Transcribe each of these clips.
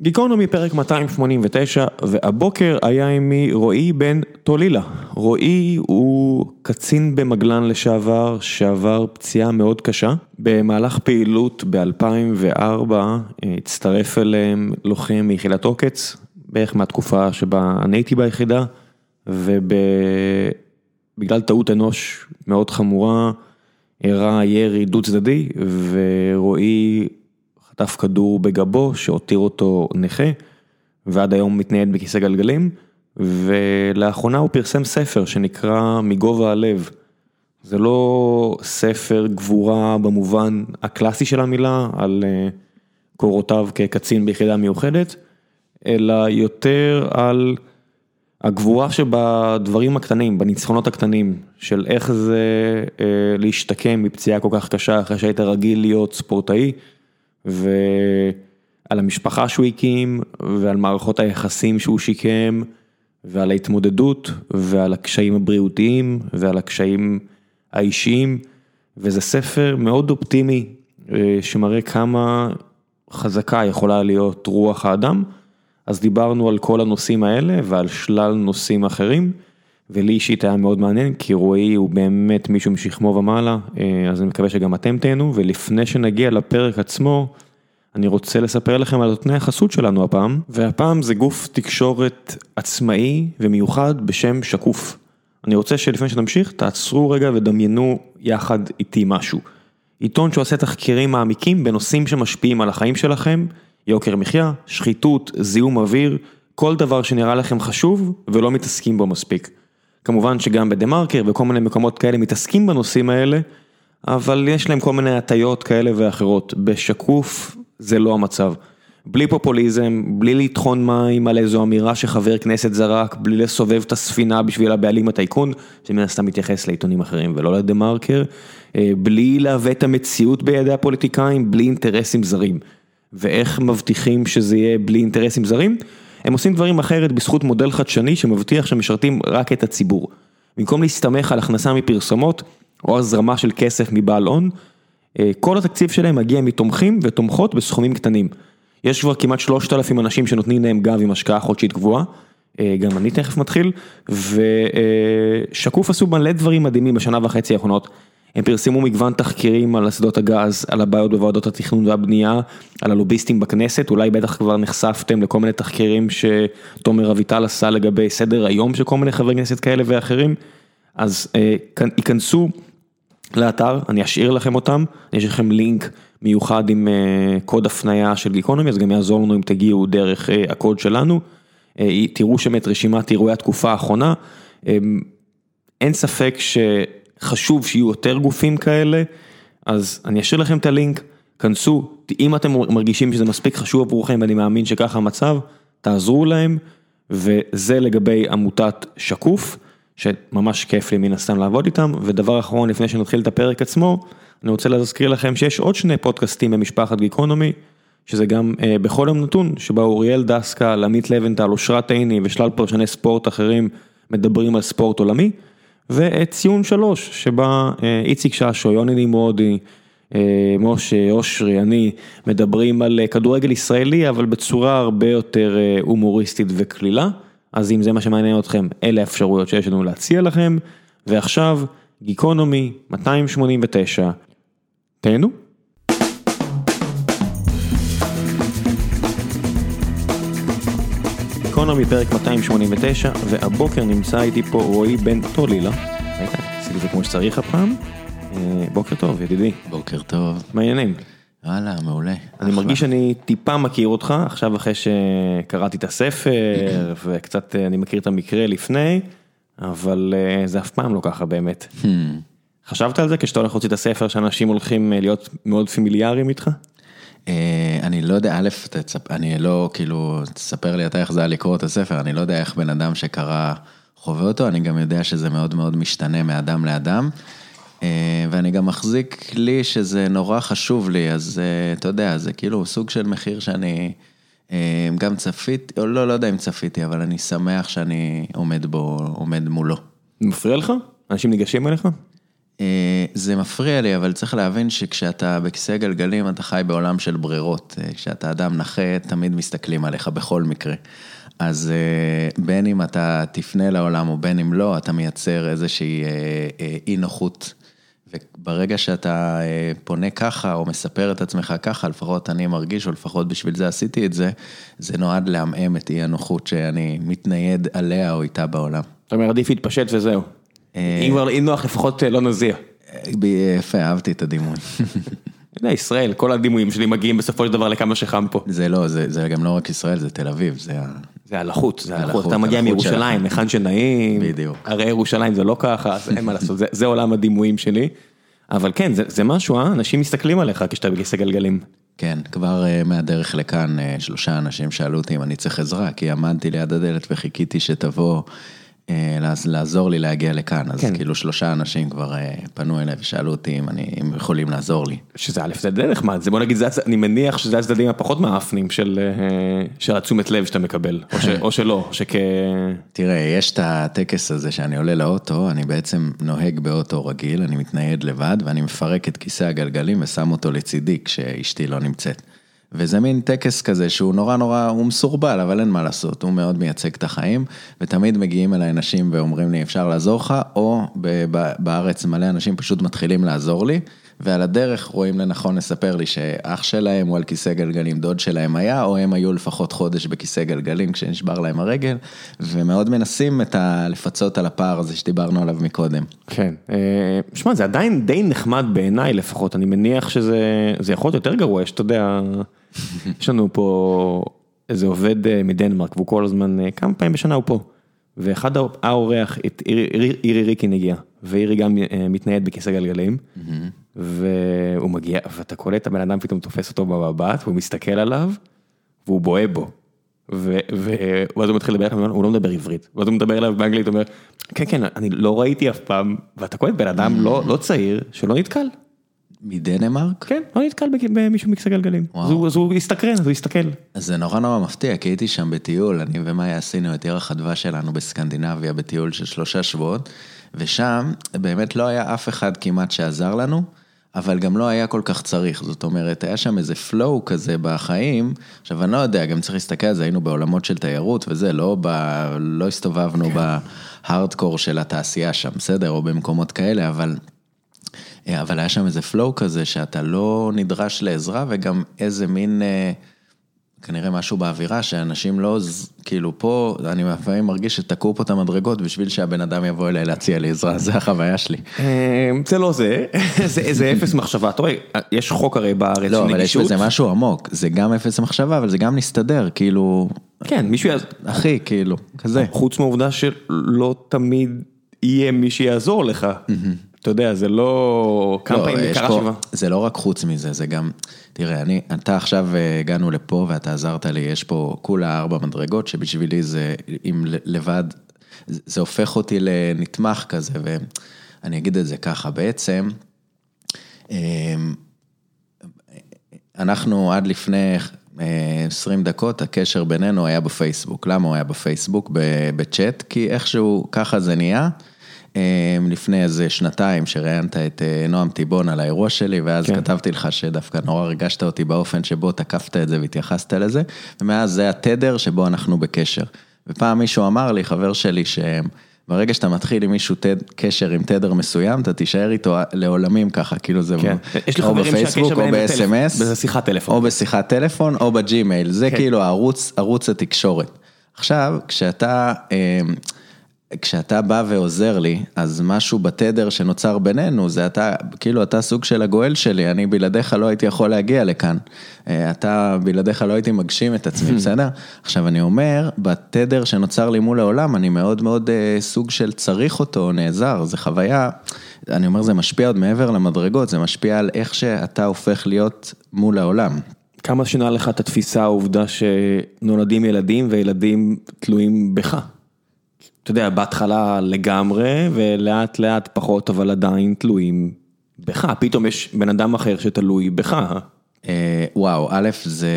גיקונומי פרק 289, והבוקר היה עימי רועי בן טולילה. רועי הוא קצין במגלן לשעבר, שעבר פציעה מאוד קשה. במהלך פעילות ב-2004 הצטרף אליהם לוחם מיחידת עוקץ, בערך מהתקופה שבה אני הייתי ביחידה, ובגלל טעות אנוש מאוד חמורה, אירע ירי דו צדדי, ורועי חטף כדור בגבו שהותיר אותו נכה, ועד היום מתנייד בכיסא גלגלים, ולאחרונה הוא פרסם ספר שנקרא מגובה הלב. זה לא ספר גבורה במובן הקלאסי של המילה, על קורותיו כקצין ביחידה מיוחדת, אלא יותר על הגבורה שבדברים הקטנים, בניצחונות הקטנים, של איך זה להשתקם מפציעה כל כך קשה אחרי שהיית רגיל להיות ספורטאי. ועל המשפחה שהוא הקים, ועל מערכות היחסים שהוא שיקם, ועל ההתמודדות, ועל הקשיים הבריאותיים, ועל הקשיים האישיים, וזה ספר מאוד אופטימי, שמראה כמה חזקה יכולה להיות רוח האדם, אז דיברנו על כל הנושאים האלה ועל שלל נושאים אחרים, ולי אישית היה מאוד מעניין, כי רועי הוא באמת מישהו משכמו ומעלה, אז אני מקווה שגם אתם תהנו, ולפני שנגיע לפרק עצמו, אני רוצה לספר לכם על נותני החסות שלנו הפעם, והפעם זה גוף תקשורת עצמאי ומיוחד בשם שקוף. אני רוצה שלפני שנמשיך, תעצרו רגע ודמיינו יחד איתי משהו. עיתון שעושה תחקירים מעמיקים בנושאים שמשפיעים על החיים שלכם, יוקר מחיה, שחיתות, זיהום אוויר, כל דבר שנראה לכם חשוב ולא מתעסקים בו מספיק. כמובן שגם בדה מרקר וכל מיני מקומות כאלה מתעסקים בנושאים האלה, אבל יש להם כל מיני הטיות כאלה ואחרות. בשקוף זה לא המצב. בלי פופוליזם, בלי לטחון מים על איזו אמירה שחבר כנסת זרק, בלי לסובב את הספינה בשביל הבעלים הטייקון, שמן הסתם מתייחס לעיתונים אחרים ולא לדה מרקר, בלי לעוות המציאות בידי הפוליטיקאים, בלי אינטרסים זרים. ואיך מבטיחים שזה יהיה בלי אינטרסים זרים? הם עושים דברים אחרת בזכות מודל חדשני שמבטיח שהם משרתים רק את הציבור. במקום להסתמך על הכנסה מפרסומות או הזרמה של כסף מבעל הון, כל התקציב שלהם מגיע מתומכים ותומכות בסכומים קטנים. יש כבר כמעט 3,000 אנשים שנותנים להם גב עם השקעה חודשית גבוהה, גם אני תכף מתחיל, ושקוף עשו מלא דברים מדהימים בשנה וחצי האחרונות. הם פרסמו מגוון תחקירים על אסדות הגז, על הבעיות בוועדות התכנון והבנייה, על הלוביסטים בכנסת, אולי בטח כבר נחשפתם לכל מיני תחקירים שתומר אביטל עשה לגבי סדר היום של כל מיני חברי כנסת כאלה ואחרים, אז ייכנסו לאתר, אני אשאיר לכם אותם, יש לכם לינק מיוחד עם קוד הפנייה של גיקונומי, אז גם יעזור לנו אם תגיעו דרך הקוד שלנו, תראו שם את רשימת אירועי התקופה האחרונה, אין ספק שחשוב שיהיו יותר גופים כאלה, אז אני אשאיר לכם את הלינק, כנסו, אם אתם מרגישים שזה מספיק חשוב עבורכם ואני מאמין שככה המצב, תעזרו להם, וזה לגבי עמותת שקוף. שממש כיף לי מן הסתם לעבוד איתם, ודבר אחרון לפני שנתחיל את הפרק עצמו, אני רוצה להזכיר לכם שיש עוד שני פודקאסטים במשפחת גיקונומי, שזה גם בכל יום נתון, שבה אוריאל דסקל, עמית לבנטל, אושרת עיני ושלל פרשני ספורט אחרים מדברים על ספורט עולמי, וציון שלוש, שבה איציק ששו, יוני נמרודי, משה, אושרי, אני, מדברים על כדורגל ישראלי, אבל בצורה הרבה יותר הומוריסטית וקלילה. אז אם זה מה שמעניין אתכם, אלה האפשרויות שיש לנו להציע לכם, ועכשיו, גיקונומי 289, תהנו. גיקונומי פרק 289, והבוקר נמצא איתי פה רועי בן טולילה, עשיתי את זה כמו שצריך הפעם, בוקר טוב ידידי. בוקר טוב. מה העניינים? וואלה, מעולה. אני מרגיש שאני טיפה מכיר אותך, עכשיו אחרי שקראתי את הספר וקצת אני מכיר את המקרה לפני, אבל זה אף פעם לא ככה באמת. חשבת על זה כשאתה הולך להוציא את הספר שאנשים הולכים להיות מאוד פמיליאריים איתך? אני לא יודע, א', אני לא, כאילו, תספר לי אתה איך זה היה לקרוא את הספר, אני לא יודע איך בן אדם שקרא חווה אותו, אני גם יודע שזה מאוד מאוד משתנה מאדם לאדם. ואני גם מחזיק לי שזה נורא חשוב לי, אז אתה יודע, זה כאילו סוג של מחיר שאני גם צפיתי, או לא, לא יודע אם צפיתי, אבל אני שמח שאני עומד בו, עומד מולו. מפריע לך? אנשים ניגשים אליך? אה, זה מפריע לי, אבל צריך להבין שכשאתה בכיסא גלגלים, אתה חי בעולם של ברירות. אה, כשאתה אדם נכה, תמיד מסתכלים עליך בכל מקרה. אז אה, בין אם אתה תפנה לעולם או בין אם לא, אתה מייצר איזושהי אי נוחות. וברגע שאתה פונה ככה או מספר את עצמך ככה, לפחות אני מרגיש, או לפחות בשביל זה עשיתי את זה, זה נועד לעמעם את אי הנוחות שאני מתנייד עליה או איתה בעולם. זאת אומרת, עדיף להתפשט וזהו. אם כבר אי נוח לפחות לא נזיע. יפה, אהבתי את הדימוי. יודע, ישראל, כל הדימויים שלי מגיעים בסופו של דבר לכמה שחם פה. זה לא, זה גם לא רק ישראל, זה תל אביב, זה ה... זה הלחות, זה הלחות, אתה מגיע מירושלים, היכן שנעים, בדיוק. הרי ירושלים זה לא ככה, אין מה לעשות, זה, זה עולם הדימויים שלי. אבל כן, זה, זה משהו, אה? אנשים מסתכלים עליך כשאתה בכיסא גלגלים. כן, כבר uh, מהדרך לכאן, uh, שלושה אנשים שאלו אותי אם אני צריך עזרה, כי עמדתי ליד הדלת וחיכיתי שתבוא אה, לעזור לי להגיע לכאן, אז כן. כאילו שלושה אנשים כבר אה, פנו אליי ושאלו אותי אם אני, אם יכולים לעזור לי. שזה א' זה די נחמד, זה בוא נגיד, אני מניח שזה הצדדים הפחות מאפנים של, אה, של התשומת לב שאתה מקבל, או שלא, שכ... תראה, יש את הטקס הזה שאני עולה לאוטו, אני בעצם נוהג באוטו רגיל, אני מתנייד לבד ואני מפרק את כיסא הגלגלים ושם אותו לצידי כשאשתי לא נמצאת. וזה מין טקס כזה שהוא נורא נורא, הוא מסורבל, אבל אין מה לעשות, הוא מאוד מייצג את החיים, ותמיד מגיעים אליי אנשים ואומרים לי, אפשר לעזור לך, או בארץ מלא אנשים פשוט מתחילים לעזור לי. ועל הדרך רואים לנכון לספר לי שאח שלהם הוא על כיסא גלגלים, דוד שלהם היה, או הם היו לפחות חודש בכיסא גלגלים כשנשבר להם הרגל, ומאוד מנסים את ה... לפצות על הפער הזה שדיברנו עליו מקודם. כן, אה, שמע, זה עדיין די נחמד בעיניי לפחות, אני מניח שזה יכול להיות יותר גרוע, יש, אתה יודע, יש לנו פה איזה עובד אה, מדנמרק, והוא כל הזמן, אה, כמה פעמים בשנה הוא פה. ואחד האורח, אירי ריקין הגיע, ואירי גם מתנייד בכיסא גלגלים. והוא מגיע, ואתה קולט, הבן אדם פתאום תופס אותו במבט, והוא מסתכל עליו, והוא בוהה בו. ואז הוא מתחיל לדבר, הוא לא מדבר עברית, ואז הוא מדבר אליו באנגלית, הוא אומר, כן, כן, אני לא ראיתי אף פעם, ואתה קולט בן אדם לא, לא צעיר, שלא נתקל. מדנמרק? כן, לא נתקל במישהו מכיסא גלגלים. אז הוא הסתקרן, אז הוא הסתכל. אז זה נורא נורא מפתיע, כי הייתי שם בטיול, אני ומאיה עשינו את ירח הדבש שלנו בסקנדינביה בטיול של שלושה שבועות, ושם באמת לא היה אף אחד כמעט שעזר לנו. אבל גם לא היה כל כך צריך, זאת אומרת, היה שם איזה flow כזה בחיים, עכשיו אני לא יודע, גם צריך להסתכל על זה, היינו בעולמות של תיירות וזה, לא, ב, לא הסתובבנו כן. בהארדקור של התעשייה שם, בסדר, או במקומות כאלה, אבל, אבל היה שם איזה flow כזה שאתה לא נדרש לעזרה וגם איזה מין... אה, כנראה משהו באווירה שאנשים לא, כאילו פה, אני לפעמים מרגיש שתקעו פה את המדרגות בשביל שהבן אדם יבוא אליי להציע לי עזרה, זה החוויה שלי. אה, זה לא זה, זה אפס מחשבה, אתה רואה, יש חוק הרי בארץ של נגישות. לא, אבל יש בזה משהו עמוק, זה גם אפס מחשבה, אבל זה גם נסתדר, כאילו... כן, מישהו יעזור. אחי, כאילו, כזה. חוץ מהעובדה שלא תמיד יהיה מי שיעזור לך. אתה יודע, זה לא... כמה פעמים קרה שבע. זה לא רק חוץ מזה, זה גם... תראה, אני, אתה עכשיו אה, הגענו לפה ואתה עזרת לי, יש פה כולה ארבע מדרגות שבשבילי זה, אם לבד, זה הופך אותי לנתמך כזה, ואני אגיד את זה ככה, בעצם, אמ, אנחנו עד לפני 20 אה, דקות, הקשר בינינו היה בפייסבוק. למה הוא היה בפייסבוק? בצ'אט, כי איכשהו ככה זה נהיה. אמ, לפני איזה שנתיים שראיינת את אה, נועם טיבון על האירוע שלי, ואז כן. כתבתי לך שדווקא נורא ריגשת אותי באופן שבו תקפת את זה והתייחסת לזה, ומאז זה התדר שבו אנחנו בקשר. ופעם מישהו אמר לי, חבר שלי, שברגע שאתה מתחיל עם מישהו תד, קשר עם תדר מסוים, אתה תישאר איתו לעולמים ככה, כאילו זה כן. או בפייסבוק או ב-SMS, בשיחת טלפון. או בשיחת טלפון או בג'ימייל, זה כן. כאילו הערוץ, ערוץ התקשורת. עכשיו, כשאתה... כשאתה בא ועוזר לי, אז משהו בתדר שנוצר בינינו, זה אתה, כאילו אתה סוג של הגואל שלי, אני בלעדיך לא הייתי יכול להגיע לכאן. אה, אתה, בלעדיך לא הייתי מגשים את עצמי, בסדר? עכשיו אני אומר, בתדר שנוצר לי מול העולם, אני מאוד מאוד אה, סוג של צריך אותו, נעזר, זה חוויה, אני אומר, זה משפיע עוד מעבר למדרגות, זה משפיע על איך שאתה הופך להיות מול העולם. כמה שינה לך את התפיסה, העובדה שנולדים ילדים וילדים תלויים בך? אתה יודע, בהתחלה לגמרי, ולאט לאט פחות, אבל עדיין תלויים בך, פתאום יש בן אדם אחר שתלוי בך. אה, וואו, א', זה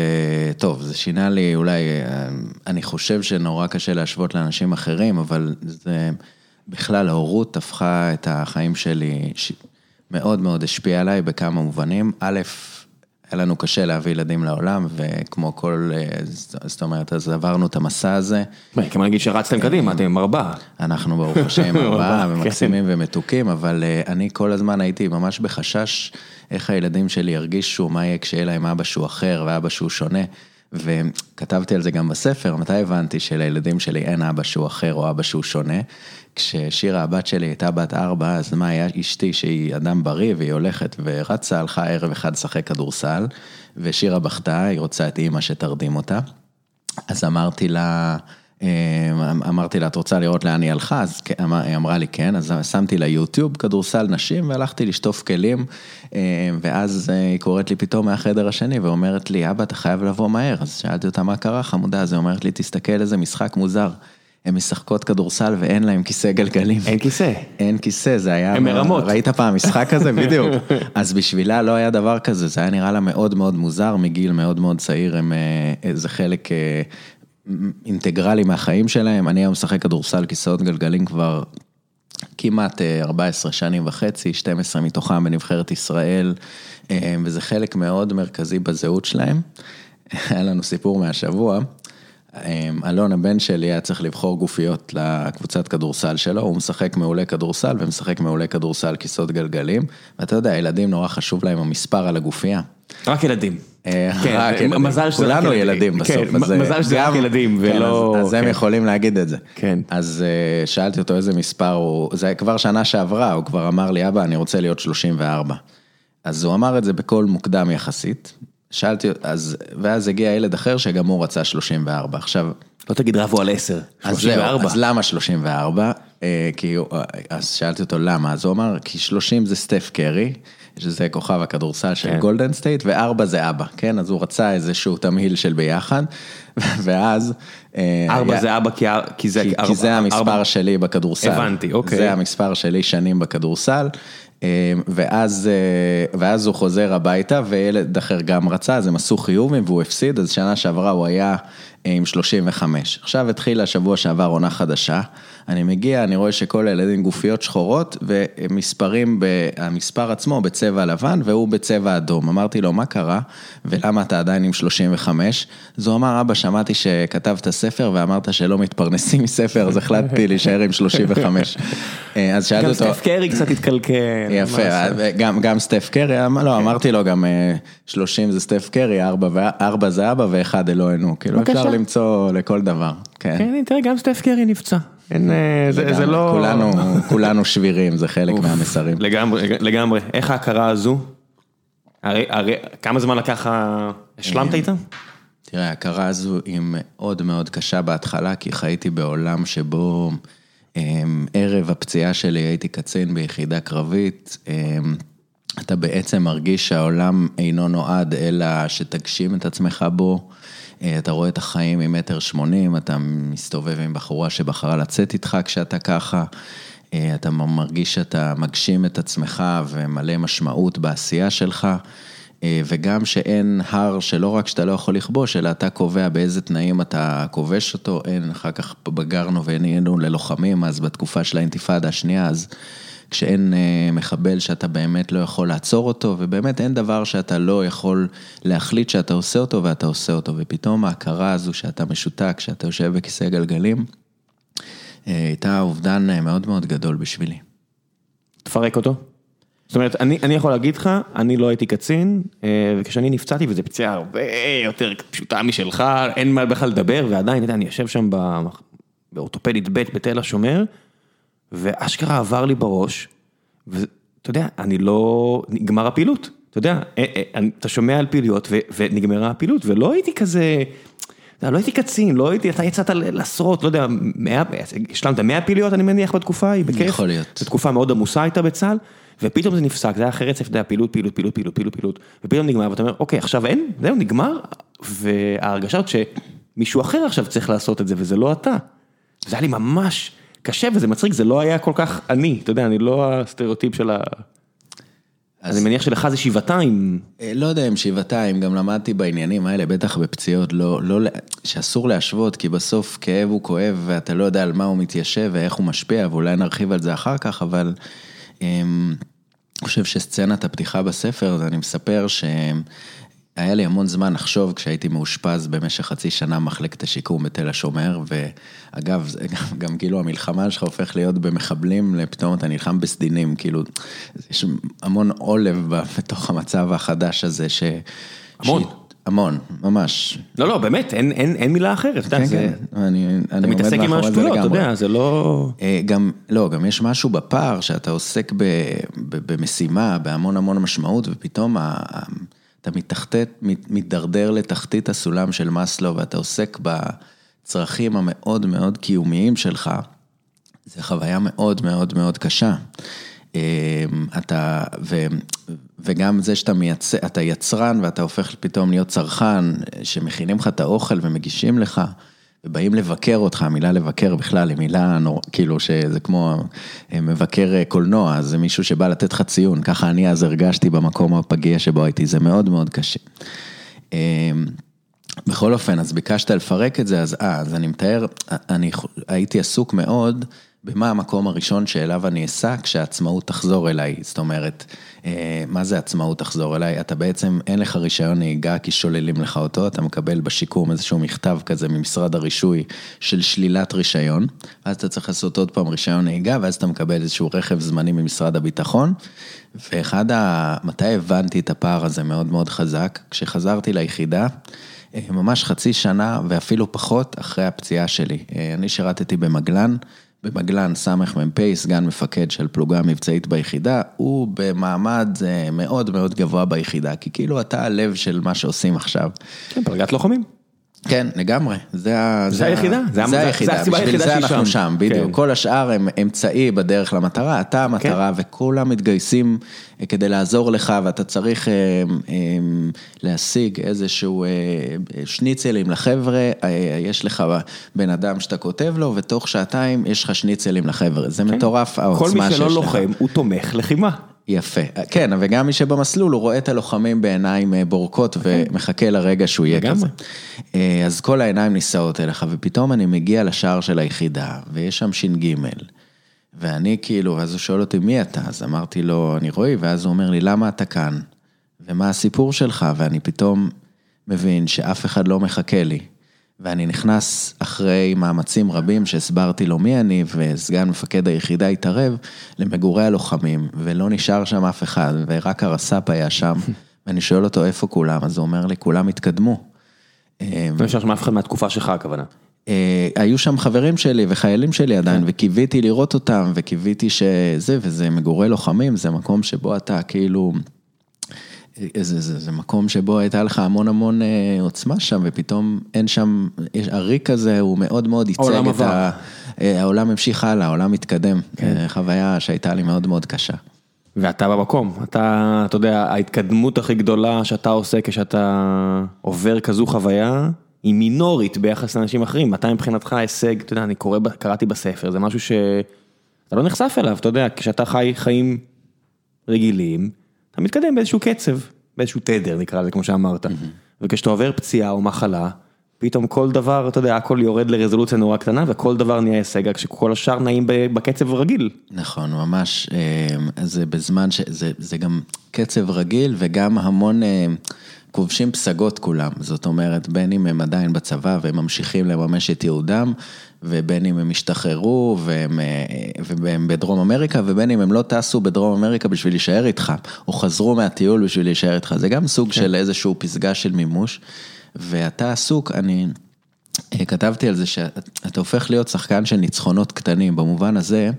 טוב, זה שינה לי אולי, אה, אני חושב שנורא קשה להשוות לאנשים אחרים, אבל זה בכלל ההורות הפכה את החיים שלי, מאוד מאוד השפיע עליי בכמה מובנים. א', היה לנו קשה להביא ילדים לעולם, וכמו כל, אה, זאת אומרת, אז עברנו את המסע הזה. כמו להגיד שרצתם קדימה, אתם עם ארבעה. אנחנו ברוך השם ארבעה, ומקסימים ומתוקים, אבל אה, אני כל הזמן הייתי ממש בחשש איך הילדים שלי ירגישו, מה יהיה כשיהיה להם אבא שהוא אחר ואבא שהוא שונה. וכתבתי על זה גם בספר, מתי הבנתי שלילדים שלי אין אבא שהוא אחר או אבא שהוא שונה. כששירה הבת שלי הייתה בת ארבע, אז מה היה אשתי שהיא אדם בריא והיא הולכת ורצה, הלכה ערב אחד לשחק כדורסל, ושירה בכתה, היא רוצה את אימא שתרדים אותה. אז אמרתי לה, אמרתי לה, את רוצה לראות לאן היא הלכה? אז היא אמרה לי כן, אז שמתי לה יוטיוב, כדורסל נשים, והלכתי לשטוף כלים, אמ, ואז אה, היא קוראת לי פתאום מהחדר השני ואומרת לי, אבא, אתה חייב לבוא מהר. אז שאלתי אותה, מה קרה, חמודה? אז היא אומרת לי, תסתכל איזה משחק מוזר. הן משחקות כדורסל ואין להן כיסא גלגלים. אין כיסא. אין כיסא, זה היה... הן מרמות. ראית פעם משחק כזה? בדיוק. אז בשבילה לא היה דבר כזה, זה היה נראה לה מאוד מאוד מוזר, מגיל מאוד מאוד צעיר, הם, אה, זה חלק אה, אינטגרלי מהחיים שלהם. אני היום משחק כדורסל, כיסאות גלגלים כבר כמעט 14 אה, שנים וחצי, 12 מתוכם בנבחרת ישראל, וזה חלק מאוד מרכזי בזהות שלהם. היה לנו סיפור מהשבוע. אמ, אלון הבן שלי היה צריך לבחור גופיות לקבוצת כדורסל שלו, הוא משחק מעולה כדורסל ומשחק מעולה כדורסל כיסאות גלגלים, ואתה יודע, ילדים נורא חשוב להם המספר על הגופייה. רק ילדים. אה, כן, מזל שזה כולנו ילדים בסוף. כן, מזל שזה רק ילדים כן, ולא... אז הם יכולים להגיד את זה. כן. אז אה, שאלתי אותו איזה מספר הוא, זה כבר שנה שעברה, הוא כבר אמר לי, אבא, אני רוצה להיות 34. אז הוא אמר את זה בקול מוקדם יחסית, שאלתי, אז, ואז הגיע ילד אחר שגם הוא רצה 34, עכשיו... לא תגיד רבו על 10, 34. אז למה 34? אה, כי, אז שאלתי אותו למה, אז הוא אמר, כי 30 זה סטף קרי, שזה כוכב הכדורסל של כן. גולדן סטייט, וארבע זה אבא, כן? אז הוא רצה איזשהו תמהיל של ביחד, ואז... אה, ארבע היה, זה אבא כי, כי זה... כי, ארבע, כי זה המספר ארבע... שלי בכדורסל. הבנתי, אוקיי. זה המספר שלי שנים בכדורסל. אמ, ואז, אה, ואז הוא חוזר הביתה וילד אחר גם רצה, אז הם עשו חיובים והוא הפסיד, אז שנה שעברה הוא היה אה, עם 35. עכשיו התחילה השבוע שעבר עונה חדשה, אני מגיע, אני רואה שכל הילדים גופיות שחורות ומספרים, המספר עצמו בצבע לבן והוא בצבע אדום. אמרתי לו, מה קרה ולמה אתה עדיין עם 35? אז הוא אמר, אבא, שמעתי שכתבת ספר ואמרת שלא מתפרנסים מספר, אז החלטתי להישאר עם 35. אה, אז שאלתי אותו... גם סטף קרי קצת התקלקל. יפה, גם, גם סטף קרי, לא, כן. אמרתי לו גם 30 אה, זה סטף קרי, 4 זה אבא ואחד אלוהינו, כאילו אפשר למצוא לכל דבר. כן, כן תראה, גם סטף קרי נפצע. אין, אה, זה, זה לא... כולנו, כולנו שבירים, זה חלק מהמסרים. לגמרי, לגמרי. איך ההכרה הזו? הרי, הרי, כמה זמן לקח, השלמת איתה? תראה, ההכרה הזו היא מאוד מאוד קשה בהתחלה, כי חייתי בעולם שבו אמ, ערב הפציעה שלי הייתי קצין ביחידה קרבית. אמ, אתה בעצם מרגיש שהעולם אינו נועד, אלא שתגשים את עצמך בו. אה, אתה רואה את החיים ממטר שמונים, אתה מסתובב עם בחורה שבחרה לצאת איתך כשאתה ככה, אה, אתה מרגיש שאתה מגשים את עצמך ומלא משמעות בעשייה שלך, אה, וגם שאין הר שלא רק שאתה לא יכול לכבוש, אלא אתה קובע באיזה תנאים אתה כובש אותו, אין, אחר כך בגרנו ונהיינו ללוחמים, אז בתקופה של האינתיפאדה השנייה, אז... כשאין אה, מחבל שאתה באמת לא יכול לעצור אותו, ובאמת אין דבר שאתה לא יכול להחליט שאתה עושה אותו ואתה עושה אותו, ופתאום ההכרה הזו שאתה משותק, שאתה יושב בכיסא גלגלים, אה, הייתה אובדן אה, מאוד מאוד גדול בשבילי. תפרק אותו. זאת אומרת, אני, אני יכול להגיד לך, אני לא הייתי קצין, וכשאני נפצעתי, וזו פציעה הרבה יותר פשוטה משלך, אין מה בכלל לדבר, ועדיין, אתה יודע, אני יושב שם באורתופדית ב' בתל השומר, ואשכרה עבר לי בראש, ואתה יודע, אני לא, נגמר הפעילות, אתה יודע, אה, אה, אתה שומע על פעילויות ונגמרה הפעילות, ולא הייתי כזה, לא הייתי קצין, לא הייתי, אתה יצאת לעשרות, לא יודע, השלמת מאה פעילויות אני מניח בתקופה ההיא, בכיף. יכול להיות. זו תקופה מאוד עמוסה הייתה בצה"ל, ופתאום זה נפסק, זה היה אחרי רצף, אתה יודע, פעילות, פעילות, פעילות, פעילות, פעילות, פעילות, ופתאום נגמר, ואתה אומר, אוקיי, עכשיו אין, זהו, נגמר, וההרגשה שמישהו אחר עכשיו צריך לעשות את זה, וזה לא אתה. זה היה לי ממש... קשה וזה מצחיק, זה לא היה כל כך אני, אתה יודע, אני לא הסטריאוטיפ של ה... אז אני מניח שלך זה שבעתיים. אה, לא יודע אם שבעתיים, גם למדתי בעניינים האלה, בטח בפציעות, לא, לא, שאסור להשוות, כי בסוף כאב הוא כואב ואתה לא יודע על מה הוא מתיישב ואיך הוא משפיע, ואולי נרחיב על זה אחר כך, אבל אמ, חושב שסצנת הפתיחה בספר, אני מספר שהיה לי המון זמן לחשוב כשהייתי מאושפז במשך חצי שנה במחלקת השיקום בתל השומר, ואגב, זה גם, גם כאילו המלחמה שלך הופך להיות במחבלים, פתאום אתה נלחם בסדינים, כאילו, יש המון עולב בתוך המצב החדש הזה, ש... המון. ש... המון, ממש. לא, לא, באמת, אין, אין, אין מילה אחרת, אתה יודע, כן, זה... כן, אני, אני אתה עומד מתעסק עם השטויות, אתה. יודע, זה לא... אה, גם, לא, גם יש משהו בפער שאתה עוסק ב, ב, במשימה, בהמון המון משמעות, ופתאום ה, ה, אתה מתחתת, מת- מתדרדר לתחתית הסולם של מאסלו, ואתה עוסק בצרכים המאוד מאוד קיומיים שלך, זו חוויה מאוד מאוד מאוד קשה. אה, אתה, ו, וגם זה שאתה מייצר, אתה יצרן ואתה הופך פתאום להיות צרכן, שמכינים לך את האוכל ומגישים לך, ובאים לבקר אותך, המילה לבקר בכלל היא מילה נור, כאילו שזה כמו אה, מבקר אה, קולנוע, זה מישהו שבא לתת לך ציון, ככה אני אז הרגשתי במקום הפגיע שבו הייתי, זה מאוד מאוד קשה. אה, בכל אופן, אז ביקשת לפרק את זה, אז אה, אז אני מתאר, אני הייתי עסוק מאוד במה המקום הראשון שאליו אני אסע כשהעצמאות תחזור אליי, זאת אומרת, אה, מה זה עצמאות תחזור אליי? אתה בעצם, אין לך רישיון נהיגה כי שוללים לך אותו, אתה מקבל בשיקום איזשהו מכתב כזה ממשרד הרישוי של שלילת רישיון, ואז אתה צריך לעשות עוד פעם רישיון נהיגה, ואז אתה מקבל איזשהו רכב זמני ממשרד הביטחון, ואחד ה... מתי הבנתי את הפער הזה מאוד מאוד חזק? כשחזרתי ליחידה, אה, ממש חצי שנה ואפילו פחות אחרי הפציעה שלי. אה, אני שירתתי במגלן, במגלן סמ"פ, סגן מפקד של פלוגה מבצעית ביחידה, הוא במעמד אה, מאוד מאוד גבוה ביחידה, כי כאילו אתה הלב של מה שעושים עכשיו. כן, פלגת לוחמים. כן, לגמרי, זה היחידה, זה היחידה, בשביל זה אנחנו שם. שם, בדיוק, כן. כל השאר הם אמצעי בדרך למטרה, אתה המטרה וכולם מתגייסים אה, כדי לעזור לך ואתה צריך אה, אה, להשיג איזשהו שניצלים לחבר'ה, יש לך בן אדם שאתה כותב לו ותוך שעתיים יש לך שניצלים לחבר'ה, זה מטורף כן. כל העוצמה מי שיש שלא לך. לוחם הוא תומך לחימה. יפה, כן, וגם מי שבמסלול, הוא רואה את הלוחמים בעיניים אה, בורקות ומחכה לרגע שהוא יהיה לגמרי. כזה. אה, אז כל העיניים נישאות אליך, ופתאום אני מגיע לשער של היחידה, ויש שם ש"ג, ואני כאילו, ואז הוא שואל אותי, מי אתה? אז אמרתי לו, אני רועי, ואז הוא אומר לי, למה אתה כאן? ומה הסיפור שלך? ואני פתאום מבין שאף אחד לא מחכה לי. ואני נכנס אחרי מאמצים רבים שהסברתי לו מי אני, וסגן מפקד היחידה התערב למגורי הלוחמים, ולא נשאר שם אף אחד, ורק הרס"פ היה שם, ואני שואל אותו איפה כולם, אז הוא אומר לי, כולם התקדמו. לא נשאר שם אף אחד מהתקופה שלך הכוונה. אה, היו שם חברים שלי וחיילים שלי עדיין, וקיוויתי לראות אותם, וקיוויתי שזה, וזה מגורי לוחמים, זה מקום שבו אתה כאילו, זה, זה, זה מקום שבו הייתה לך המון המון אה, עוצמה שם, ופתאום אין שם, יש, הריק הזה הוא מאוד מאוד ייצג העולם את עבר. ה... אה, העולם המשיך הלאה, העולם התקדם, אה, חוויה שהייתה לי מאוד מאוד קשה. ואתה במקום, אתה, אתה יודע, ההתקדמות הכי גדולה שאתה עושה כשאתה עובר כזו חוויה, היא מינורית ביחס לאנשים אחרים. מתי מבחינתך ההישג, אתה יודע, אני קורא, קראתי בספר, זה משהו שאתה לא נחשף אליו, אתה יודע, כשאתה חי חיים רגילים, אתה מתקדם באיזשהו קצב, באיזשהו תדר נקרא לזה, כמו שאמרת. וכשאתה עובר פציעה או מחלה, פתאום כל דבר, אתה יודע, הכל יורד לרזולוציה נורא קטנה, וכל דבר נהיה הישג, כשכל השאר נעים בקצב רגיל. נכון, ממש, אה, זה בזמן ש... זה, זה גם קצב רגיל וגם המון אה, כובשים פסגות כולם, זאת אומרת, בין אם הם עדיין בצבא והם ממשיכים לממש את ייעודם, ובין אם הם השתחררו והם, אה, והם בדרום אמריקה, ובין אם הם לא טסו בדרום אמריקה בשביל להישאר איתך, או חזרו מהטיול בשביל להישאר איתך, זה גם סוג של איזשהו פסגה של מימוש, ואתה עסוק, אני... אה, כתבתי על זה שאתה הופך להיות שחקן של ניצחונות קטנים, במובן הזה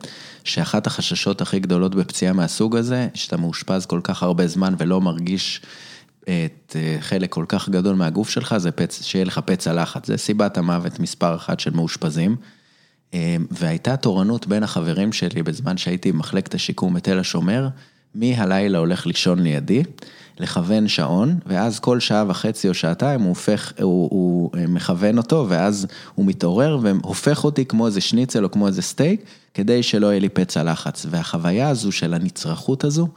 שאחת החששות הכי גדולות בפציעה מהסוג הזה, שאתה מאושפז כל כך הרבה זמן ולא מרגיש את אה, חלק כל כך גדול מהגוף שלך, זה פצ... שיהיה לך פצע לחץ, זה סיבת המוות מספר אחת של מאושפזים. אה, והייתה תורנות בין החברים שלי בזמן שהייתי במחלקת השיקום בתל השומר, מי הלילה הולך לישון לידי, לכוון שעון, ואז כל שעה וחצי או שעתיים הוא הופך, הוא, הוא אה, מכוון אותו, ואז הוא מתעורר והופך אותי כמו איזה שניצל או כמו איזה סטייק, כדי שלא יהיה לי פצע לחץ. והחוויה הזו של הנצרכות הזו,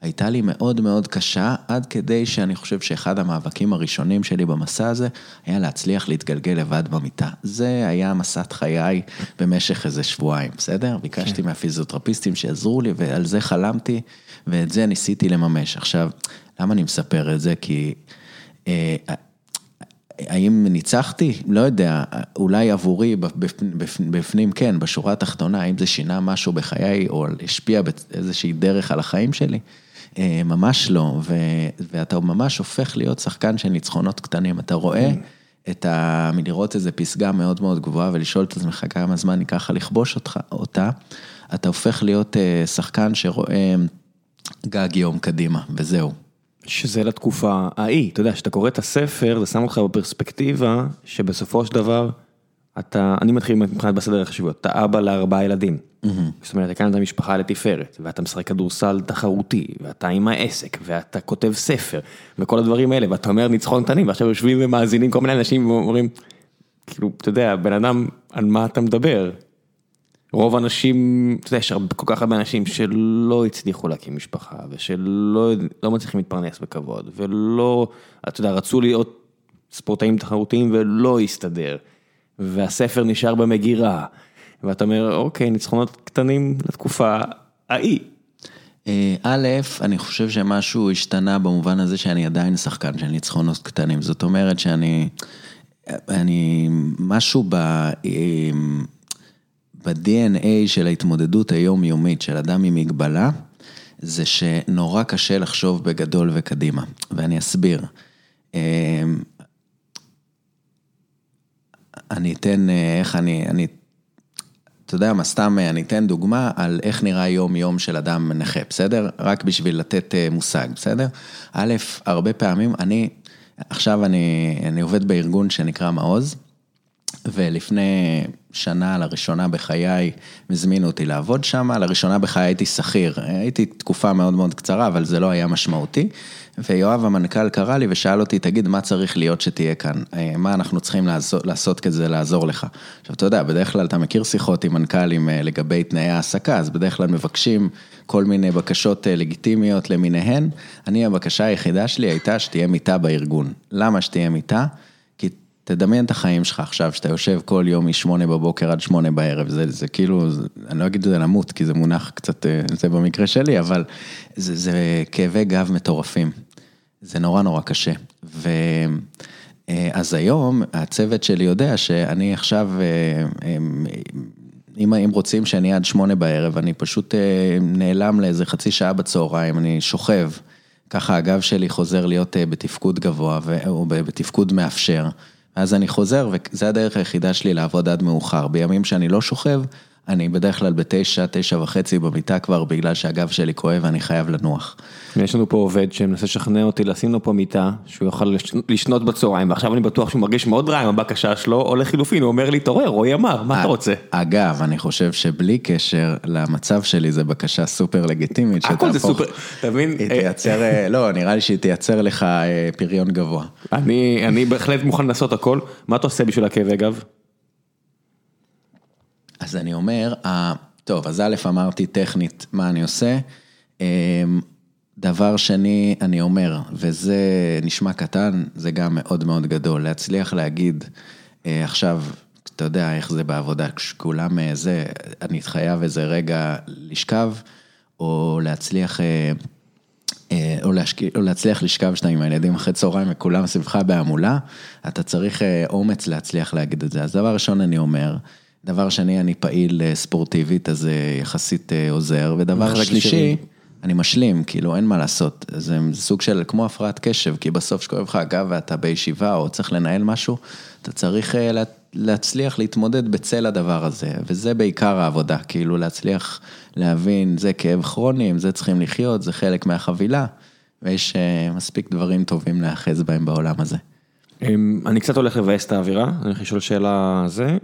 הייתה לי מאוד מאוד קשה, עד כדי שאני חושב שאחד המאבקים הראשונים שלי במסע הזה, היה להצליח להתגלגל לבד במיטה. זה היה מסעת חיי במשך איזה שבועיים, בסדר? ביקשתי מהפיזיותרפיסטים שיעזרו לי, ועל זה חלמתי, ואת זה ניסיתי לממש. עכשיו, למה אני מספר את זה? כי... אה, האם ניצחתי? לא יודע, אולי עבורי בפנים כן, בשורה התחתונה, האם זה שינה משהו בחיי או השפיע באיזושהי דרך על החיים שלי? אה, ממש לא, ו, ואתה ממש הופך להיות שחקן של ניצחונות קטנים, אתה רואה את ה... מלראות איזו פסגה מאוד מאוד גבוהה ולשאול את עצמך כמה זמן ייקח לכבוש אותך, אותה, אתה הופך להיות אה, שחקן שרואה גג יום קדימה, וזהו. שזה לתקופה ההיא, אתה יודע, כשאתה קורא את הספר, זה שם אותך בפרספקטיבה, שבסופו של דבר, אתה, אני מתחיל מבחינת בסדר החשיבות, אתה אבא לארבעה ילדים. Mm-hmm. זאת אומרת, הקמת משפחה לתפארת, ואתה משחק כדורסל תחרותי, ואתה עם העסק, ואתה כותב ספר, וכל הדברים האלה, ואתה אומר ניצחון קטנים, ועכשיו יושבים ומאזינים כל מיני אנשים ואומרים, כאילו, אתה יודע, בן אדם, על מה אתה מדבר? רוב האנשים, אתה יודע, יש כל כך הרבה אנשים שלא הצליחו להקים משפחה, ושלא לא מצליחים להתפרנס בכבוד, ולא, אתה יודע, רצו להיות ספורטאים תחרותיים ולא הסתדר, והספר נשאר במגירה, ואתה אומר, אוקיי, ניצחונות קטנים לתקופה ההיא. אה, א', אני חושב שמשהו השתנה במובן הזה שאני עדיין שחקן של ניצחונות קטנים, זאת אומרת שאני, אני, משהו ב... ב-DNA של ההתמודדות היומיומית של אדם עם מגבלה, זה שנורא קשה לחשוב בגדול וקדימה, ואני אסביר. אמ, אני אתן, אה, איך אני, אני, אתה יודע מה, סתם אה, אני אתן דוגמה על איך נראה יום-יום של אדם נכה, בסדר? רק בשביל לתת אה, מושג, בסדר? א', הרבה פעמים, אני, עכשיו אני, אני עובד בארגון שנקרא מעוז. ולפני שנה, לראשונה בחיי, הזמינו אותי לעבוד שם, לראשונה בחיי הייתי שכיר, הייתי תקופה מאוד מאוד קצרה, אבל זה לא היה משמעותי. ויואב המנכ"ל קרא לי ושאל אותי, תגיד, מה צריך להיות שתהיה כאן? אה, מה אנחנו צריכים לעשות, לעשות כדי לעזור לך? עכשיו, אתה יודע, בדרך כלל אתה מכיר שיחות עם מנכ"לים אה, לגבי תנאי העסקה, אז בדרך כלל מבקשים כל מיני בקשות אה, לגיטימיות למיניהן. אני, הבקשה היחידה שלי הייתה שתהיה מיטה בארגון. למה שתהיה מיטה? תדמיין את החיים שלך עכשיו, שאתה יושב כל יום משמונה בבוקר עד שמונה בערב, זה, זה כאילו, זה, אני לא אגיד את זה למות, כי זה מונח קצת, אה, זה במקרה שלי, אבל זה, זה כאבי גב מטורפים. זה נורא נורא קשה. ו... אה, אז היום הצוות שלי יודע שאני עכשיו, אה, אם, אם רוצים שאני עד שמונה בערב, אני פשוט נעלם לאיזה חצי שעה בצהריים, אני שוכב, ככה הגב שלי חוזר להיות בתפקוד גבוה, או בתפקוד מאפשר. אז אני חוזר, וזה הדרך היחידה שלי לעבוד עד מאוחר. בימים שאני לא שוכב, אני בדרך כלל בתשע, תשע וחצי במיטה כבר, בגלל שהגב שלי כואב ואני חייב לנוח. יש לנו פה עובד שמנסה לשכנע אותי לשים לו פה מיטה, שהוא יוכל לשנות בצהריים, ועכשיו אני בטוח שהוא מרגיש מאוד רע עם הבקשה שלו, או לחילופין, הוא אומר לי, תעורר, רועי אמר, מה אתה רוצה? אגב, אני חושב שבלי קשר למצב שלי, זו בקשה סופר לגיטימית, הכל זה סופר, אתה מבין? היא תייצר, אה, לא, נראה לי שהיא תייצר לך אה, פריון גבוה. אני בהחלט מוכן לעשות הכל, מה אתה עושה בשביל הכאבי גב? אז אני אומר, טוב, אז א', אמרתי טכנית מה אני עושה. אמ, דבר שני, אני אומר, וזה נשמע קטן, זה גם מאוד מאוד גדול, להצליח להגיד, אה, עכשיו, אתה יודע איך זה בעבודה, כשכולם אה, זה, אני חייב איזה רגע לשכב, או להצליח, אה, או, להשק... או להצליח לשכב שאתה עם הילדים אחרי צהריים וכולם סביבך בהמולה, אתה צריך אומץ להצליח להגיד את זה. אז דבר ראשון אני אומר, דבר שני, אני פעיל אה, ספורטיבית, אז זה יחסית אה, עוזר, ודבר שלישי, אני משלים, כאילו אין מה לעשות, זה סוג של כמו הפרעת קשב, כי בסוף שכואב לך הגב ואתה בישיבה או צריך לנהל משהו, אתה צריך אה, להצליח להתמודד בצל הדבר הזה, וזה בעיקר העבודה, כאילו להצליח להבין, זה כאב כרוני, עם זה צריכים לחיות, זה חלק מהחבילה, ויש מספיק דברים טובים להאחז בהם בעולם הזה. אמ, אני קצת הולך לבאס את האווירה, אני הולך לשאול שאלה זה,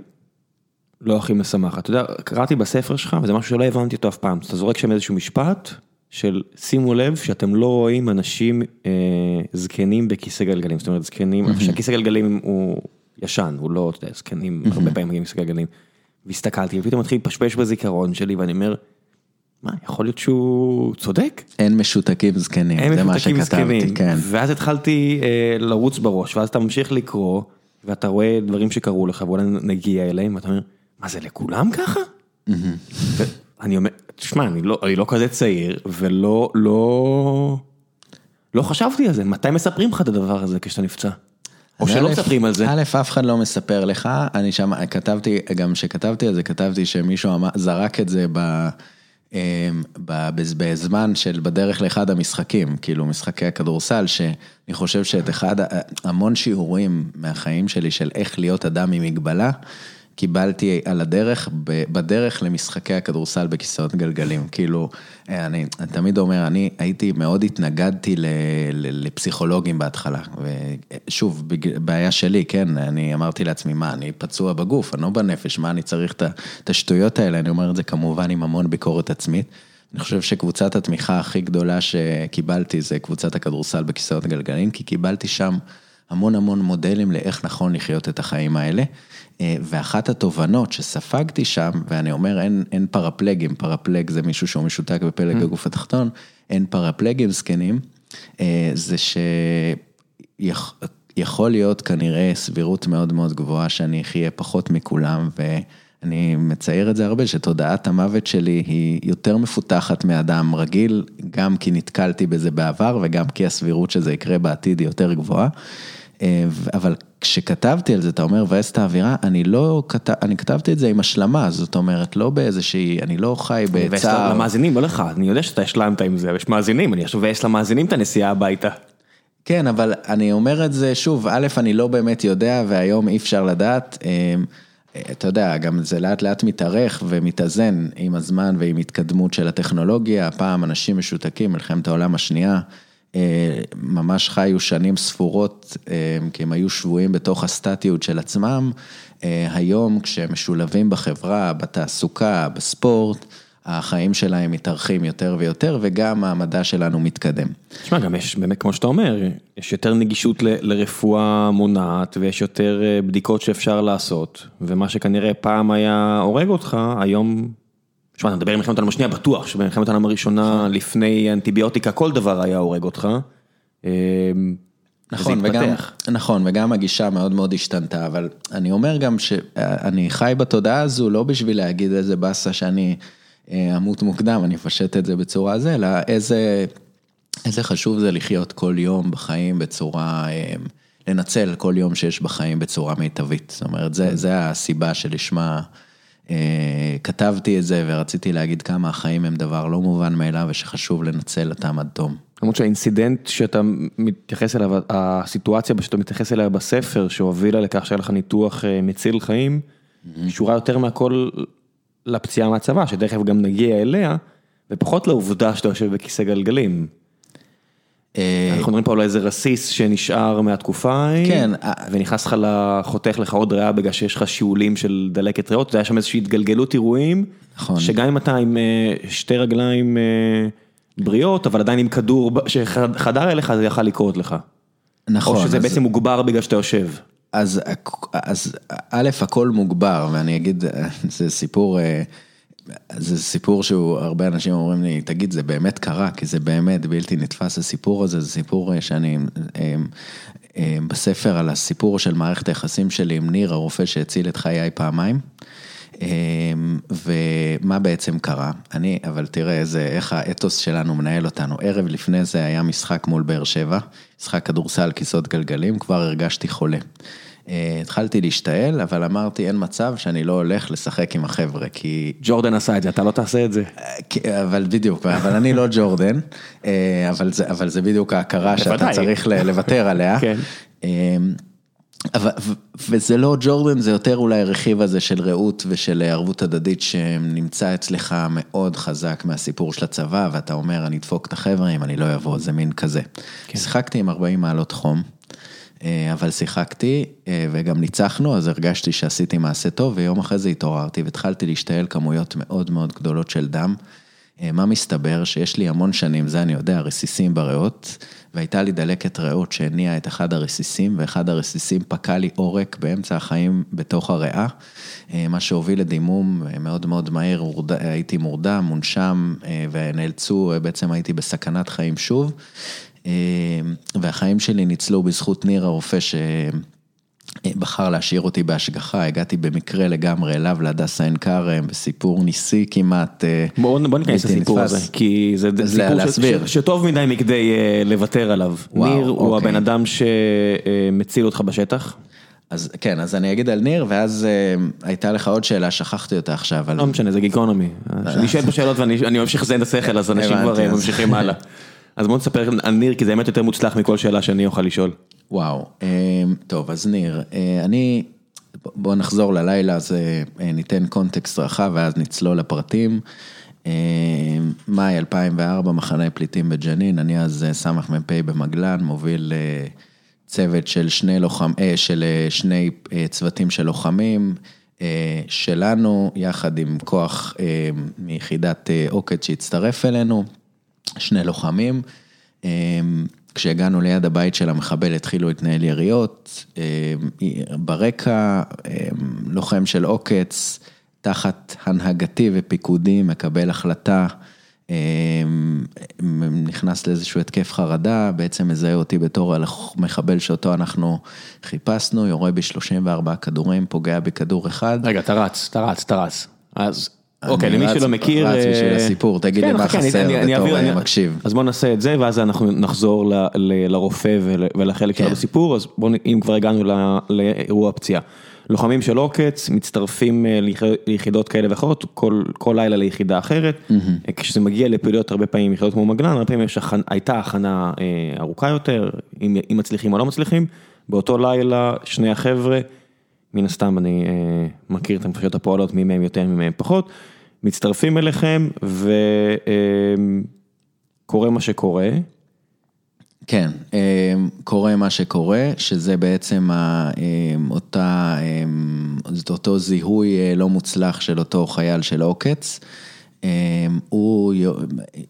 לא הכי משמחת. אתה יודע, קראתי בספר שלך, וזה משהו שלא הבנתי אותו אף פעם, אתה זורק שם איזשהו משפט של שימו לב שאתם לא רואים אנשים אה, זקנים בכיסא גלגלים, זאת אומרת זקנים, mm-hmm. שהכיסא גלגלים הוא ישן, הוא לא, אתה יודע, זקנים mm-hmm. הרבה פעמים מגיעים לכיסא גלגלים. והסתכלתי, ופתאום מתחיל להתפשפש בזיכרון שלי, ואני אומר, מה, יכול להיות שהוא צודק? אין משותקים זקנים, אין זה מה משותקים שכתבתי, זקנים. כן. ואז התחלתי אה, לרוץ בראש, ואז אתה ממשיך לקרוא, ואתה רואה דברים שקרו לך, ואולי נגיע אליהם, ואתה אומר, מה זה לכולם ככה? אני אומר, תשמע, אני לא, אני לא כזה צעיר, ולא, לא, לא חשבתי על זה, מתי מספרים לך את הדבר הזה כשאתה נפצע? או שלא מספרים על זה. א', אף אחד לא מספר לך, אני שם, כתבתי, גם כשכתבתי על זה, כתבתי שמישהו אמר, זרק את זה ב... אמ, בזמן של בדרך לאחד המשחקים, כאילו משחקי הכדורסל, שאני חושב שאת אחד, המון שיעורים מהחיים שלי של איך להיות אדם עם מגבלה, קיבלתי על הדרך, בדרך למשחקי הכדורסל בכיסאות גלגלים. כאילו, אה, אני, אני תמיד אומר, אני הייתי, מאוד התנגדתי ל, ל, לפסיכולוגים בהתחלה. ושוב, בעיה שלי, כן, אני אמרתי לעצמי, מה, אני פצוע בגוף, אני לא בנפש, מה אני צריך את השטויות האלה? אני אומר את זה כמובן עם המון ביקורת עצמית. אני חושב שקבוצת התמיכה הכי גדולה שקיבלתי זה קבוצת הכדורסל בכיסאות גלגלים, כי קיבלתי שם המון המון מודלים לאיך נכון לחיות את החיים האלה. אה, ואחת התובנות שספגתי שם, ואני אומר אין, אין פרפלגים, פרפלג זה מישהו שהוא משותק בפלג הגוף התחתון, אין פרפלגים זקנים, אה, זה שיכול להיות כנראה סבירות מאוד מאוד גבוהה שאני אחיה פחות מכולם, ואני מצייר את זה הרבה, שתודעת המוות שלי היא יותר מפותחת מאדם רגיל, גם כי נתקלתי בזה בעבר וגם כי הסבירות שזה יקרה בעתיד היא יותר גבוהה. אה, אבל כשכתבתי על זה, אתה אומר, מבאס את האווירה, אני לא, כתב, אני כתבתי את זה עם השלמה, זאת אומרת, לא באיזושהי, אני לא חי מבאס בצער. למאזינים, לא לך, אני יודע שאתה השלמת עם זה, יש מאזינים, אני עכשיו מבאס למאזינים את הנסיעה הביתה. כן, אבל אני אומר את זה, שוב, א', אני לא באמת יודע, והיום אי אפשר לדעת. אה, אתה יודע, גם זה לאט לאט מתארך ומתאזן עם הזמן ועם התקדמות של הטכנולוגיה. פעם אנשים משותקים, מלחמת העולם השנייה, ממש חיו שנים ספורות, אה, כי הם היו שבויים בתוך הסטטיות של עצמם. אה, היום, כשהם משולבים בחברה, בתעסוקה, בספורט, החיים שלהם מתארחים יותר ויותר, וגם המדע שלנו מתקדם. תשמע, גם יש באמת, כמו שאתה אומר, יש יותר נגישות ל- לרפואה מונעת, ויש יותר אה, בדיקות שאפשר לעשות, ומה שכנראה פעם היה הורג אותך, היום... תשמע, אתה מדבר עם מלחמת העולם השנייה, בטוח שבמלחמת העולם הראשונה, לפני אנטיביוטיקה, כל דבר היה הורג אותך. אה, נכון, וגם. נכון, וגם הגישה מאוד מאוד השתנתה, אבל אני אומר גם שאני חי בתודעה הזו לא בשביל להגיד איזה באסה שאני אה, אמות מוקדם, אני אפשט את זה בצורה הזו, אלא איזה, איזה חשוב זה לחיות כל יום בחיים בצורה, אה, לנצל כל יום שיש בחיים בצורה מיטבית. זאת אומרת, זה, זה הסיבה שלשמה אה, כתבתי את זה ורציתי להגיד כמה החיים הם דבר לא מובן מאליו ושחשוב לנצל אותם עד תום. למרות שהאינסידנט שאתה מתייחס אליו, הסיטואציה שאתה מתייחס אליה בספר, שהובילה לכך שהיה לך ניתוח אה, מציל חיים, קשורה יותר מהכל לפציעה מהצבא, אגב גם נגיע אליה, ופחות לעובדה שאתה יושב בכיסא גלגלים. אה, אנחנו מדברים פה על איזה רסיס שנשאר מהתקופה ההיא, כן, אה, ונכנס לך, לחותך לך עוד ריאה בגלל שיש לך שיעולים של דלקת ריאות, זה היה שם איזושהי התגלגלות אירועים, נכון. שגם אם אתה עם אה, שתי רגליים בריאות, אבל עדיין עם כדור שחדר אליך, זה יכול לקרות לך. נכון. או שזה אז- בעצם מוגבר בגלל שאתה יושב. אז, אז א', הכל מוגבר, ואני אגיד, זה סיפור, זה סיפור שהוא, הרבה אנשים אומרים לי, תגיד, זה באמת קרה, כי זה באמת בלתי נתפס הסיפור הזה, זה סיפור שאני, אה, אה, בספר על הסיפור של מערכת היחסים שלי עם ניר, הרופא שהציל את חיי פעמיים. אה, ומה בעצם קרה? אני, אבל תראה איזה, איך האתוס שלנו מנהל אותנו. ערב לפני זה היה משחק מול באר שבע, משחק כדורסל כיסאות גלגלים, כבר הרגשתי חולה. אה, התחלתי להשתעל, אבל אמרתי, אין מצב שאני לא הולך לשחק עם החבר'ה, כי... ג'ורדן עשה את זה, אתה לא תעשה את זה. כי- אבל בדיוק, אבל אני לא ג'ורדן, אה, אבל זה, אבל זה בדיוק ההכרה שאתה. צריך לוותר עליה. כן. אה, אבל, וזה לא ג'ורדן, זה יותר אולי הרכיב הזה של רעות ושל ערבות הדדית שנמצא אצלך מאוד חזק מהסיפור של הצבא, ואתה אומר, אני אדפוק את החבר'ה אם אני לא אבוא, זה מין כזה. כן. שיחקתי עם 40 מעלות חום, אה, אבל שיחקתי אה, וגם ניצחנו, אז הרגשתי שעשיתי מעשה טוב, ויום אחרי זה התעוררתי והתחלתי להשתעל כמויות מאוד מאוד גדולות של דם. מה מסתבר? שיש לי המון שנים, זה אני יודע, רסיסים בריאות, והייתה לי דלקת ריאות שהניעה את אחד הרסיסים, ואחד הרסיסים פקע לי עורק באמצע החיים בתוך הריאה, מה שהוביל לדימום מאוד מאוד מהר, הייתי מורדם, מונשם, ונאלצו, בעצם הייתי בסכנת חיים שוב. והחיים שלי ניצלו בזכות ניר הרופא שבחר להשאיר אותי בהשגחה, הגעתי במקרה לגמרי אליו להדסה עין כרם, בסיפור ניסי כמעט. בוא ניכנס לסיפור הזה, כי זה סיפור שטוב מדי מכדי לוותר עליו. ניר הוא הבן אדם שמציל אותך בשטח. אז כן, אז אני אגיד על ניר, ואז הייתה לך עוד שאלה, שכחתי אותה עכשיו. לא משנה, זה גיקונומי. אני שואל פה שאלות ואני ממשיך לזיין את השכל, אז אנשים כבר ממשיכים הלאה. אז בוא נספר על ניר, כי זה באמת יותר מוצלח מכל שאלה שאני אוכל לשאול. וואו, טוב, אז ניר, אני, בוא נחזור ללילה, אז ניתן קונטקסט רחב ואז נצלול לפרטים. מאי 2004, מחנה פליטים בג'נין, אני אז סמ"פ במגלן, מוביל צוות של שני לוחם, של שני צוותים של לוחמים, שלנו, יחד עם כוח מיחידת עוקץ שהצטרף אלינו. שני לוחמים, כשהגענו ליד הבית של המחבל התחילו להתנהל יריות, ברקע לוחם של עוקץ, תחת הנהגתי ופיקודי, מקבל החלטה, נכנס לאיזשהו התקף חרדה, בעצם מזהה אותי בתור המחבל שאותו אנחנו חיפשנו, יורה ב-34 כדורים, פוגע בכדור אחד. רגע, אתה רץ, אתה רץ, אתה רץ. אז... אוקיי, למי שלא מכיר, רץ בשביל הסיפור, תגיד לי מה חסר בתור מקשיב. אז בוא נעשה את זה, ואז אנחנו נחזור לרופא ולחלק של הסיפור, אז בוא, אם כבר הגענו לאירוע פציעה. לוחמים של עוקץ, מצטרפים ליחידות כאלה ואחרות, כל לילה ליחידה אחרת, כשזה מגיע לפעילויות הרבה פעמים יחידות כמו מגלן, הרבה פעמים הייתה הכנה ארוכה יותר, אם מצליחים או לא מצליחים, באותו לילה שני החבר'ה, מן הסתם אני מכיר את הנפשות הפועלות, מי מהם יותר, מי מהם פחות. מצטרפים אליכם וקורה מה שקורה. כן, קורה מה שקורה, שזה בעצם אותה, אותו זיהוי לא מוצלח של אותו חייל של עוקץ. הוא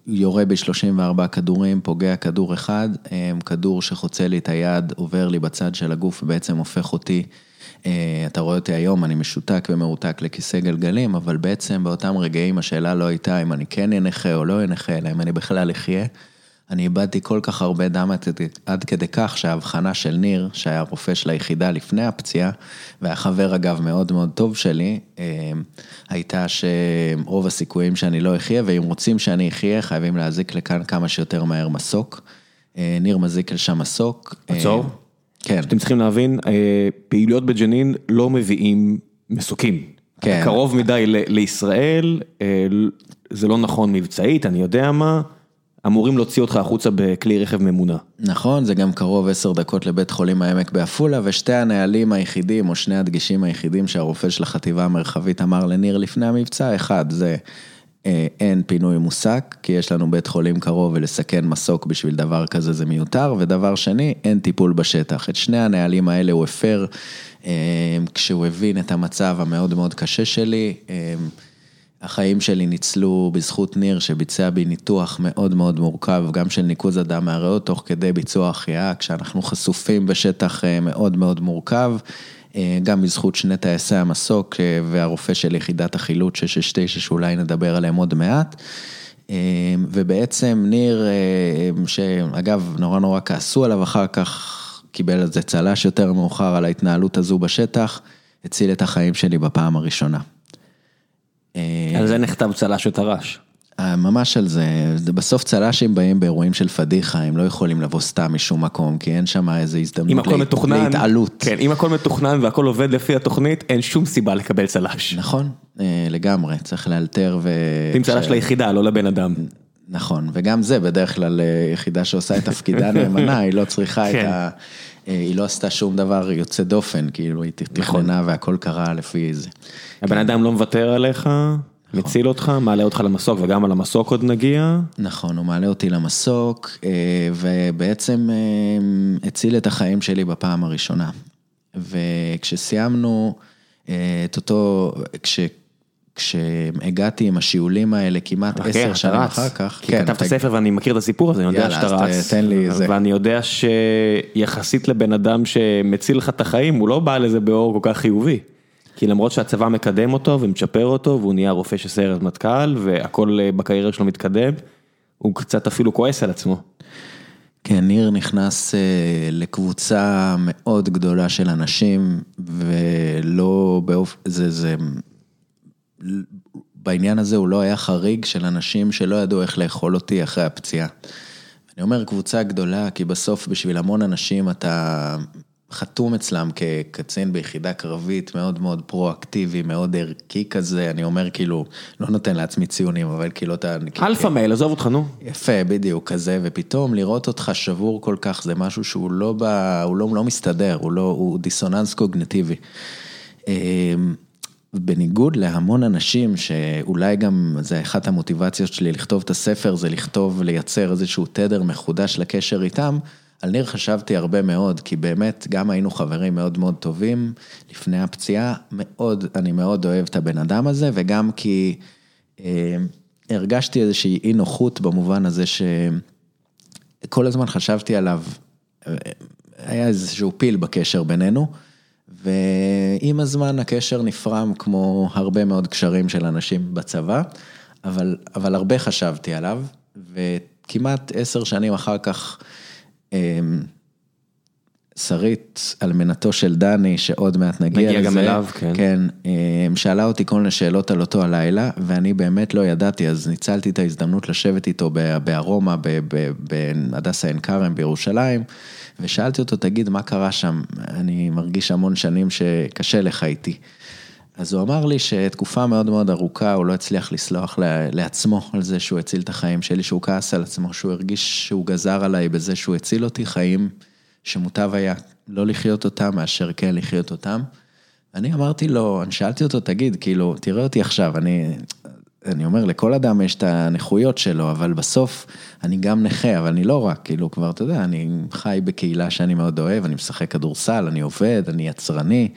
יורה ב-34 כדורים, פוגע כדור אחד, כדור שחוצה לי את היד, עובר לי בצד של הגוף ובעצם הופך אותי. אתה רואה אותי היום, אני משותק ומרותק לכיסא גלגלים, אבל בעצם באותם רגעים השאלה לא הייתה אם אני כן אהיה נכה או לא אהיה נכה, אלא אם אני בכלל אחיה. אני איבדתי כל כך הרבה דם עד כדי כך שההבחנה של ניר, שהיה רופא של היחידה לפני הפציעה, והיה חבר אגב מאוד מאוד טוב שלי, הייתה שרוב הסיכויים שאני לא אחיה, ואם רוצים שאני אחיה, חייבים להזיק לכאן כמה שיותר מהר מסוק. ניר מזיק לשם מסוק. עצור. כן. אתם צריכים להבין, פעילויות בג'נין לא מביאים מסוקים. כן. קרוב מדי לישראל, זה לא נכון מבצעית, אני יודע מה, אמורים להוציא אותך החוצה בכלי רכב ממונע. נכון, זה גם קרוב עשר דקות לבית חולים העמק בעפולה, ושתי הנהלים היחידים, או שני הדגישים היחידים שהרופא של החטיבה המרחבית אמר לניר לפני המבצע, אחד זה אין פינוי מוסק, כי יש לנו בית חולים קרוב ולסכן מסוק בשביל דבר כזה זה מיותר, ודבר שני, אין טיפול בשטח. את שני הנהלים האלה הוא הפר כשהוא הבין את המצב המאוד מאוד קשה שלי. החיים שלי ניצלו בזכות ניר שביצע בי ניתוח מאוד מאוד מורכב, גם של ניקוז הדם מהריאות, תוך כדי ביצוע החייאה, כשאנחנו חשופים בשטח מאוד מאוד מורכב, גם בזכות שני טייסי המסוק והרופא של יחידת החילוץ 669, שאולי נדבר עליהם עוד מעט. ובעצם ניר, שאגב נורא נורא כעסו עליו אחר כך, קיבל על זה צל"ש יותר מאוחר על ההתנהלות הזו בשטח, הציל את החיים שלי בפעם הראשונה. על זה נכתב צל"ש וטר"ש. ממש על זה, בסוף צל"שים באים באירועים של פדיחה, הם לא יכולים לבוא סתם משום מקום, כי אין שם איזה הזדמנות להתעלות. כן, אם הכל מתוכנן והכל עובד לפי התוכנית, אין שום סיבה לקבל צל"ש. נכון, לגמרי, צריך לאלתר ו... עם צל"ש ליחידה, לא לבן אדם. נכון, וגם זה בדרך כלל יחידה שעושה את תפקידה נאמנה, היא לא צריכה את ה... היא לא עשתה שום דבר יוצא דופן, כאילו היא תכננה והכל קרה לפי זה. הבן אדם לא מוותר עליך, מציל אותך, מעלה אותך למסוק וגם על המסוק עוד נגיע. נכון, הוא מעלה אותי למסוק ובעצם הציל את החיים שלי בפעם הראשונה. וכשסיימנו את אותו, כשהגעתי עם השיעולים האלה כמעט עשר אתה שנים רץ. אחר כך, כי כתבת ספר ואני מכיר את הסיפור הזה, אני יודע יאללה, שאתה רץ. תן לי זה. ואני יודע שיחסית לבן אדם שמציל לך את החיים, הוא לא בא לזה באור כל כך חיובי. כי למרות שהצבא מקדם אותו ומצ'פר אותו, והוא נהיה רופא של סיירת מטכ"ל, והכל אה, בקריירה שלו מתקדם, הוא קצת אפילו כועס על עצמו. כן, ניר נכנס אה, לקבוצה מאוד גדולה של אנשים, ולא באופן, זה, זה, בעניין הזה הוא לא היה חריג של אנשים שלא ידעו איך לאכול אותי אחרי הפציעה. אני אומר קבוצה גדולה, כי בסוף בשביל המון אנשים אתה חתום אצלם כקצין ביחידה קרבית, מאוד מאוד פרואקטיבי, מאוד ערכי כזה, אני אומר כאילו, לא נותן לעצמי ציונים, אבל כאילו אתה... alpha male, עזוב אותך נו. יפה, בדיוק, כזה, ופתאום לראות אותך שבור כל כך, זה משהו שהוא לא בא, הוא לא, לא מסתדר, הוא לא, הוא דיסוננס קוגניטיבי. אמ, בניגוד להמון אנשים, שאולי גם, זה אחת המוטיבציות שלי לכתוב את הספר, זה לכתוב, לייצר איזשהו תדר מחודש לקשר איתם, על ניר חשבתי הרבה מאוד, כי באמת, גם היינו חברים מאוד מאוד טובים לפני הפציעה, מאוד, אני מאוד אוהב את הבן אדם הזה, וגם כי אה, הרגשתי איזושהי אי נוחות במובן הזה שכל הזמן חשבתי עליו, אה, היה איזשהו פיל בקשר בינינו, ועם הזמן הקשר נפרם כמו הרבה מאוד קשרים של אנשים בצבא, אבל, אבל הרבה חשבתי עליו, וכמעט עשר שנים אחר כך, שרית, אלמנתו של דני, שעוד מעט נגיע נגיע לזה. גם אליו, כן. כן, אמ, שאלה אותי כל מיני שאלות על אותו הלילה, ואני באמת לא ידעתי, אז ניצלתי את ההזדמנות לשבת איתו בארומה, בהדסה עין כרם בירושלים, ושאלתי אותו, תגיד, מה קרה שם? אני מרגיש המון שנים שקשה לך איתי. אז הוא אמר לי שתקופה מאוד מאוד ארוכה הוא לא הצליח לסלוח לעצמו על זה שהוא הציל את החיים שלי, שהוא כעס על עצמו, שהוא הרגיש שהוא גזר עליי בזה שהוא הציל אותי חיים שמוטב היה לא לחיות אותם מאשר כן לחיות אותם. אני אמרתי לו, אני שאלתי אותו, תגיד, כאילו, תראה אותי עכשיו, אני, אני אומר, לכל אדם יש את הנכויות שלו, אבל בסוף אני גם נכה, אבל אני לא רק, כאילו, כבר, אתה יודע, אני חי בקהילה שאני מאוד אוהב, אני משחק כדורסל, אני עובד, אני יצרני,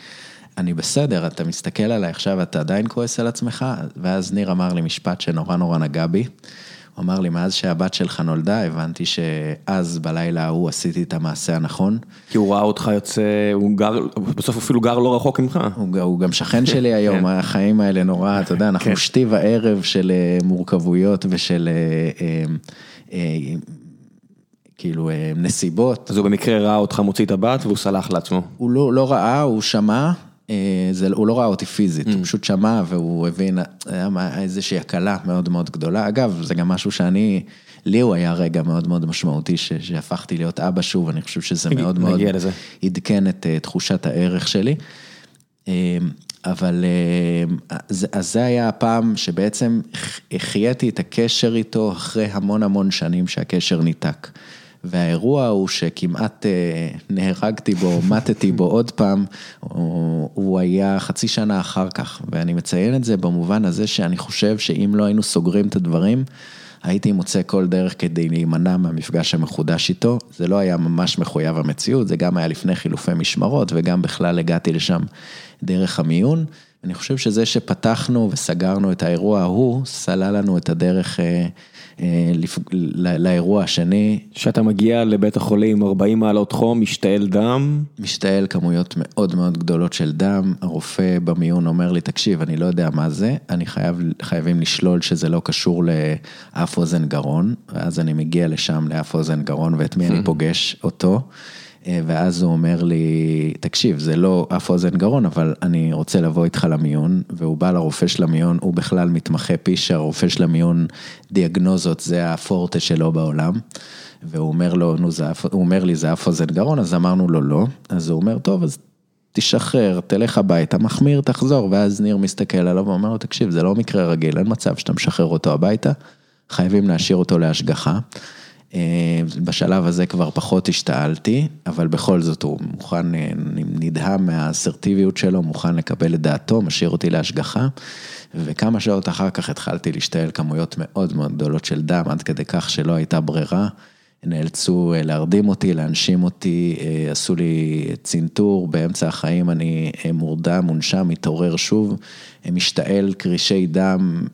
אני בסדר, אתה מסתכל עליי עכשיו, אתה עדיין כועס על עצמך? ואז ניר אמר לי משפט שנורא נורא נגע בי. הוא אמר לי, מאז שהבת שלך נולדה, הבנתי שאז בלילה ההוא עשיתי את המעשה הנכון. כי הוא ראה אותך יוצא, הוא גר, בסוף אפילו גר לא רחוק ממך. הוא, הוא גם שכן שלי היום, החיים האלה נורא, אתה יודע, אנחנו שתי וערב של אה, מורכבויות ושל אה, אה, כאילו נסיבות. אז הוא במקרה ראה אותך מוציא את הבת והוא סלח לעצמו. הוא לא, לא ראה, הוא שמע, זה, הוא לא ראה אותי פיזית, הוא פשוט שמע והוא הבין, היה מה- איזושהי הקלה מאוד מאוד גדולה. אגב, זה גם משהו שאני, לי הוא היה רגע מאוד מאוד משמעותי, ש, שהפכתי להיות אבא שוב, אני חושב שזה נגיע- מאוד מאוד נגיע לזה. עדכן את אה, תחושת הערך שלי. אה, אבל אה, זה- אז זה היה הפעם שבעצם החייתי את הקשר איתו אחרי המון המון שנים שהקשר ניתק. והאירוע הוא שכמעט אה, נהרגתי בו, מתתי בו עוד פעם, הוא, הוא היה חצי שנה אחר כך, ואני מציין את זה במובן הזה שאני חושב שאם לא היינו סוגרים את הדברים, הייתי מוצא כל דרך כדי להימנע מהמפגש המחודש איתו, זה לא היה ממש מחויב המציאות, זה גם היה לפני חילופי משמרות וגם בכלל הגעתי לשם דרך המיון. אני חושב שזה שפתחנו וסגרנו את האירוע ההוא, סלל לנו את הדרך אה, לפ... ל- לאירוע השני, כשאתה מגיע לבית החולים 40 מעלות חום, משתעל דם, משתעל כמויות מאוד מאוד גדולות של דם, הרופא במיון אומר לי, תקשיב, אני לא יודע מה זה, אני חייב, חייבים לשלול שזה לא קשור לאף אוזן גרון, ואז אני מגיע לשם לאף אוזן גרון, ואת מי אני פוגש? אותו. אה, ואז הוא אומר לי, תקשיב, זה לא אף אוזן גרון, אבל אני רוצה לבוא איתך למיון, והוא בא לרופא של המיון, הוא בכלל מתמחה פישר, הרופא של המיון, דיאגנוזות, זה הפורטה שלו בעולם. והוא אומר לו, נו, זה, אף- הוא אומר לי, זה אף אוזן גרון, אז אמרנו לו לא, אז הוא אומר, טוב, אז תשחרר, תלך הביתה, מחמיר, תחזור, ואז ניר מסתכל עליו ואומר לו, תקשיב, זה לא מקרה רגיל, אין מצב שאתה משחרר אותו הביתה, חייבים להשאיר אותו להשגחה. אה, בשלב הזה כבר פחות השתעלתי, אבל בכל זאת הוא מוכן, אה, נדהם מהאסרטיביות שלו, מוכן לקבל את דעתו, משאיר אותי להשגחה. וכמה שעות אחר כך התחלתי להשתעל כמויות מאוד מאוד גדולות של דם, עד כדי כך שלא הייתה ברירה. נאלצו להרדים אותי, להנשים אותי, עשו לי צנתור, באמצע החיים אני מורדם, מונשם, מתעורר שוב, משתעל קרישי דם,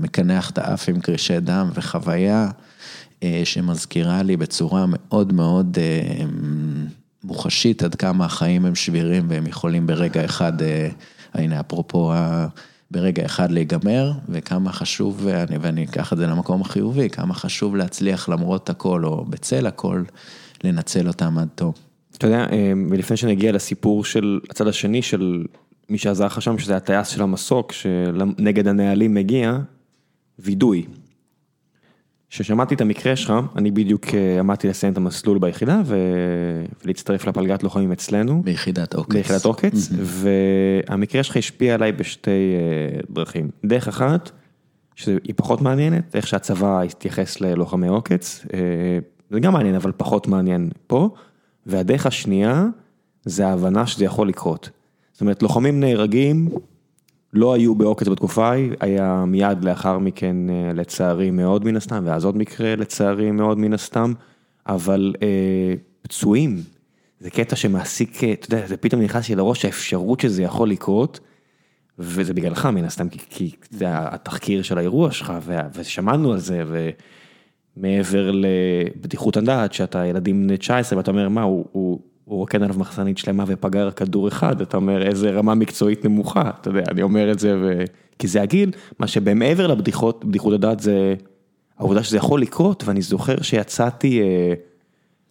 מקנח את האף עם קרישי דם וחוויה שמזכירה לי בצורה מאוד מאוד מוחשית עד כמה החיים הם שבירים והם יכולים ברגע אחד, הנה אפרופו ברגע אחד להיגמר, וכמה חשוב, ואני, ואני אקח את זה למקום החיובי, כמה חשוב להצליח למרות הכל, או בצל הכל, לנצל אותם עד תום. אתה יודע, ולפני שנגיע לסיפור של הצד השני, של מי שעזר לך שם, שזה הטייס של המסוק, שנגד הנהלים מגיע, וידוי. כששמעתי את המקרה שלך, אני בדיוק עמדתי לסיים את המסלול ביחידה ולהצטרף לפלגת לוחמים אצלנו. ביחידת עוקץ. ביחידת עוקץ, והמקרה שלך השפיע עליי בשתי דרכים. דרך אחת, שהיא פחות מעניינת, איך שהצבא התייחס ללוחמי עוקץ, זה גם מעניין, אבל פחות מעניין פה. והדרך השנייה, זה ההבנה שזה יכול לקרות. זאת אומרת, לוחמים נהרגים. לא היו בעוקץ בתקופה ההיא, היה מיד לאחר מכן לצערי מאוד מן הסתם, ואז עוד מקרה לצערי מאוד מן הסתם, אבל פצועים, זה קטע שמעסיק, אתה יודע, זה פתאום נכנס לי לראש האפשרות שזה יכול לקרות, וזה בגללך מן הסתם, כי זה התחקיר של האירוע שלך, ושמענו על זה, ומעבר לבדיחות הדעת, שאתה ילדים בני 19 ואתה אומר, מה, הוא רוקד עליו מחסנית שלמה ופגר כדור אחד, אתה אומר איזה רמה מקצועית נמוכה, אתה יודע, אני אומר את זה כי זה הגיל, מה שבמעבר לבדיחות, בדיחות הדעת זה העובדה שזה יכול לקרות, ואני זוכר שיצאתי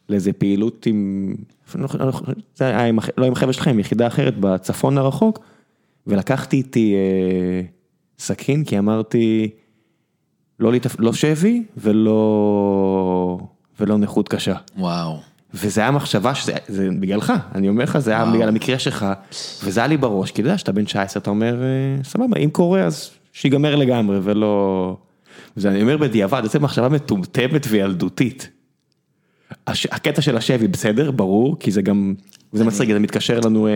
לאיזה פעילות עם, זה היה לא עם חבר'ה שלך, עם יחידה אחרת בצפון הרחוק, ולקחתי איתי סכין, כי אמרתי, לא שבי ולא נכות קשה. וואו. וזה היה מחשבה שזה בגללך, אני אומר לך, זה היה בגלל המקרה שלך, וזה היה לי בראש, כי אתה יודע שאתה בן 19, אתה אומר, סבבה, אם קורה אז שיגמר לגמרי ולא... ואני אומר בדיעבד, זו מחשבה מטומטמת וילדותית. הקטע של השבי בסדר, ברור, כי זה גם, זה מצחיק, זה מתקשר לנו,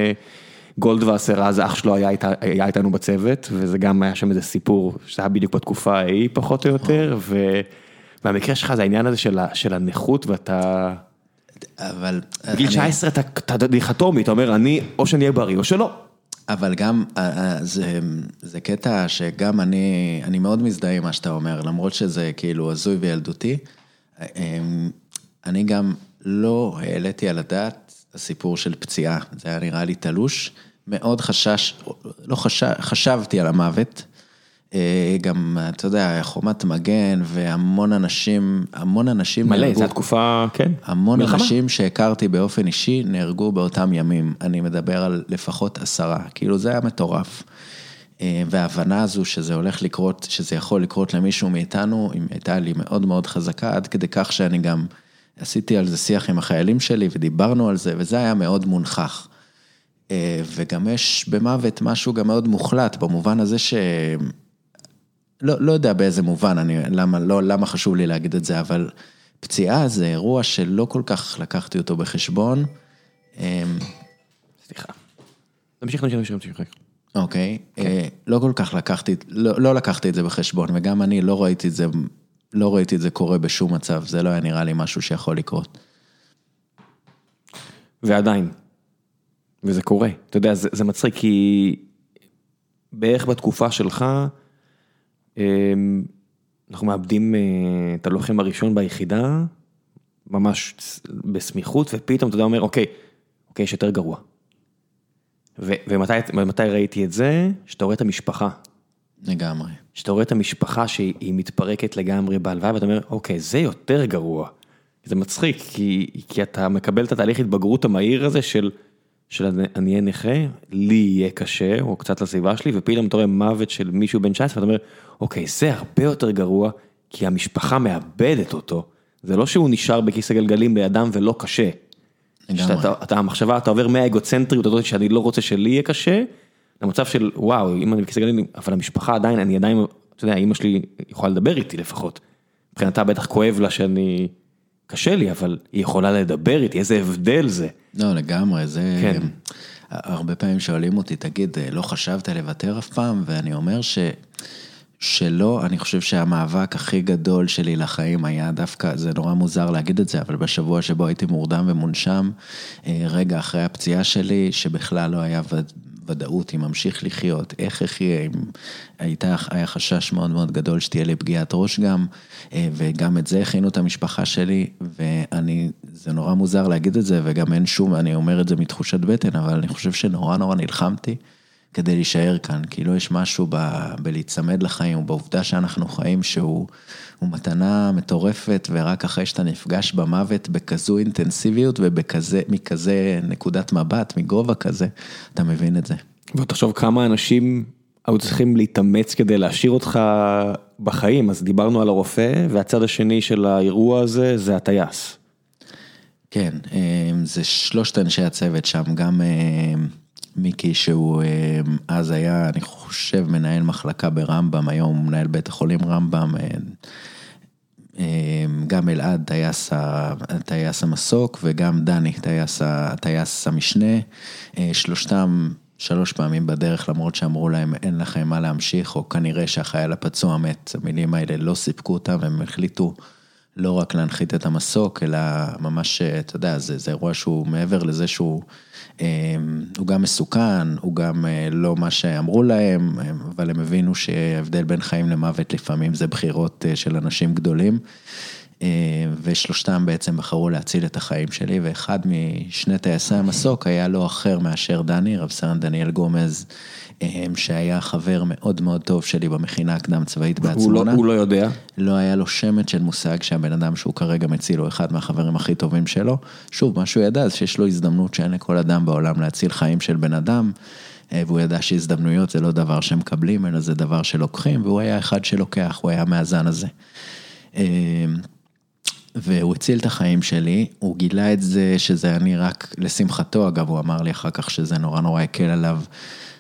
גולדווסר, אז אח שלו היה איתנו בצוות, וזה גם היה שם איזה סיפור, שזה היה בדיוק בתקופה ההיא פחות או יותר, והמקרה שלך זה העניין הזה של הנכות ואתה... אבל... בגיל 19 אתה דיכטומי, אתה אומר, אני, או שאני אהיה בריא או שלא. אבל גם, זה קטע שגם אני, אני מאוד מזדהה עם מה שאתה אומר, למרות שזה כאילו הזוי וילדותי. אני גם לא העליתי על הדעת הסיפור של פציעה, זה היה נראה לי תלוש. מאוד חשש, לא חשב, חשבתי על המוות. גם, אתה יודע, חומת מגן והמון אנשים, המון אנשים נהרגו. מלא, זו התקופה, כן. המון אנשים שהכרתי באופן אישי נהרגו באותם ימים. אני מדבר על לפחות עשרה, כאילו זה היה מטורף. וההבנה הזו שזה הולך לקרות, שזה יכול לקרות למישהו מאיתנו, הייתה לי מאוד מאוד חזקה, עד כדי כך שאני גם עשיתי על זה שיח עם החיילים שלי ודיברנו על זה, וזה היה מאוד מונחח. וגם יש במוות משהו גם מאוד מוחלט, במובן הזה ש... לא, לא יודע באיזה מובן, אני, למה, לא, למה חשוב לי להגיד את זה, אבל פציעה זה אירוע שלא כל כך לקחתי אותו בחשבון. סליחה. תמשיך, תמשיך, תמשיך. אוקיי, לא כל כך לקחתי, לא, לא לקחתי את זה בחשבון, וגם אני לא ראיתי את זה, לא ראיתי את זה קורה בשום מצב, זה לא היה נראה לי משהו שיכול לקרות. ועדיין, וזה קורה, אתה יודע, זה, זה מצחיק כי בערך בתקופה שלך, אנחנו מאבדים את הלוחם הראשון ביחידה, ממש בסמיכות, ופתאום אתה יודע, אומר, אוקיי, אוקיי, יש יותר גרוע. ומתי ראיתי את זה? שאתה רואה את המשפחה. לגמרי. שאתה רואה את המשפחה שהיא מתפרקת לגמרי בהלוואה, ואתה אומר, אוקיי, זה יותר גרוע. זה מצחיק, כי, כי אתה מקבל את התהליך התבגרות המהיר הזה של, של אני אהיה נכה, לי יהיה קשה, או קצת לסביבה שלי, ופתאום אתה רואה מוות של מישהו בן 19, ואתה אומר, אוקיי, זה הרבה יותר גרוע, כי המשפחה מאבדת אותו. זה לא שהוא נשאר בכיס הגלגלים לידם ולא קשה. לגמרי. אתה, המחשבה, אתה עובר מהאגוצנטריות הזאת שאני לא רוצה שלי יהיה קשה, למצב של וואו, אם אני בכיס הגלגלים, אבל המשפחה עדיין, אני עדיין, אתה יודע, אמא שלי יכולה לדבר איתי לפחות. מבחינתה בטח כואב לה שאני, קשה לי, אבל היא יכולה לדבר איתי, איזה הבדל זה. לא, לגמרי, זה... כן. הרבה פעמים שואלים אותי, תגיד, לא חשבת לוותר אף פעם? ואני אומר ש... שלא, אני חושב שהמאבק הכי גדול שלי לחיים היה דווקא, זה נורא מוזר להגיד את זה, אבל בשבוע שבו הייתי מורדם ומונשם, רגע אחרי הפציעה שלי, שבכלל לא היה ודאות אם ממשיך לחיות, איך אחיה, אם הייתה, היה חשש מאוד מאוד גדול שתהיה לי פגיעת ראש גם, וגם את זה הכינו את המשפחה שלי, ואני, זה נורא מוזר להגיד את זה, וגם אין שום, אני אומר את זה מתחושת בטן, אבל אני חושב שנורא נורא נלחמתי. כדי להישאר כאן, כאילו יש משהו ב, בלהיצמד לחיים, ובעובדה שאנחנו חיים שהוא מתנה מטורפת, ורק אחרי שאתה נפגש במוות בכזו אינטנסיביות ובכזה, מכזה נקודת מבט, מגובה כזה, אתה מבין את זה. ותחשוב כמה אנשים היו צריכים להתאמץ כדי להשאיר אותך בחיים, אז דיברנו על הרופא, והצד השני של האירוע הזה זה הטייס. כן, אה, זה שלושת אנשי הצוות שם, גם... אה, מיקי שהוא אה, אז היה, אני חושב, מנהל מחלקה ברמב"ם, היום מנהל בית החולים רמב"ם. אה, אה, גם אלעד, טייס, טייס המסוק, וגם דני, טייס, טייס המשנה. שלושתם שלוש פעמים בדרך, למרות שאמרו להם אין לכם מה להמשיך, או כנראה שהחייל הפצוע מת, המילים האלה לא סיפקו אותם, והם החליטו לא רק להנחית את המסוק, אלא ממש, אתה יודע, זה, זה אירוע שהוא מעבר לזה שהוא... אמ, הוא גם מסוכן, הוא גם אה, לא מה שאמרו להם, אבל הם הבינו שההבדל בין חיים למוות לפעמים זה בחירות אה, של אנשים גדולים. אה, ושלושתם בעצם בחרו להציל את החיים שלי, ואחד משני טייסי המסוק היה לא אחר מאשר דני, רב סרן דניאל גומז, שהיה חבר מאוד מאוד טוב שלי במכינה הקדם צבאית בעצמונה. הוא לא, הוא לא יודע. לא היה לו שמץ של מושג שהבן אדם שהוא כרגע מציל הוא אחד מהחברים הכי טובים שלו. שוב, מה שהוא ידע זה שיש לו הזדמנות שאין לכל אדם בעולם להציל חיים של בן אדם. והוא ידע שהזדמנויות זה לא דבר שמקבלים, אלא זה דבר שלוקחים, והוא היה אחד שלוקח, הוא היה מהזן הזה. והוא הציל את החיים שלי, הוא גילה את זה שזה אני רק, לשמחתו אגב, הוא אמר לי אחר כך שזה נורא נורא הקל עליו,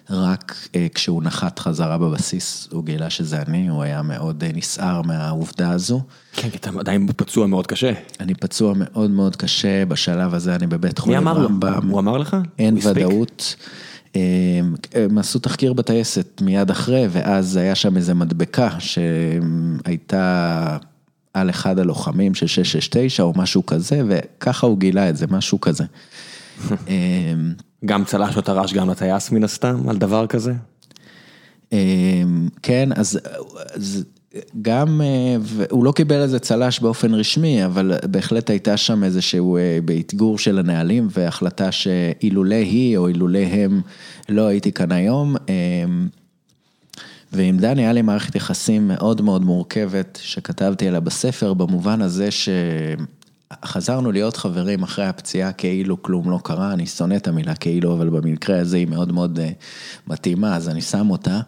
רק אה, כשהוא נחת חזרה בבסיס, הוא גילה שזה אני, הוא היה מאוד אה, נסער מהעובדה הזו. כן, כי אתה עדיין פצוע מאוד קשה. אני פצוע מאוד מאוד קשה, בשלב הזה אני בבית חולים רמב"ם. מי אמר לו? הוא אמר לך? אין ודאות. אה, הם עשו תחקיר בטייסת מיד אחרי, ואז היה שם איזה מדבקה שהייתה... על אחד הלוחמים של 669 או משהו כזה, וככה הוא גילה את זה, משהו כזה. גם צל"ש או טר"ש גם לטייס מן הסתם, על דבר כזה? כן, אז גם, הוא לא קיבל איזה צל"ש באופן רשמי, אבל בהחלט הייתה שם איזשהו באתגור של הנהלים והחלטה שאילולא היא או אילולא הם לא הייתי כאן היום. ועם דני היה לי מערכת יחסים מאוד מאוד מורכבת שכתבתי עליה בספר, במובן הזה שחזרנו להיות חברים אחרי הפציעה כאילו כלום לא קרה, אני שונא את המילה כאילו, אבל במקרה הזה היא מאוד מאוד אה, מתאימה, אז אני שם אותה.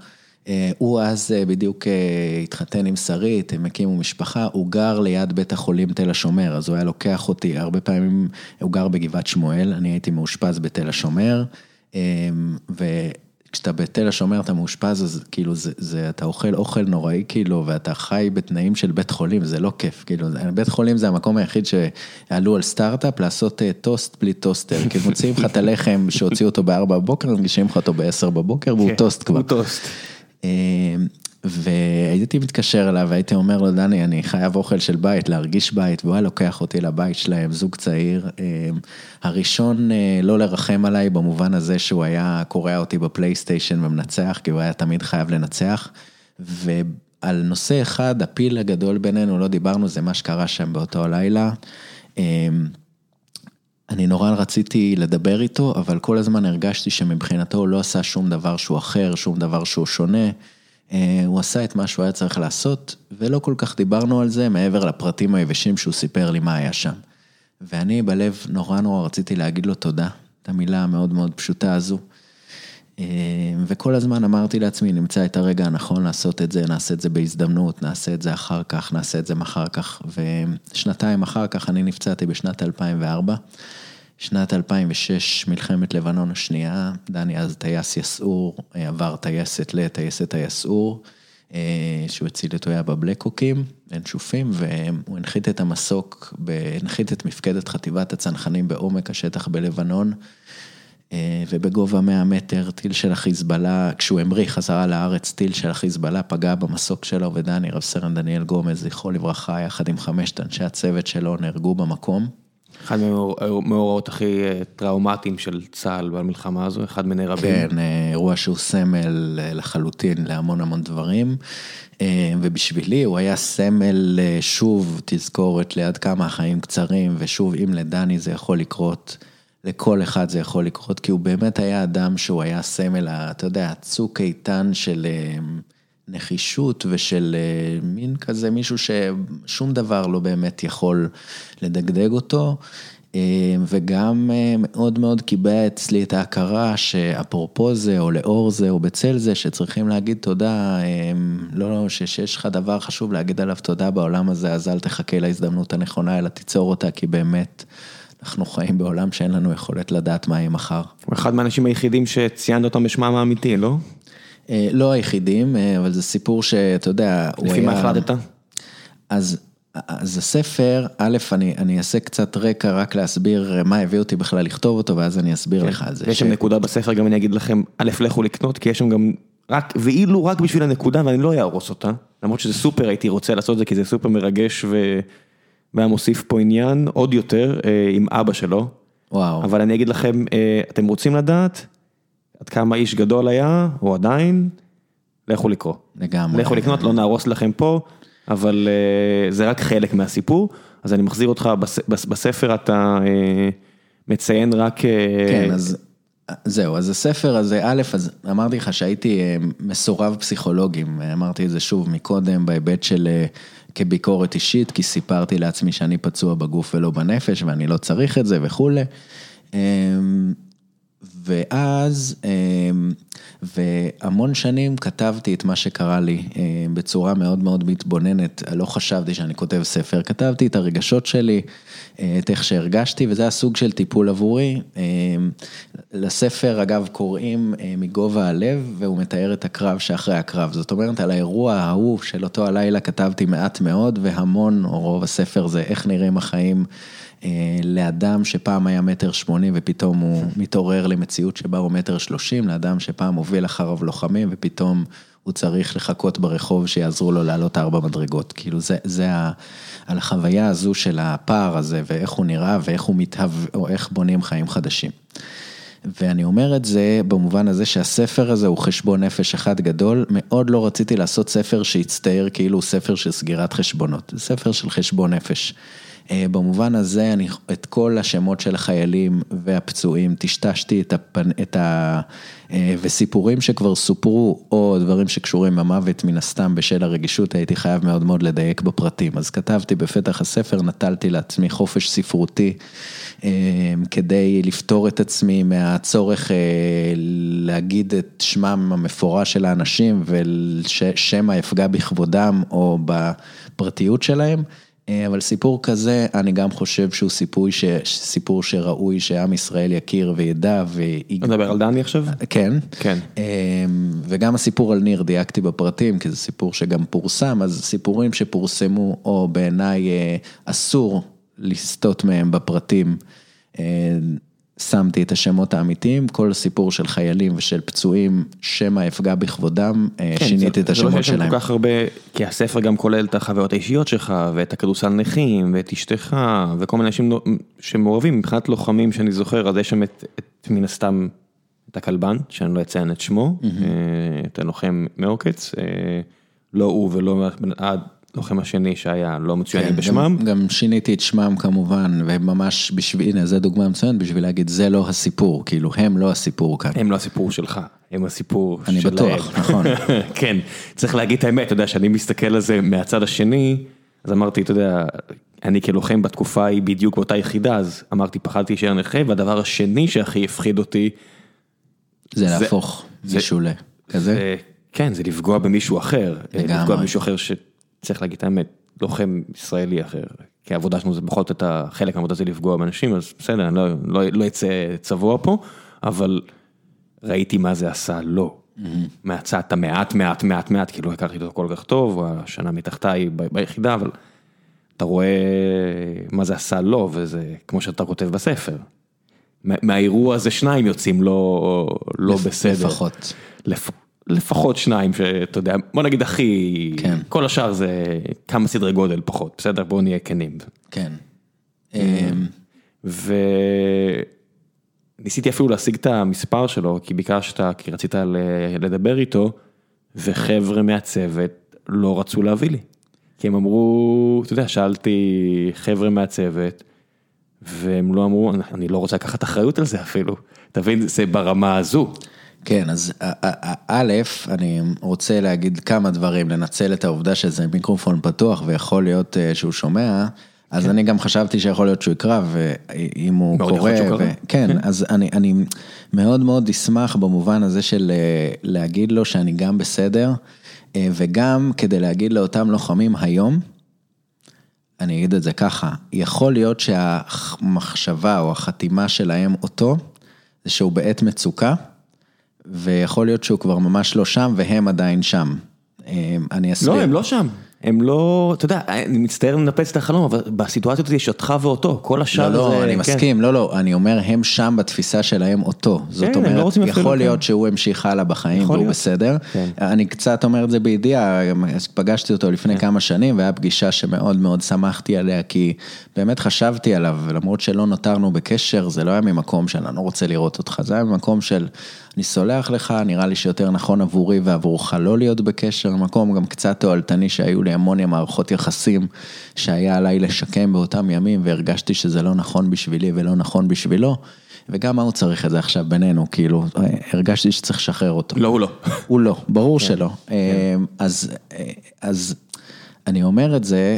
אה, הוא אז אה, בדיוק התחתן עם שרית, הם הקימו משפחה, הוא גר ליד בית החולים תל השומר, אז הוא היה לוקח אותי, הרבה פעמים הוא גר בגבעת שמואל, אני הייתי מאושפז בתל השומר, ו... כשאתה בתל השומר אתה מאושפז, אז כאילו זה, זה, אתה אוכל אוכל נוראי כאילו, ואתה חי בתנאים של בית חולים, זה לא כיף, כאילו, בית חולים זה המקום היחיד שעלו על סטארט-אפ לעשות אה, טוסט בלי טוסטר, כאילו מוציאים לך את הלחם שהוציאו אותו בארבע בבוקר, מגישים לך אותו בעשר בבוקר, והוא כן, טוסט כבר. הוא טוסט. והייתי מתקשר אליו והייתי אומר לו, דני, אני חייב אוכל של בית, להרגיש בית, והוא היה לוקח אותי לבית שלהם, זוג צעיר. אה, הראשון אה, לא לרחם עליי במובן הזה שהוא היה קורע אותי בפלייסטיישן ומנצח, כי הוא היה תמיד חייב לנצח. ועל נושא אחד, הפיל הגדול בינינו, לא דיברנו, זה מה שקרה שם באותו הלילה. אה, אני נורא רציתי לדבר איתו, אבל כל הזמן הרגשתי שמבחינתו הוא לא עשה שום דבר שהוא אחר, שום דבר שהוא שונה. אה, הוא עשה את מה שהוא היה צריך לעשות, ולא כל כך דיברנו על זה מעבר לפרטים היבשים שהוא סיפר לי מה היה שם. ואני בלב נורא נורא רציתי להגיד לו תודה, את המילה המאוד מאוד פשוטה הזו. אה, וכל הזמן אמרתי לעצמי, נמצא את הרגע הנכון לעשות את זה, נעשה את זה בהזדמנות, נעשה את זה אחר כך, נעשה את זה מחר כך. ושנתיים אחר כך אני נפצעתי בשנת 2004. שנת 2006, מלחמת לבנון השנייה, דני אז טייס יסעור, עבר טייסת לטייסת היסעור, אה, שהוא הציל את אויה בבלקוקים, ינשופים, והוא הנחית את המסוק, הנחית את מפקדת חטיבת הצנחנים בעומק השטח בלבנון. ובגובה 100 מטר טיל של החיזבאללה, כשהוא המריא חזרה לארץ, טיל של החיזבאללה פגע במסוק שלו, ודני, רב סרן דניאל גומז, זכרו לברכה, יחד עם חמשת אנשי הצוות שלו, נהרגו במקום. אחד מהמאורעות הכי טראומטיים של צה"ל במלחמה הזו, אחד מיני רבים. כן, אירוע שהוא סמל לחלוטין להמון המון דברים, ובשבילי הוא היה סמל, שוב, תזכורת ליד כמה החיים קצרים, ושוב, אם לדני זה יכול לקרות, לכל אחד זה יכול לקרות, כי הוא באמת היה אדם שהוא היה סמל, אתה יודע, צוק איתן של נחישות ושל מין כזה מישהו ששום דבר לא באמת יכול לדגדג אותו, וגם מאוד מאוד קיבע אצלי את ההכרה שאפרופו זה, או לאור זה, או בצל זה, שצריכים להגיד תודה, לא, שיש לך דבר חשוב להגיד עליו תודה בעולם הזה, אז אל תחכה להזדמנות הנכונה, אלא תיצור אותה, כי באמת... אנחנו חיים בעולם שאין לנו יכולת לדעת מה יהיה מחר. הוא אחד מהאנשים היחידים שציינת אותם בשמם האמיתי, לא? לא היחידים, אבל זה סיפור שאתה יודע, הוא היה... לפי מה החלטת? אז, אז הספר, א', אני, אני אעשה קצת רקע רק להסביר מה הביא אותי בכלל לכתוב אותו, ואז אני אסביר כן. לך על זה. יש שם ש... נקודה בספר, גם אני אגיד לכם, א', לכו לקנות, כי יש שם גם, רק, ואילו רק בשביל הנקודה, ואני לא אהרוס אותה, למרות שזה סופר, הייתי רוצה לעשות את זה, כי זה סופר מרגש ו... והיה מוסיף פה עניין עוד יותר עם אבא שלו. וואו. אבל אני אגיד לכם, אתם רוצים לדעת עד כמה איש גדול היה, או עדיין, לכו לקרוא. לגמרי. לכו לקנות, לא נהרוס לכם פה, אבל זה רק חלק מהסיפור. אז אני מחזיר אותך, בספר אתה מציין רק... כן, אז זהו, אז הספר הזה, א', אז אמרתי לך שהייתי מסורב פסיכולוגים, אמרתי את זה שוב מקודם, בהיבט של... כביקורת אישית, כי סיפרתי לעצמי שאני פצוע בגוף ולא בנפש ואני לא צריך את זה וכולי. ואז, והמון שנים כתבתי את מה שקרה לי בצורה מאוד מאוד מתבוננת, לא חשבתי שאני כותב ספר, כתבתי את הרגשות שלי, את איך שהרגשתי, וזה הסוג של טיפול עבורי. לספר, אגב, קוראים מגובה הלב, והוא מתאר את הקרב שאחרי הקרב. זאת אומרת, על האירוע ההוא של אותו הלילה כתבתי מעט מאוד, והמון, או רוב הספר זה איך נראים החיים. לאדם שפעם היה מטר שמונים ופתאום הוא מתעורר למציאות שבה הוא מטר שלושים, לאדם שפעם הוביל אחריו לוחמים ופתאום הוא צריך לחכות ברחוב שיעזרו לו לעלות ארבע מדרגות. כאילו זה, זה על החוויה הזו של הפער הזה ואיך הוא נראה ואיך הוא מתהווה, או איך בונים חיים חדשים. ואני אומר את זה במובן הזה שהספר הזה הוא חשבון נפש אחד גדול, מאוד לא רציתי לעשות ספר שיצטייר כאילו הוא ספר של סגירת חשבונות, זה ספר של חשבון נפש. במובן הזה, אני את כל השמות של החיילים והפצועים, טשטשתי את הפנ... את ה... וסיפורים שכבר סופרו, או דברים שקשורים במוות, מן הסתם בשל הרגישות, הייתי חייב מאוד מאוד לדייק בפרטים. אז כתבתי בפתח הספר, נטלתי לעצמי חופש ספרותי, כדי לפתור את עצמי מהצורך להגיד את שמם המפורש של האנשים, וששמא יפגע בכבודם או בפרטיות שלהם. אבל סיפור כזה, אני גם חושב שהוא סיפור, ש... סיפור שראוי שעם ישראל יכיר וידע ו... אתה מדבר על דני עכשיו? כן. כן. וגם הסיפור על ניר, דייקתי בפרטים, כי זה סיפור שגם פורסם, אז סיפורים שפורסמו, או בעיניי אסור לסטות מהם בפרטים. שמתי את השמות האמיתיים, כל סיפור של חיילים ושל פצועים, שמא יפגע בכבודם, כן, שיניתי את השמות שלהם. זה לא שיש כל כך הרבה, כי הספר גם כולל את החוויות האישיות שלך, ואת הכדורסל נכים, ואת אשתך, וכל מיני אנשים שמעורבים, מבחינת לוחמים שאני זוכר, אז יש שם את, את מן הסתם, את הכלבן, שאני לא אציין את שמו, mm-hmm. את הלוחם מעוקץ, לא הוא ולא לוחם השני שהיה לא מצוינים בשמם. גם שיניתי את שמם כמובן, וממש בשביל, הנה זו דוגמה מצוינת בשביל להגיד זה לא הסיפור, כאילו הם לא הסיפור כאן. הם לא הסיפור שלך, הם הסיפור שלהם. אני בטוח, נכון. כן, צריך להגיד את האמת, אתה יודע, שאני מסתכל על זה מהצד השני, אז אמרתי, אתה יודע, אני כלוחם בתקופה היא בדיוק באותה יחידה, אז אמרתי, פחדתי להישאר נכה, והדבר השני שהכי הפחיד אותי, זה להפוך מישהו לכזה. כן, זה לפגוע במישהו אחר, לפגוע במישהו אחר ש... צריך להגיד את האמת, לוחם ישראלי אחר, כי העבודה שלנו זה בכל זאת, חלק מהעבודה זה לפגוע באנשים, אז בסדר, אני לא, לא, לא אצא צבוע פה, אבל ראיתי מה זה עשה לו. לא. Mm-hmm. מהצד המעט מעט מעט מעט, כאילו הכרתי אותו כל כך טוב, השנה מתחתיי ביחידה, אבל אתה רואה מה זה עשה לו, וזה כמו שאתה כותב בספר. מהאירוע הזה שניים יוצאים לא, לא לפ, בסדר. לפחות. לפ, לפחות שניים שאתה יודע, בוא נגיד הכי, כן. כל השאר זה כמה סדרי גודל פחות, בסדר? בואו נהיה כנים. כן. וניסיתי אפילו להשיג את המספר שלו, כי ביקשת, כי רצית לדבר איתו, וחבר'ה מהצוות לא רצו להביא לי. כי הם אמרו, אתה יודע, שאלתי חבר'ה מהצוות, והם לא אמרו, אני לא רוצה לקחת אחריות על זה אפילו, תבין, זה ברמה הזו. כן, אז א', אני רוצה להגיד כמה דברים, לנצל את העובדה שזה מיקרופון פתוח ויכול להיות אה, שהוא שומע, אז כן. אני גם חשבתי שיכול להיות שהוא יקרא, ואם הוא קורא, ו... כן, כן, אז אני, אני מאוד מאוד אשמח במובן הזה של אה, להגיד לו שאני גם בסדר, אה, וגם כדי להגיד לאותם לוחמים היום, אני אגיד את זה ככה, יכול להיות שהמחשבה או החתימה שלהם אותו, זה שהוא בעת מצוקה, ויכול להיות שהוא כבר ממש לא שם והם עדיין שם. אה, אני אסביר. לא, הם לא שם. הם לא, אתה יודע, אני מצטער לנפץ את החלום, אבל בסיטואציה הזאת יש אותך ואותו, כל השאר לא, זה... לא, אני כן. מסכים, לא, לא, אני אומר, הם שם בתפיסה שלהם אותו. זאת כן, אומרת, לא יכול להיות כן. שהוא המשיך הלאה בחיים והוא להיות. בסדר. כן. אני קצת אומר את זה בידיעה, פגשתי אותו לפני כן. כמה שנים, והיה פגישה שמאוד מאוד שמחתי עליה, כי באמת חשבתי עליו, למרות שלא נותרנו בקשר, זה לא היה ממקום של אני לא רוצה לראות אותך, זה היה ממקום של... אני סולח לך, נראה לי שיותר נכון עבורי ועבורך לא להיות בקשר, מקום גם קצת תועלתני שהיו לי המון מערכות יחסים שהיה עליי לשקם באותם ימים והרגשתי שזה לא נכון בשבילי ולא נכון בשבילו. וגם מה הוא צריך את זה עכשיו בינינו, כאילו, הרגשתי שצריך לשחרר אותו. לא, הוא לא. הוא לא, ברור כן, שלא. כן. אז, אז אני אומר את זה,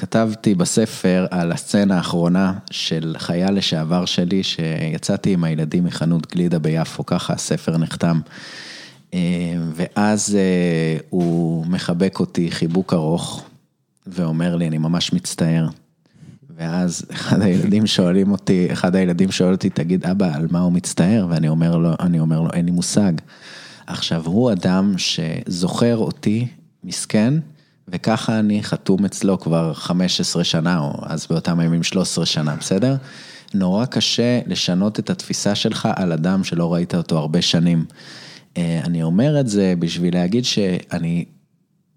כתבתי בספר על הסצנה האחרונה של חייל לשעבר שלי, שיצאתי עם הילדים מחנות גלידה ביפו, ככה הספר נחתם. אה, ואז אה, הוא מחבק אותי חיבוק ארוך, ואומר לי, אני ממש מצטער. ואז אחד הילדים שואלים אותי, אחד הילדים שואל אותי, תגיד, אבא, על מה הוא מצטער? ואני אומר לו, אני אומר לו, אין לי מושג. עכשיו, הוא אדם שזוכר אותי, מסכן, וככה אני חתום אצלו כבר 15 שנה, או אז באותם הימים 13 שנה, בסדר? נורא קשה לשנות את התפיסה שלך על אדם שלא ראית אותו הרבה שנים. אה, אני אומר את זה בשביל להגיד שאני,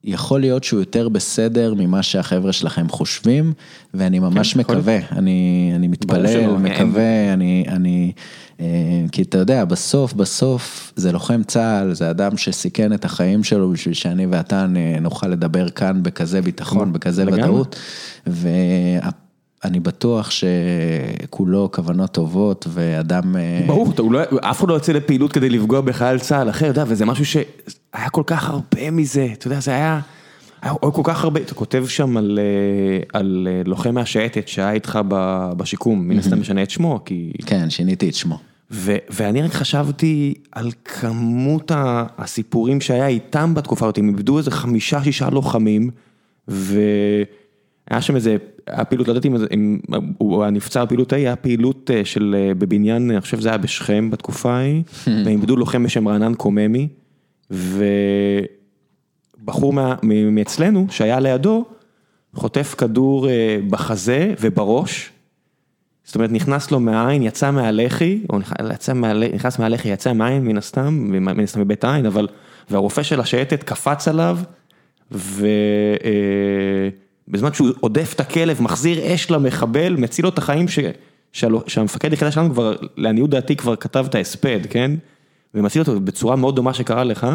יכול להיות שהוא יותר בסדר ממה שהחבר'ה שלכם חושבים, ואני ממש כן, מקווה, אני, אני מתפלל, מקווה, אני, אני, אה, כי אתה יודע, בסוף, בסוף זה לוחם צה"ל, זה אדם שסיכן את החיים שלו בשביל שאני ואתה נוכל לדבר כאן בכזה ביטחון, בכזה ודאות, ואני בטוח שכולו כוונות טובות ואדם... אה, ברור, לא, אף אחד לא יוצא לפעילות כדי לפגוע בחייל צה"ל אחר, אתה יודע, וזה משהו שהיה כל כך הרבה מזה, אתה יודע, זה היה... היה כל כך הרבה, אתה כותב שם על אה, על לוחם מהשייטת שהיה איתך בשיקום, מן הסתם משנה את שמו, כי... כן, שיניתי את שמו. ו, ואני רק חשבתי על כמות הסיפורים שהיה איתם בתקופה הזאת, הם איבדו איזה חמישה, שישה לוחמים, והיה שם איזה, הפעילות, לא יודעת אם, הוא נפצע בפעילות ההיא, היה פעילות אה, של, אה, בבניין, אני חושב שזה היה בשכם בתקופה ההיא, והם איבדו לוחם בשם רענן קוממי, ובחור מאצלנו, שהיה לידו, חוטף כדור אה, בחזה ובראש, זאת אומרת, נכנס לו מהעין, יצא מהלחי, או נכנס מהלחי, יצא מהעין מן הסתם, מן הסתם מבית העין, אבל, והרופא של השייטת קפץ עליו, ובזמן אה, שהוא עודף את הכלב, מחזיר אש למחבל, מציל לו את החיים, ש, שהמפקד היחידה שלנו כבר, לעניות דעתי, כבר כתב את ההספד, כן? ומציל אותו בצורה מאוד דומה שקרה לך,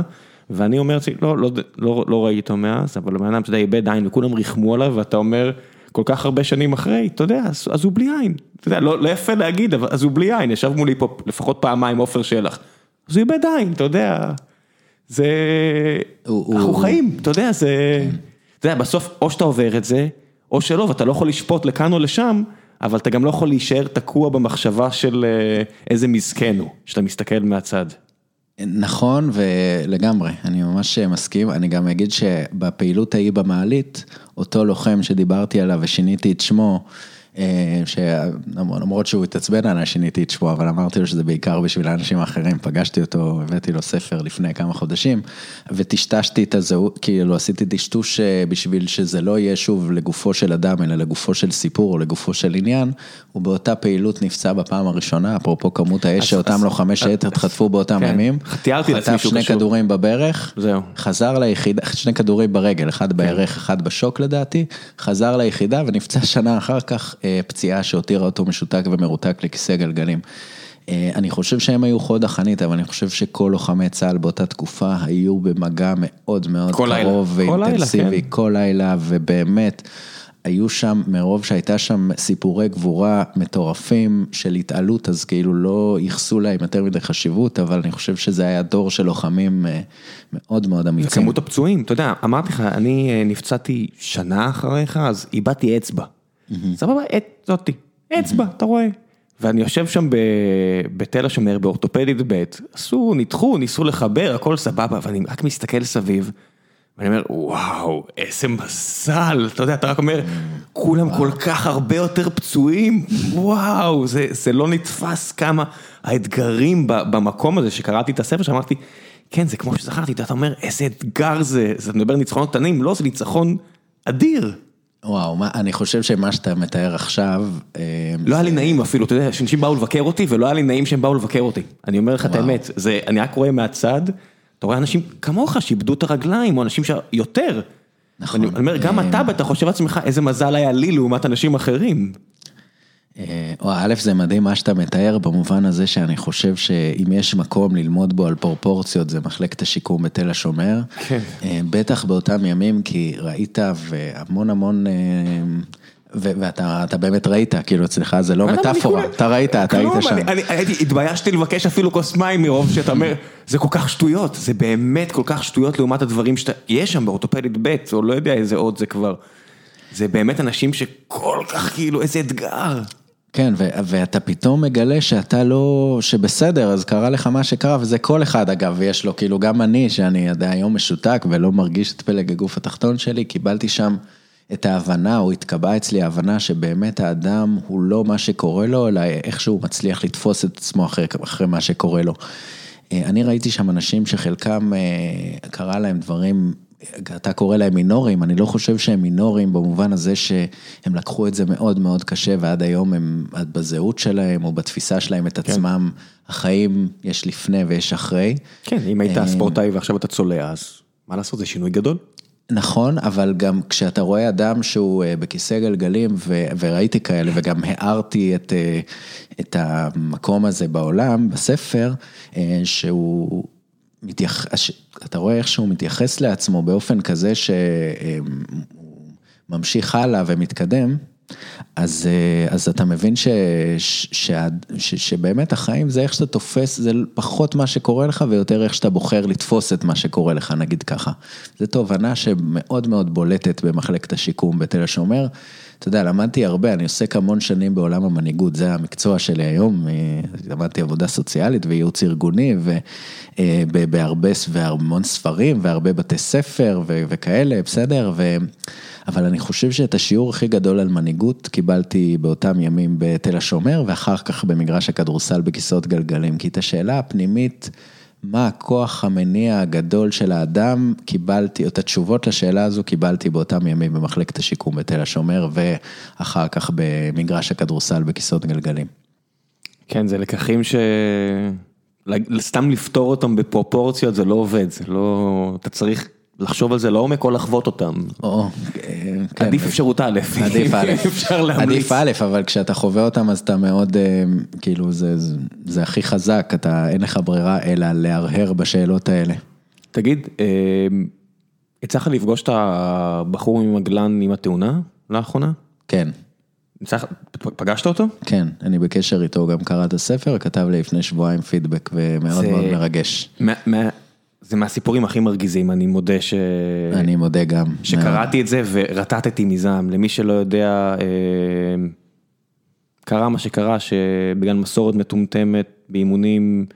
ואני אומר, לא, לא, לא, לא ראיתי אותו מאז, אבל הבן אדם, אתה יודע, איבד עין וכולם ריחמו עליו, ואתה אומר, כל כך הרבה שנים אחרי, אתה יודע, אז אז הוא בלי עין. אתה יודע, לא לא יפה להגיד, אבל אז הוא בלי עין, ישב מולי פה לפחות פעמיים עופר שלח. אז הוא איבד עין, אתה יודע, זה... הוא, אנחנו הוא, חיים, הוא... אתה יודע, זה... כן. אתה יודע, בסוף או שאתה עובר את זה, או שלא, ואתה לא יכול לשפוט לכאן או לשם, אבל אתה גם לא יכול להישאר תקוע במחשבה של אה, איזה מסכן הוא, שאתה מסתכל מהצד. נכון ולגמרי, אני ממש מסכים, אני גם אגיד שבפעילות ההיא במעלית, אותו לוחם שדיברתי עליו ושיניתי את שמו, שלמרות שהוא התעצבן עליי, שיניתי את שמו, אבל אמרתי לו שזה בעיקר בשביל האנשים האחרים, פגשתי אותו, הבאתי לו ספר לפני כמה חודשים, וטשטשתי את הזהות, כאילו עשיתי טשטוש אה, בשביל שזה לא יהיה שוב לגופו של אדם, אלא לגופו של סיפור או לגופו של עניין, הוא באותה פעילות נפצע בפעם הראשונה, אפרופו כמות האש שאותם לוחמי שייטת חטפו באותם כן, ימים, תיארתי לעצמי חטף שהוא שני קשור. כדורים בברך, זהו. חזר ליחידה, שני כדורים ברגל, כן. אחד בירך, אחד בשוק לדעתי, חזר ליחידה ונפצע שנה אחר כך אה, פציעה שהותירה אותו משותק ומרותק לכיסא גלגלים. אה, אני חושב שהם היו חוד החנית, אבל אני חושב שכל לוחמי צה"ל באותה תקופה היו במגע מאוד מאוד כל לילה. קרוב כל לילה, ואינטנסיבי, כן. כל לילה, ובאמת, היו שם, מרוב שהייתה שם סיפורי גבורה מטורפים של התעלות, אז כאילו לא ייחסו להם יותר מדי חשיבות, אבל אני חושב שזה היה דור של לוחמים אה, מאוד מאוד אמיצים. וכמות הפצועים, אתה יודע, אמרתי לך, אני אה, נפצעתי שנה אחריך, אז איבדתי אצבע. סבבה, את- זאתי, אצבע, אתה רואה. ואני יושב שם בתל השומר, באורתופדית ב', עשו, ניתחו, ניסו לחבר, הכל סבבה, ואני רק מסתכל סביב, ואני אומר, וואו, איזה מזל, אתה יודע, אתה רק אומר, כולם כל כך הרבה יותר פצועים, וואו, זה, זה לא נתפס כמה האתגרים במקום הזה, שקראתי את הספר, שאמרתי, כן, זה כמו שזכרתי, אתה אומר, איזה אתגר זה, זה מדבר ניצחונות קטנים, לא, זה ניצחון אדיר. וואו, מה, אני חושב שמה שאתה מתאר עכשיו, אה, לא היה לי נעים אפילו, אתה יודע, שאנשים באו לבקר אותי, ולא היה לי נעים שהם באו לבקר אותי. אני אומר לך את האמת, זה, אני רק רואה מהצד, אתה רואה אנשים כמוך שאיבדו את הרגליים, או אנשים שיותר. נכון. אני אומר, גם אתה בטח חושב לעצמך, איזה מזל היה לי לעומת אנשים אחרים. אה, וואו, א', זה מדהים מה שאתה מתאר במובן הזה שאני חושב שאם יש מקום ללמוד בו על פרופורציות, זה מחלקת השיקום בתל השומר. כן. אה, בטח באותם ימים, כי ראית והמון המון... אה, ו- ואתה אתה באמת ראית, כאילו אצלך זה לא מטאפורה, אתה ראית, אתה היית שם. אני- התביישתי לבקש אפילו כוס מים מרוב שאתה אומר, זה כל כך שטויות, זה באמת כל כך שטויות לעומת הדברים שאתה, יש שם באורתופדית ב', או לא יודע איזה עוד זה כבר. זה באמת אנשים שכל כך כאילו, איזה אתגר. כן, ואתה פתאום מגלה שאתה לא, שבסדר, אז קרה לך מה שקרה, וזה כל אחד אגב, ויש לו, כאילו גם אני, שאני עד היום משותק ולא מרגיש את פלג הגוף התחתון שלי, קיבלתי שם את ההבנה, או התקבעה אצלי ההבנה שבאמת האדם הוא לא מה שקורה לו, אלא איכשהו הוא מצליח לתפוס את עצמו אחרי, אחרי מה שקורה לו. אה, אני ראיתי שם אנשים שחלקם אה, קרה להם דברים, אתה קורא להם מינורים, אני לא חושב שהם מינורים במובן הזה שהם לקחו את זה מאוד מאוד קשה ועד היום הם בזהות שלהם או בתפיסה שלהם את עצמם, החיים יש לפני ויש אחרי. כן, אם היית ספורטאי ועכשיו אתה צולע, אז מה לעשות, זה שינוי גדול. נכון, אבל גם כשאתה רואה אדם שהוא אה, בכיסא גלגלים, ו- וראיתי כאלה, וגם הערתי את, אה, את המקום הזה בעולם, בספר, אה, שהוא מתייחס, אתה רואה איך שהוא מתייחס לעצמו באופן כזה שהוא ממשיך הלאה ומתקדם, אז, אה, אז אתה מבין ש, ש, ש, ש, שבאמת החיים זה איך שאתה תופס, זה פחות מה שקורה לך ויותר איך שאתה בוחר לתפוס את מה שקורה לך, נגיד ככה. זו תובנה שמאוד מאוד בולטת במחלקת השיקום בתל השומר. אתה יודע, למדתי הרבה, אני עוסק המון שנים בעולם המנהיגות, זה המקצוע שלי היום, אה, למדתי עבודה סוציאלית וייעוץ ארגוני, ובהרבה, והמון ספרים והרבה בתי ספר וכאלה, בסדר? ו... אבל אני חושב שאת השיעור הכי גדול על מנהיגות קיבלתי באותם ימים בתל השומר, ואחר כך במגרש הכדורסל בכיסאות גלגלים, כי את השאלה הפנימית, מה הכוח המניע הגדול של האדם, קיבלתי, את התשובות לשאלה הזו קיבלתי באותם ימים במחלקת השיקום בתל השומר, ואחר כך במגרש הכדורסל בכיסאות גלגלים. כן, זה לקחים ש... סתם לפתור אותם בפרופורציות זה לא עובד, זה לא... אתה צריך לחשוב על זה לעומק או לחוות אותם. או, כן. עדיף אפשרות א', עדיף א', אפשר להמליץ. עדיף א', אבל כשאתה חווה אותם אז אתה מאוד, אה, כאילו זה, הכי חזק, אתה, אין לך ברירה אלא להרהר בשאלות האלה. תגיד, אה, הצלחת לפגוש את הבחור עם הגלן עם התאונה לאחרונה? כן, פגשת אותו? כן, אני בקשר איתו, גם קרא את הספר, כתב לי לפני שבועיים פידבק ומאוד מאוד מרגש. זה מהסיפורים הכי מרגיזים, אני מודה ש... אני מודה גם. שקראתי את זה ורטטתי מזעם, למי שלא יודע, אה, קרה מה שקרה, שבגלל מסורת מטומטמת באימונים,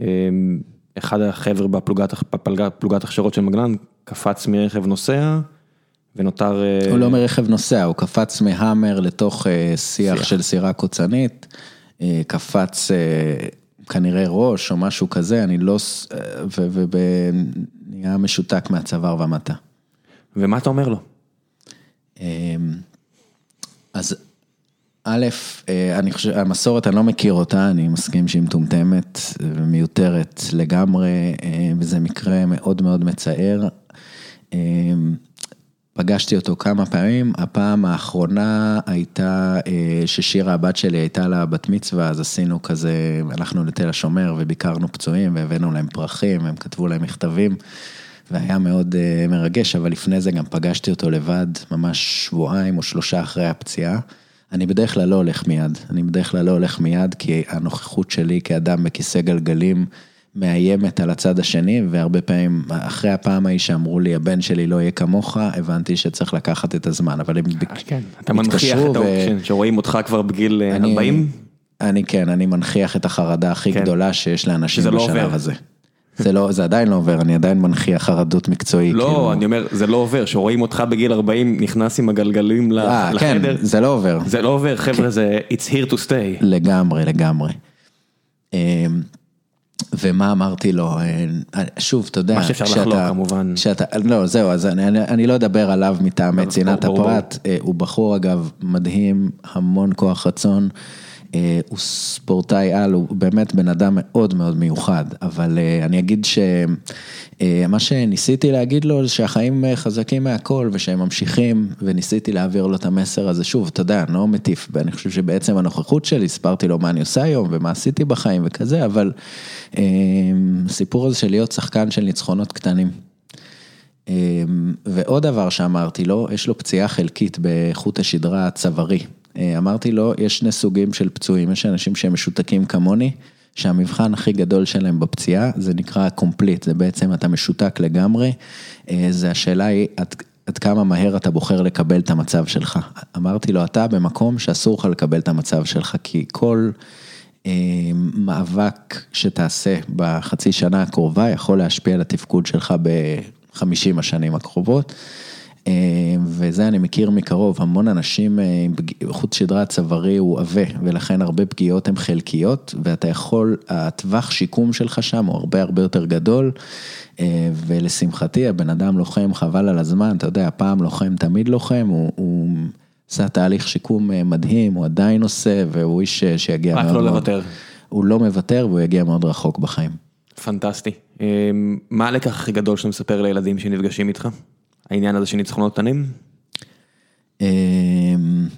אה, אחד החבר'ה בפלוגת בפלגת- פלוגת הכשרות של מגלן קפץ מרכב נוסע, ונותר... אה, הוא לא מרכב נוסע, הוא קפץ מהאמר לתוך שיח שיח. של סירה קוצנית, קפץ כנראה ראש או משהו כזה, אני לא... אה, ונהיה משותק מהצוואר ומטה. ומה אתה אומר לו? אמ, אז א', אה, אני חושב, המסורת, אני לא מכיר אותה, אני מסכים שהיא מטומטמת ומיותרת לגמרי, אה, וזה מקרה מאוד מאוד מצער. פגשתי אותו כמה פעמים, הפעם האחרונה הייתה אה, ששירה הבת שלי הייתה לה בת מצווה, אז עשינו כזה, הלכנו לתל השומר וביקרנו פצועים והבאנו להם פרחים, הם כתבו להם מכתבים, והיה מאוד אה, מרגש, אבל לפני זה גם פגשתי אותו לבד, ממש שבועיים או שלושה אחרי הפציעה. אני בדרך כלל לא הולך מיד, אני בדרך כלל לא הולך מיד, כי הנוכחות שלי כאדם בכיסא גלגלים מאיימת על הצד השני, והרבה פעמים, אחרי הפעם ההיא שאמרו לי, הבן שלי לא יהיה כמוך, הבנתי שצריך לקחת את הזמן, אבל הם בק- כן, אתה מנכיח התקשרו את האופן, שרואים אותך כבר בגיל אה, אני- 40? אני כן, אני מנכיח את החרדה הכי כן. גדולה שיש לאנשים לא בשלב. הזה. זה לא, זה עדיין לא עובר, אני עדיין מנכיח חרדות מקצועי. לא, כאילו. אני אומר, זה לא עובר, שרואים אותך בגיל 40 נכנס עם הגלגלים ל- אה, כן, לחדר. זה לא עובר. זה לא עובר, חבר'ה, זה it's here to stay. לגמרי, לגמרי. ומה אמרתי לו, אה, שוב, אתה יודע, מה שאפשר לחלוק, כמובן. שאתה, לא, זהו, אז אני, אני, אני לא אדבר עליו מטעמי לא, צנעת. הפרט, אה, הוא בחור אגב מדהים, המון כוח רצון, הוא ספורטאי על, הוא באמת בן אדם מאוד מאוד מיוחד, אבל אה, אני אגיד שמה שניסיתי להגיד לו זה שהחיים אה, חזקים מהכל ושהם ממשיכים, וניסיתי להעביר לו את המסר הזה, שוב, אתה יודע, אני לא מטיף, ואני חושב שבעצם הנוכחות שלי, הסברתי לו מה אני עושה היום ומה עשיתי בחיים וכזה, אבל אה, הסיפור הזה של להיות שחקן של ניצחונות קטנים. ועוד דבר שאמרתי לו, יש לו פציעה חלקית בחוט השדרה הצווארי. אה, אמרתי לו, יש שני סוגים של פצועים, יש אנשים שהם משותקים כמוני, שהמבחן הכי גדול שלהם בפציעה, זה נקרא קומפליט, זה בעצם אתה משותק לגמרי, אה, זה השאלה היא, עד, עד כמה מהר אתה בוחר לקבל את המצב שלך. אמרתי לו, אתה במקום שאסור לך לקבל את המצב שלך, כי כל... אה, מאבק שתעשה בחצי שנה הקרובה יכול להשפיע על התפקוד שלך בחמישים השנים הקרובות. אה, וזה אני מכיר מקרוב, המון אנשים, אה, עם חוט שדרה צווארי הוא עבה, ולכן הרבה פגיעות הן חלקיות, ואתה יכול, הטווח שיקום שלך שם הוא הרבה הרבה יותר גדול, אה, ולשמחתי הבן אדם לוחם חבל על הזמן, אתה יודע, פעם לוחם תמיד לוחם, הוא... הוא עשה תהליך שיקום מדהים, הוא עדיין עושה, והוא איש שיגיע רק מאוד לא מאוד. לוותר. הוא לא מוותר והוא יגיע מאוד רחוק בחיים. פנטסטי. מה הלקח הכי גדול שאתה מספר לילדים שנפגשים איתך? העניין הזה של ניצחונות קטנים? אמ,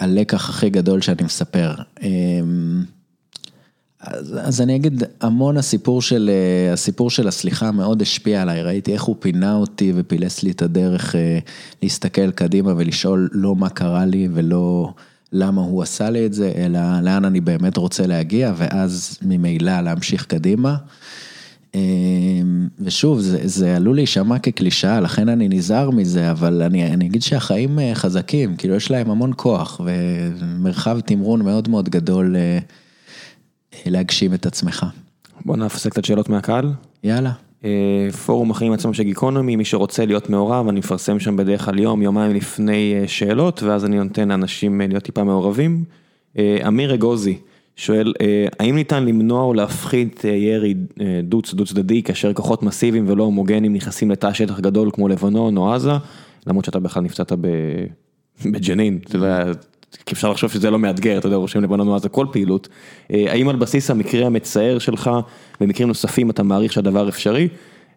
הלקח הכי גדול שאני מספר. אמ, אז, אז אני אגיד, המון הסיפור של, אה, הסיפור של הסליחה מאוד השפיע עליי, ראיתי איך הוא פינה אותי ופילס לי את הדרך אה, להסתכל קדימה ולשאול לא מה קרה לי ולא למה הוא עשה לי את זה, אלא לאן אני באמת רוצה להגיע, ואז ממילא להמשיך קדימה. אמ, ושוב, זה, זה עלול להישמע כקלישאה, לכן אני נזהר מזה, אבל אני, אני אגיד שהחיים אה, חזקים, כאילו יש להם המון כוח ומרחב תמרון מאוד מאוד גדול אה, אה, להגשים את עצמך. בוא נפסק קצת שאלות מהקהל. יאללה. פורום החיים עצמם של גיקונומי, מי שרוצה להיות מעורב, אני מפרסם שם בדרך כלל יום, יומיים לפני שאלות, ואז אני נותן לאנשים להיות טיפה מעורבים. אמיר אגוזי שואל, אה, האם ניתן למנוע או להפחית אה, ירי אה, דו צדדי כאשר כוחות מסיביים ולא הומוגנים נכנסים לתא שטח גדול כמו לבנון או עזה, למרות שאתה בכלל נפצעת. בג'נין, אתה יודע, אפשר לחשוב שזה לא מאתגר, אתה יודע, רושם לבנון או עזה כל פעילות. האם על בסיס המקרה המצער שלך, במקרים נוספים אתה מעריך שהדבר אפשרי?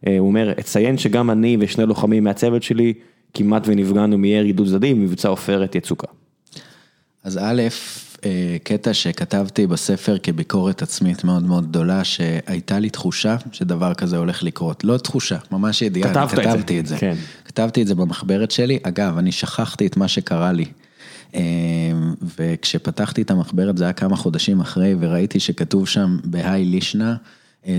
הוא אומר, אציין שגם אני ושני לוחמים מהצוות שלי כמעט ונפגענו מירי דו צדדי במבצע עופרת יצוקה. אז א', קטע שכתבתי בספר כביקורת עצמית מאוד מאוד גדולה, שהייתה לי תחושה שדבר כזה הולך לקרות. לא תחושה, ממש ידיעה, כתבת את זה. כתבתי את זה. כן. כתבתי את זה במחברת שלי. אגב, אני שכחתי את מה שקרה לי. אה, וכשפתחתי את המחברת זה היה כמה חודשים אחרי, וראיתי שכתוב שם בהאי לישנה, אה,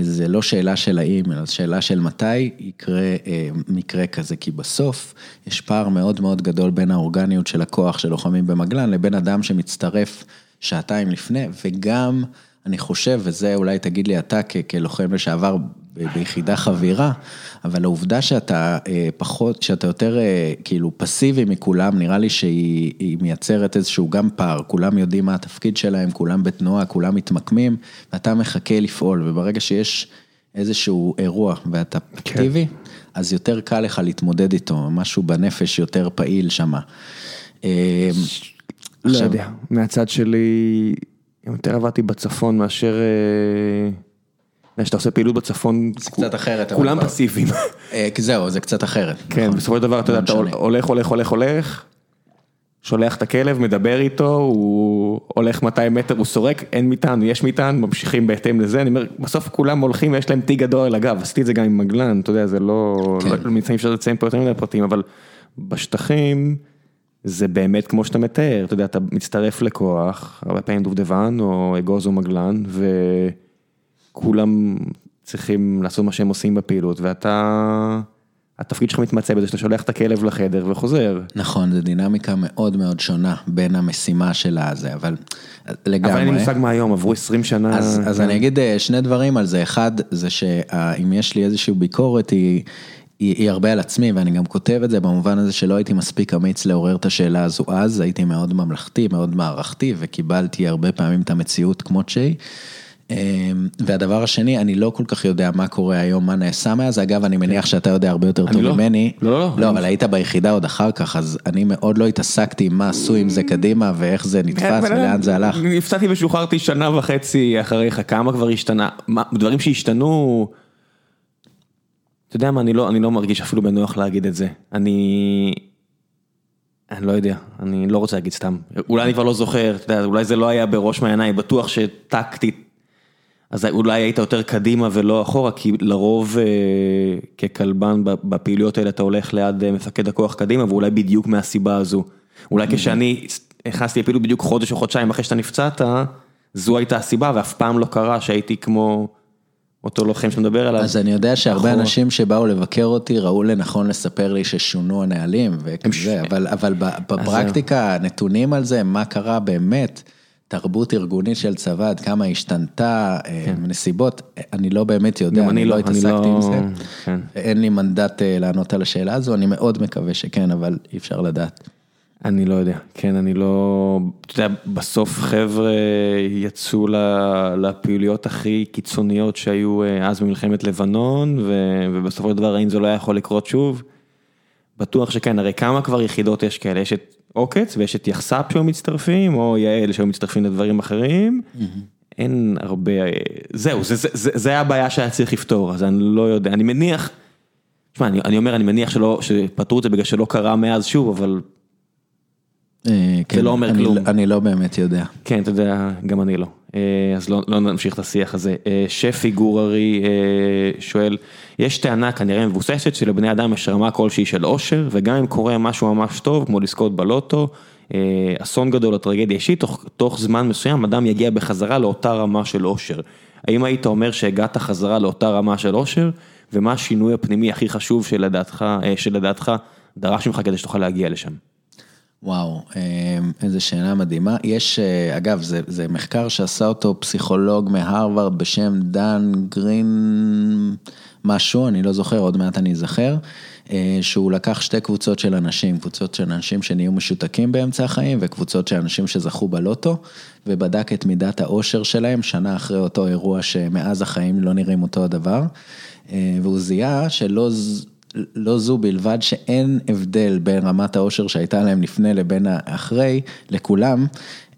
זה לא שאלה של האם, אלא שאלה של מתי יקרה אה, מקרה כזה, כי בסוף יש פער מאוד מאוד גדול בין האורגניות של הכוח של לוחמים במגלן לבין אדם שמצטרף שעתיים לפני, וגם אני חושב, וזה אולי תגיד לי אתה כלוחם לשעבר ביחידה חבירה, אבל העובדה שאתה אה, פחות, שאתה יותר אה, כאילו פסיבי מכולם, נראה לי שהיא מייצרת איזשהו גם פער, כולם יודעים מה התפקיד שלהם, כולם בתנועה, כולם מתמקמים, ואתה מחכה לפעול, וברגע שיש איזשהו אירוע ואתה אקטיבי, כן. אז יותר קל לך להתמודד איתו, משהו בנפש יותר פעיל שמה. אה, לא יודע, מהצד שלי, יותר עבדתי בצפון מאשר... כשאתה עושה פעילות בצפון, זה קצת אחרת. כולם פסיביים. אה, זהו, זה קצת אחרת. כן, נכון. בסופו של דבר, אתה יודע, אתה הולך, הולך, הולך, הולך, שולח את הכלב, מדבר איתו, הוא הולך 200 מטר, הוא סורק, אין מטען, יש מטען, ממשיכים בהתאם לזה, אני אומר, בסוף כולם הולכים ויש להם תיק גדול על הגב, עשיתי את זה גם עם מגלן, אתה יודע, זה לא, כן. לא מצטעים אפשר לציין פה יותר מדי פרטים, אבל בשטחים, זה באמת כמו שאתה מתאר, אתה יודע, אתה מצטרף לכוח, הרבה פעמים דובדבן או אגוז או מגלן, ו... כולם צריכים לעשות מה שהם עושים בפעילות, ואתה, התפקיד שלך מתמצא בזה שאתה שולח את הכלב לחדר וחוזר. נכון, זו דינמיקה מאוד מאוד שונה בין המשימה של הזה, אבל לגמרי. אבל אין לי מושג מה היום, עברו 20 שנה. אז, אז אני אגיד אה, שני דברים על זה, אחד, זה שאם יש לי איזושהי ביקורת, היא... היא, היא הרבה על עצמי ואני גם כותב את זה במובן הזה שלא הייתי מספיק אמיץ לעורר את השאלה הזו אז, הייתי מאוד ממלכתי, מאוד מערכתי וקיבלתי הרבה פעמים את המציאות כמו שהיא. אמ, והדבר השני, אני לא כל כך יודע מה קורה היום, מה נעשה מאז, אגב, אני מניח שאתה יודע הרבה יותר טוב לא. ממני. לא, לא. לא, אבל היית ביחידה עוד אחר כך, אז אני מאוד לא התעסקתי עם מה עשו עם זה קדימה, ואיך זה נתפס ולאן זה הלך. נפצעתי ושוחררתי שנה וחצי אחריך, כמה כבר השתנה, דברים שהשתנו, אתה יודע מה, אני לא, אני לא מרגיש אפילו בנוח להגיד את זה. אני... אני לא יודע, אני לא רוצה להגיד סתם. אולי אני כבר לא זוכר, אתה יודע, אולי זה לא היה בראש מעייניי, בטוח שטקטית אז אולי היית יותר קדימה ולא אחורה, כי לרוב אה, ככלבן בפעילויות האלה אתה הולך ליד אה, מפקד הכוח קדימה, ואולי בדיוק מהסיבה הזו. אולי mm-hmm. כשאני נכנסתי לפעילות בדיוק חודש או חודשיים אחרי שאתה נפצעת, זו הייתה הסיבה, ואף פעם לא קרה שהייתי כמו אותו לוחם שמדבר עליו. אז אני יודע שהרבה אנשים שבאו לבקר אותי ראו לנכון לספר לי ששונו הנהלים וכזה, אבל, אבל בפרקטיקה, נתונים על זה, מה קרה באמת. תרבות ארגונית של צבא, עד כמה השתנתה, אה, כן. נסיבות, אני לא באמת יודע, אני לא, לא התעסקתי לא... עם זה, כן. אין לי מנדט אה, לענות על השאלה הזו, אני מאוד מקווה שכן, אבל אי אפשר לדעת. אני לא יודע, כן, אני לא, אתה יודע, בסוף חבר'ה יצאו לפעילויות הכי קיצוניות שהיו אה, אז במלחמת לבנון, ובסופו של דבר האם זה לא היה יכול לקרות שוב? בטוח שכן, הרי כמה כבר יחידות יש כאלה, יש את עוקץ ויש את יחס"פ שהיו מצטרפים, או יעל שהיו מצטרפים לדברים אחרים. אין הרבה, זהו, זה, זה, זה, זה הבעיה שהיה צריך לפתור, אז אני לא יודע, אני מניח, תשמע, אני, אני אומר, אני מניח שלא, שפתרו את זה בגלל שלא קרה מאז שוב, אבל אה, זה כן, לא אומר אני, כלום. אני לא באמת יודע. כן, אתה יודע, גם אני לא. אה, אז לא, לא נמשיך את השיח הזה. אה, שפי גוררי שואל, יש טענה כנראה מבוססת שלבני אדם יש רמה כלשהי של אושר, וגם אם קורה משהו ממש טוב, כמו לזכות בלוטו, אסון גדול או טרגדיה אישית, תוך, תוך זמן מסוים אדם יגיע בחזרה לאותה רמה של אושר. האם היית אומר שהגעת חזרה לאותה רמה של אושר, ומה השינוי הפנימי הכי חשוב שלדעתך, שלדעתך דרש ממך כדי שתוכל להגיע לשם? וואו, אמ, איזו שאלה מדהימה. יש, אה, אגב, זה, זה מחקר שעשה אותו פסיכולוג מהרווארד בשם דן גרין משהו, אני לא זוכר, עוד מעט אני אזכר, אה, שהוא לקח שתי קבוצות של אנשים, קבוצות של אנשים שנהיו משותקים באמצע החיים וקבוצות של אנשים שזכו בלוטו, ובדק את מידת האושר שלהם שנה אחרי אותו אירוע שמאז החיים לא נראים אותו הדבר, אה, והוא זיהה שלא... לא זו בלבד שאין הבדל בין רמת העושר שהייתה להם לפני לבין האחרי, לכולם,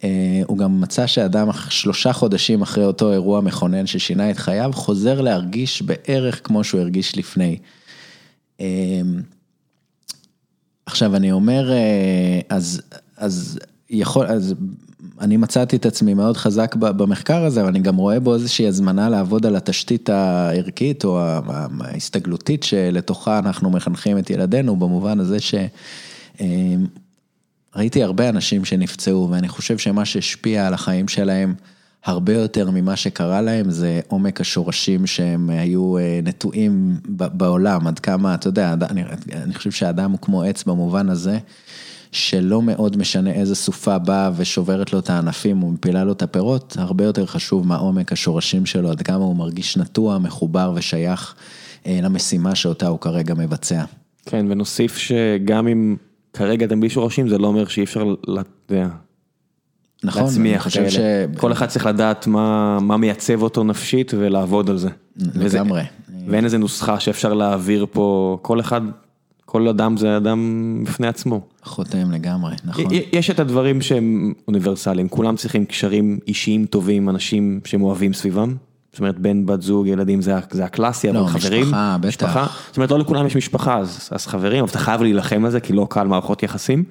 אה, הוא גם מצא שאדם שלושה חודשים אחרי אותו אירוע מכונן ששינה את חייו, חוזר להרגיש בערך כמו שהוא הרגיש לפני. אה, עכשיו אני אומר, אה, אז, אז יכול, אז אני מצאתי את עצמי מאוד חזק במחקר הזה, ואני גם רואה בו איזושהי הזמנה לעבוד על התשתית הערכית או ההסתגלותית שלתוכה אנחנו מחנכים את ילדינו, במובן הזה שראיתי אה, הרבה אנשים שנפצעו, ואני חושב שמה שהשפיע על החיים שלהם הרבה יותר ממה שקרה להם, זה עומק השורשים שהם היו אה, נטועים בעולם, עד כמה, אתה יודע, אני, אני חושב שהאדם הוא כמו עץ במובן הזה. שלא מאוד משנה איזה סופה באה ושוברת לו את הענפים ומפילה לו את הפירות, הרבה יותר חשוב מה עומק השורשים שלו, עד כמה הוא מרגיש נטוע, מחובר ושייך אה, למשימה שאותה הוא כרגע מבצע. כן, ונוסיף שגם אם כרגע אתם בלי שורשים, זה לא אומר שאי אפשר, אתה יודע, נכון, להצמיח כאלה. ש... כל אחד צריך לדעת מה, מה מייצב אותו נפשית ולעבוד על זה. וזה- לגמרי. ואין איזה נוסחה שאפשר להעביר פה, כל אחד, כל אדם זה אדם בפני עצמו. חותם לגמרי, נכון. יש את הדברים שהם אוניברסליים, כולם צריכים קשרים אישיים טובים, אנשים שהם אוהבים סביבם. זאת אומרת, בן, בת זוג, ילדים, זה, זה הקלאסי, אבל לא, חברים. משפחה, בטח. זאת אומרת, לא לכולם יש משפחה, אז, אז חברים, אבל אתה חייב להילחם על זה, כי לא קל מערכות יחסים.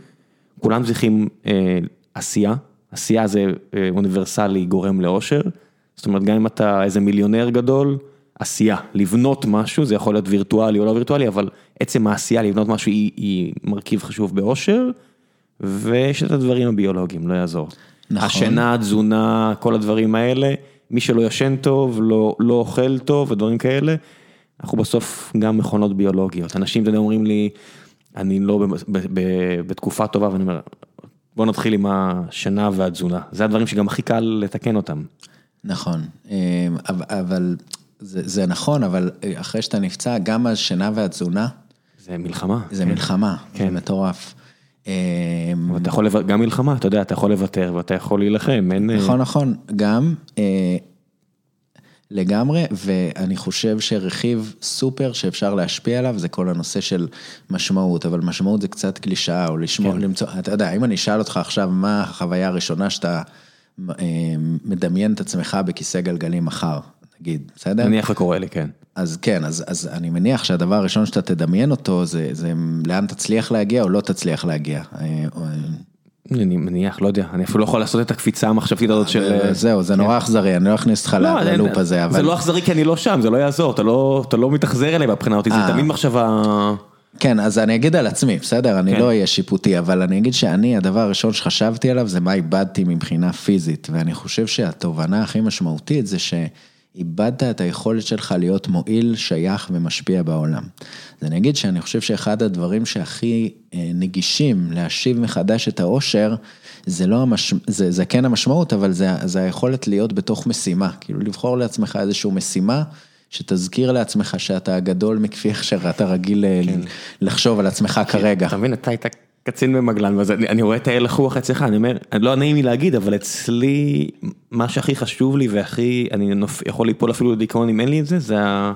כולם צריכים אה, עשייה, עשייה זה אה, אוניברסלי, גורם לאושר. זאת אומרת, גם אם אתה איזה מיליונר גדול, עשייה, לבנות משהו, זה יכול להיות וירטואלי או לא וירטואלי, אבל עצם העשייה, לבנות משהו, היא, היא מרכיב חשוב באושר. ויש את הדברים הביולוגיים, לא יעזור. נכון. השינה, תזונה, כל הדברים האלה, מי שלא ישן טוב, לא, לא אוכל טוב ודברים כאלה, אנחנו בסוף גם מכונות ביולוגיות. אנשים, אתה יודע, אומרים לי, אני לא ב, ב, ב, בתקופה טובה, ואני אומר, בוא נתחיל עם השינה והתזונה. זה הדברים שגם הכי קל לתקן אותם. נכון, אה, אבל זה, זה נכון, אבל אה, אחרי שאתה נפצע, גם השינה והתזונה, זה מלחמה. זה כן. מלחמה, כן. זה מטורף. אה, אבל אתה יכול, גם מלחמה, אתה יודע, אתה יכול לוותר ואתה יכול להילחם, אין... אה, נכון, נכון, גם אה, לגמרי, ואני חושב שרכיב סופר שאפשר להשפיע עליו זה כל הנושא של משמעות, אבל משמעות זה קצת קלישאה, או לשמור, כן. למצוא, אתה יודע, אם אני אשאל אותך עכשיו מה החוויה הראשונה שאתה אה, מדמיין את עצמך בכיסא גלגלים מחר, נגיד, בסדר? נניח וקורה לי, כן. אז כן, אז, אז אני מניח שהדבר הראשון שאתה תדמיין אותו זה, זה לאן תצליח להגיע או לא תצליח להגיע. אה, אני מניח, לא יודע, אני אפילו לא יכול לעשות את הקפיצה המחשבתית הזאת של... אה, זהו, זה נורא אכזרי, אני לא אכניס אותך לא, ללופ הזה, אבל... זה לא אכזרי כי אני לא שם, זה לא יעזור, אתה לא, לא מתאכזר אליי מהבחינה אותי, זה אה. תמיד מחשבה... כן, אז אני אגיד על עצמי, בסדר? אני כן. לא אהיה שיפוטי, אבל אני אגיד שאני, הדבר הראשון שחשבתי עליו זה מה איבדתי מבחינה פיזית, ואני חושב שהתובנה הכי משמעותית זה שאיבדת את היכולת שלך להיות מועיל, שייך ומשפיע בעולם. אז אני אגיד שאני חושב שאחד הדברים שהכי אה, נגישים להשיב מחדש את האושר, זה לא המש... זה, זה כן המשמעות, אבל זה, זה היכולת להיות בתוך משימה, כאילו לבחור לעצמך איזושהי משימה. שתזכיר לעצמך שאתה הגדול מכפי איך שאתה רגיל כן. ל- לחשוב על עצמך כרגע. אתה מבין, אתה היית קצין במגלן, ואז אני, אני רואה את ההלך רוח אצלך, אני אומר, לא נעים לי להגיד, אבל אצלי, מה שהכי חשוב לי והכי, אני נופ, יכול ליפול אפילו לדיכאון אם אין לי את זה, זה ה...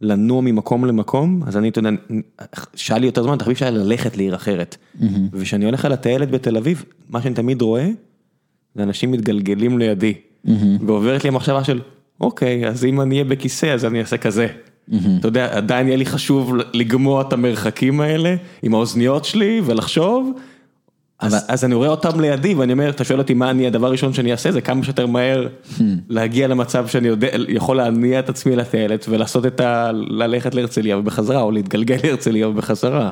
לנוע ממקום למקום, אז אני, אתה יודע, שהיה לי יותר זמן, תחביב שהיה ללכת לעיר אחרת. וכשאני הולך על הטיילת בתל אביב, מה שאני תמיד רואה, זה אנשים מתגלגלים לידי. ועוברת לי המחשבה של, אוקיי, אז אם אני אהיה בכיסא, אז אני אעשה כזה. אתה יודע, עדיין יהיה לי חשוב לגמוע את המרחקים האלה עם האוזניות שלי ולחשוב. אז, אבל- אז אני רואה אותם לידי ואני אומר, אתה שואל אותי מה אני, הדבר הראשון שאני אעשה זה כמה שיותר מהר להגיע למצב שאני יודע, יכול להניע את עצמי לטיילת ולעשות את ה... ללכת להרצליה ובחזרה, או להתגלגל להרצליה ובחזרה.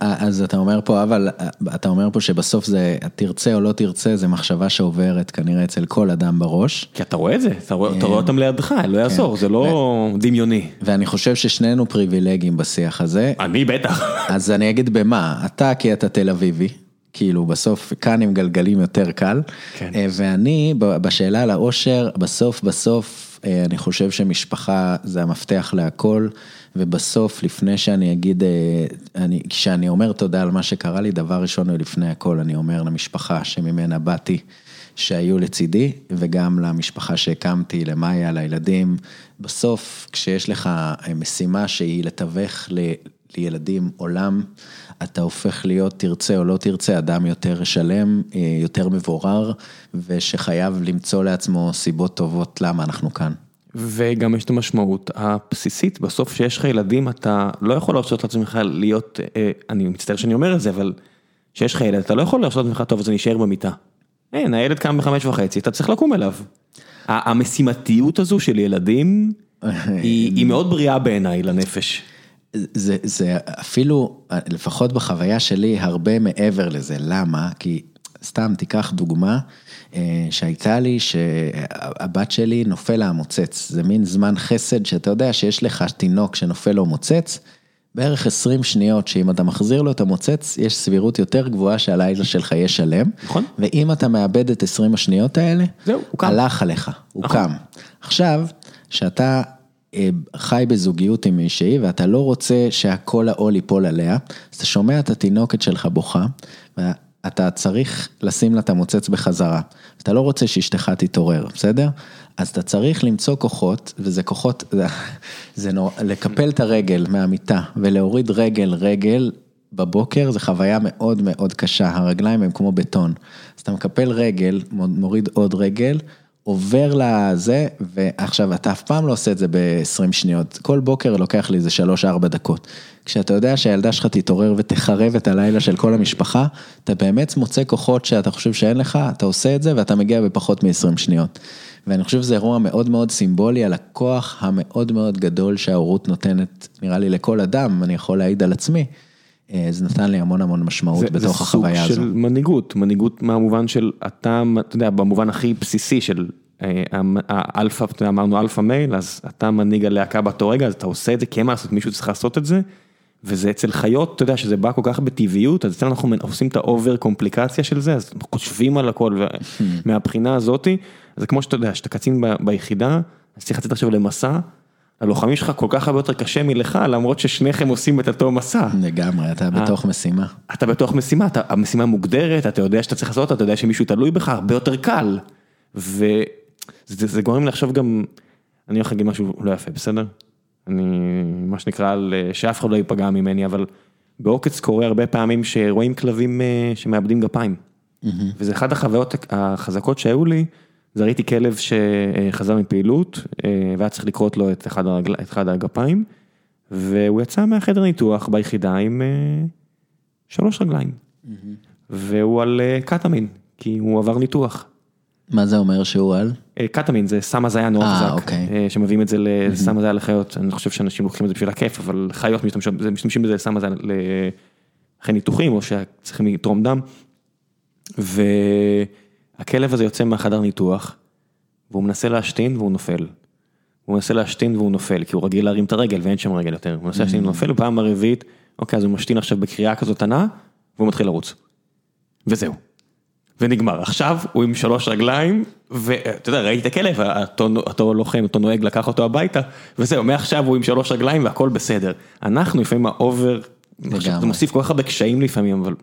אז אתה אומר פה, אבל אתה אומר פה שבסוף זה, תרצה או לא תרצה, זה מחשבה שעוברת כנראה אצל כל אדם בראש. כי אתה רואה את זה, אתה רואה, אתה רואה אותם לידך, לא יעזור, זה לא דמיוני. ואני חושב ששנינו פריבילגיים בשיח הזה. אני בטח. אז אני אגיד במה, אתה כי אתה תל אביבי, כאילו בסוף כאן עם גלגלים יותר קל, כן. אה, ואני בשאלה על האושר, בסוף בסוף אה, אני חושב שמשפחה זה המפתח להכל, ובסוף לפני שאני אגיד, אה, אני, כשאני אומר תודה על מה שקרה לי, דבר ראשון ולפני הכל אני אומר למשפחה שממנה באתי. שהיו לצידי, וגם למשפחה שהקמתי, למאיה, לילדים. בסוף, כשיש לך אה, משימה שהיא לתווך ל- לילדים עולם, אתה הופך להיות, תרצה או לא תרצה, אדם יותר שלם, אה, יותר מבורר, ושחייב למצוא לעצמו סיבות טובות למה אנחנו כאן. וגם יש את המשמעות הבסיסית, בסוף שיש לך ילדים אתה לא יכול להרשות לעצמך להיות, אה, אני מצטער שאני אומר את זה, אבל שיש לך ילד, אתה לא יכול להרשות לעצמך, טוב, אז אני אשאר במיטה. אין, הילד קם בחמש וחצי, אתה צריך לקום אליו. המשימתיות הזו של ילדים, היא היא מאוד בריאה בעיניי לנפש. זה, זה אפילו, לפחות בחוויה שלי, הרבה מעבר לזה. למה? כי סתם תיקח דוגמה אה, שהייתה לי, שהבת שלי נופל לה המוצץ. זה מין זמן חסד שאתה יודע שיש לך תינוק שנופל לו מוצץ, בערך 20 שניות שאם אתה מחזיר לו את המוצץ, יש סבירות יותר גבוהה שהלילה שלך יהיה שלם. נכון. ואם אתה מאבד את 20 השניות האלה, זהו, הוא קם. הלך עליך, הוא נכון. קם. עכשיו, שאתה אה, חי בזוגיות עם מישהי ואתה לא רוצה שהכל העול ייפול עליה, אז אתה שומע את התינוקת שלך בוכה, ואתה צריך לשים לה את המוצץ בחזרה. אתה לא רוצה שאשתך תתעורר, בסדר? אז אתה צריך למצוא כוחות, וזה כוחות, זה, זה נור, לקפל את הרגל מהמיטה ולהוריד רגל רגל בבוקר, זו חוויה מאוד מאוד קשה, הרגליים הם כמו בטון. אז אתה מקפל רגל, מוריד עוד רגל, עובר לזה, ועכשיו אתה אף פעם לא עושה את זה ב-20 שניות, כל בוקר לוקח לי איזה 3-4 דקות. כשאתה יודע שהילדה שלך תתעורר ותחרב את הלילה של כל המשפחה, אתה באמת מוצא כוחות שאתה חושב שאין לך, אתה עושה את זה ואתה מגיע בפחות מ-20 שניות. ואני חושב שזה אירוע מאוד מאוד סימבולי על הכוח המאוד מאוד גדול שההורות נותנת, נראה לי לכל אדם, אני יכול להעיד על עצמי. אה, זה נתן לי המון המון משמעות זה, בתוך החוויה זה הזו. סוג של מנהיגות, מנהיגות מהמובן של אתה, אתה יודע, במובן הכי בסיסי של אה, האלפא, אתה יודע, אמרנו alpha male, אז אתה מנהיג הלהקה באותו רגע, אז אתה עושה את זה, כי אין מה לעשות, מישהו צריך לעשות את זה, וזה אצל חיות, אתה יודע, שזה בא כל כך בטבעיות, אז אצלנו אנחנו עושים את ה over קומפליקציה של זה, אז חושבים על הכל, ומהבחינה הזאתי, זה כמו שאתה יודע, שאתה קצין ביחידה, אז צריך לצאת עכשיו למסע, הלוחמים שלך כל כך הרבה יותר קשה מלך, למרות ששניכם עושים את אותו מסע. לגמרי, אתה בתוך משימה. אתה בתוך משימה, אתה, המשימה מוגדרת, אתה יודע שאתה צריך לעשות אותה, אתה יודע שמישהו תלוי בך, הרבה יותר קל. וזה זה גורם לחשוב גם, אני הולך להגיד משהו לא יפה, בסדר? אני, מה שנקרא, אה, שאף אחד לא ייפגע ממני, אבל בעוקץ קורה הרבה פעמים שרואים כלבים אה, שמאבדים גפיים. וזה אחת החוויות החזקות שהיו לי, ראיתי כלב שחזר מפעילות, אה, והיה צריך לקרות לו את אחד, הרגל, את אחד הגפיים, והוא יצא מהחדר ניתוח ביחידה עם אה, שלוש רגליים. והוא על אה, קטמין, כי הוא עבר ניתוח. מה זה אומר שהוא על? קטמין זה סם הזיה נורא אה, חזק, אוקיי. אה, שמביאים את זה לסם הזיה לחיות, אני חושב שאנשים לוקחים את זה בשביל הכיף, אבל חיות משתמשים, זה- בזה לסם הזיה ל- אחרי ניתוחים, או שצריכים לתרום דם. והכלב הזה יוצא מהחדר ניתוח, והוא מנסה להשתין והוא נופל. הוא מנסה להשתין והוא נופל, כי הוא רגיל להרים את הרגל ואין שם רגל יותר. הוא מנסה להשתין ונופל, בפעם הרביעית, אוקיי, אז הוא משתין עכשיו בקריאה כזאת ענה, והוא מתחיל לרוץ. וזהו. ונגמר. עכשיו הוא עם שלוש רגליים, ואתה יודע, ראיתי את הכלב, אותו, אותו לוחם, אותו נוהג לקח אותו הביתה, וזהו, מעכשיו הוא עם שלוש רגליים והכל בסדר. אנחנו לפעמים ה over, זה מוסיף כל כך הרבה קשיים לפעמים, אבל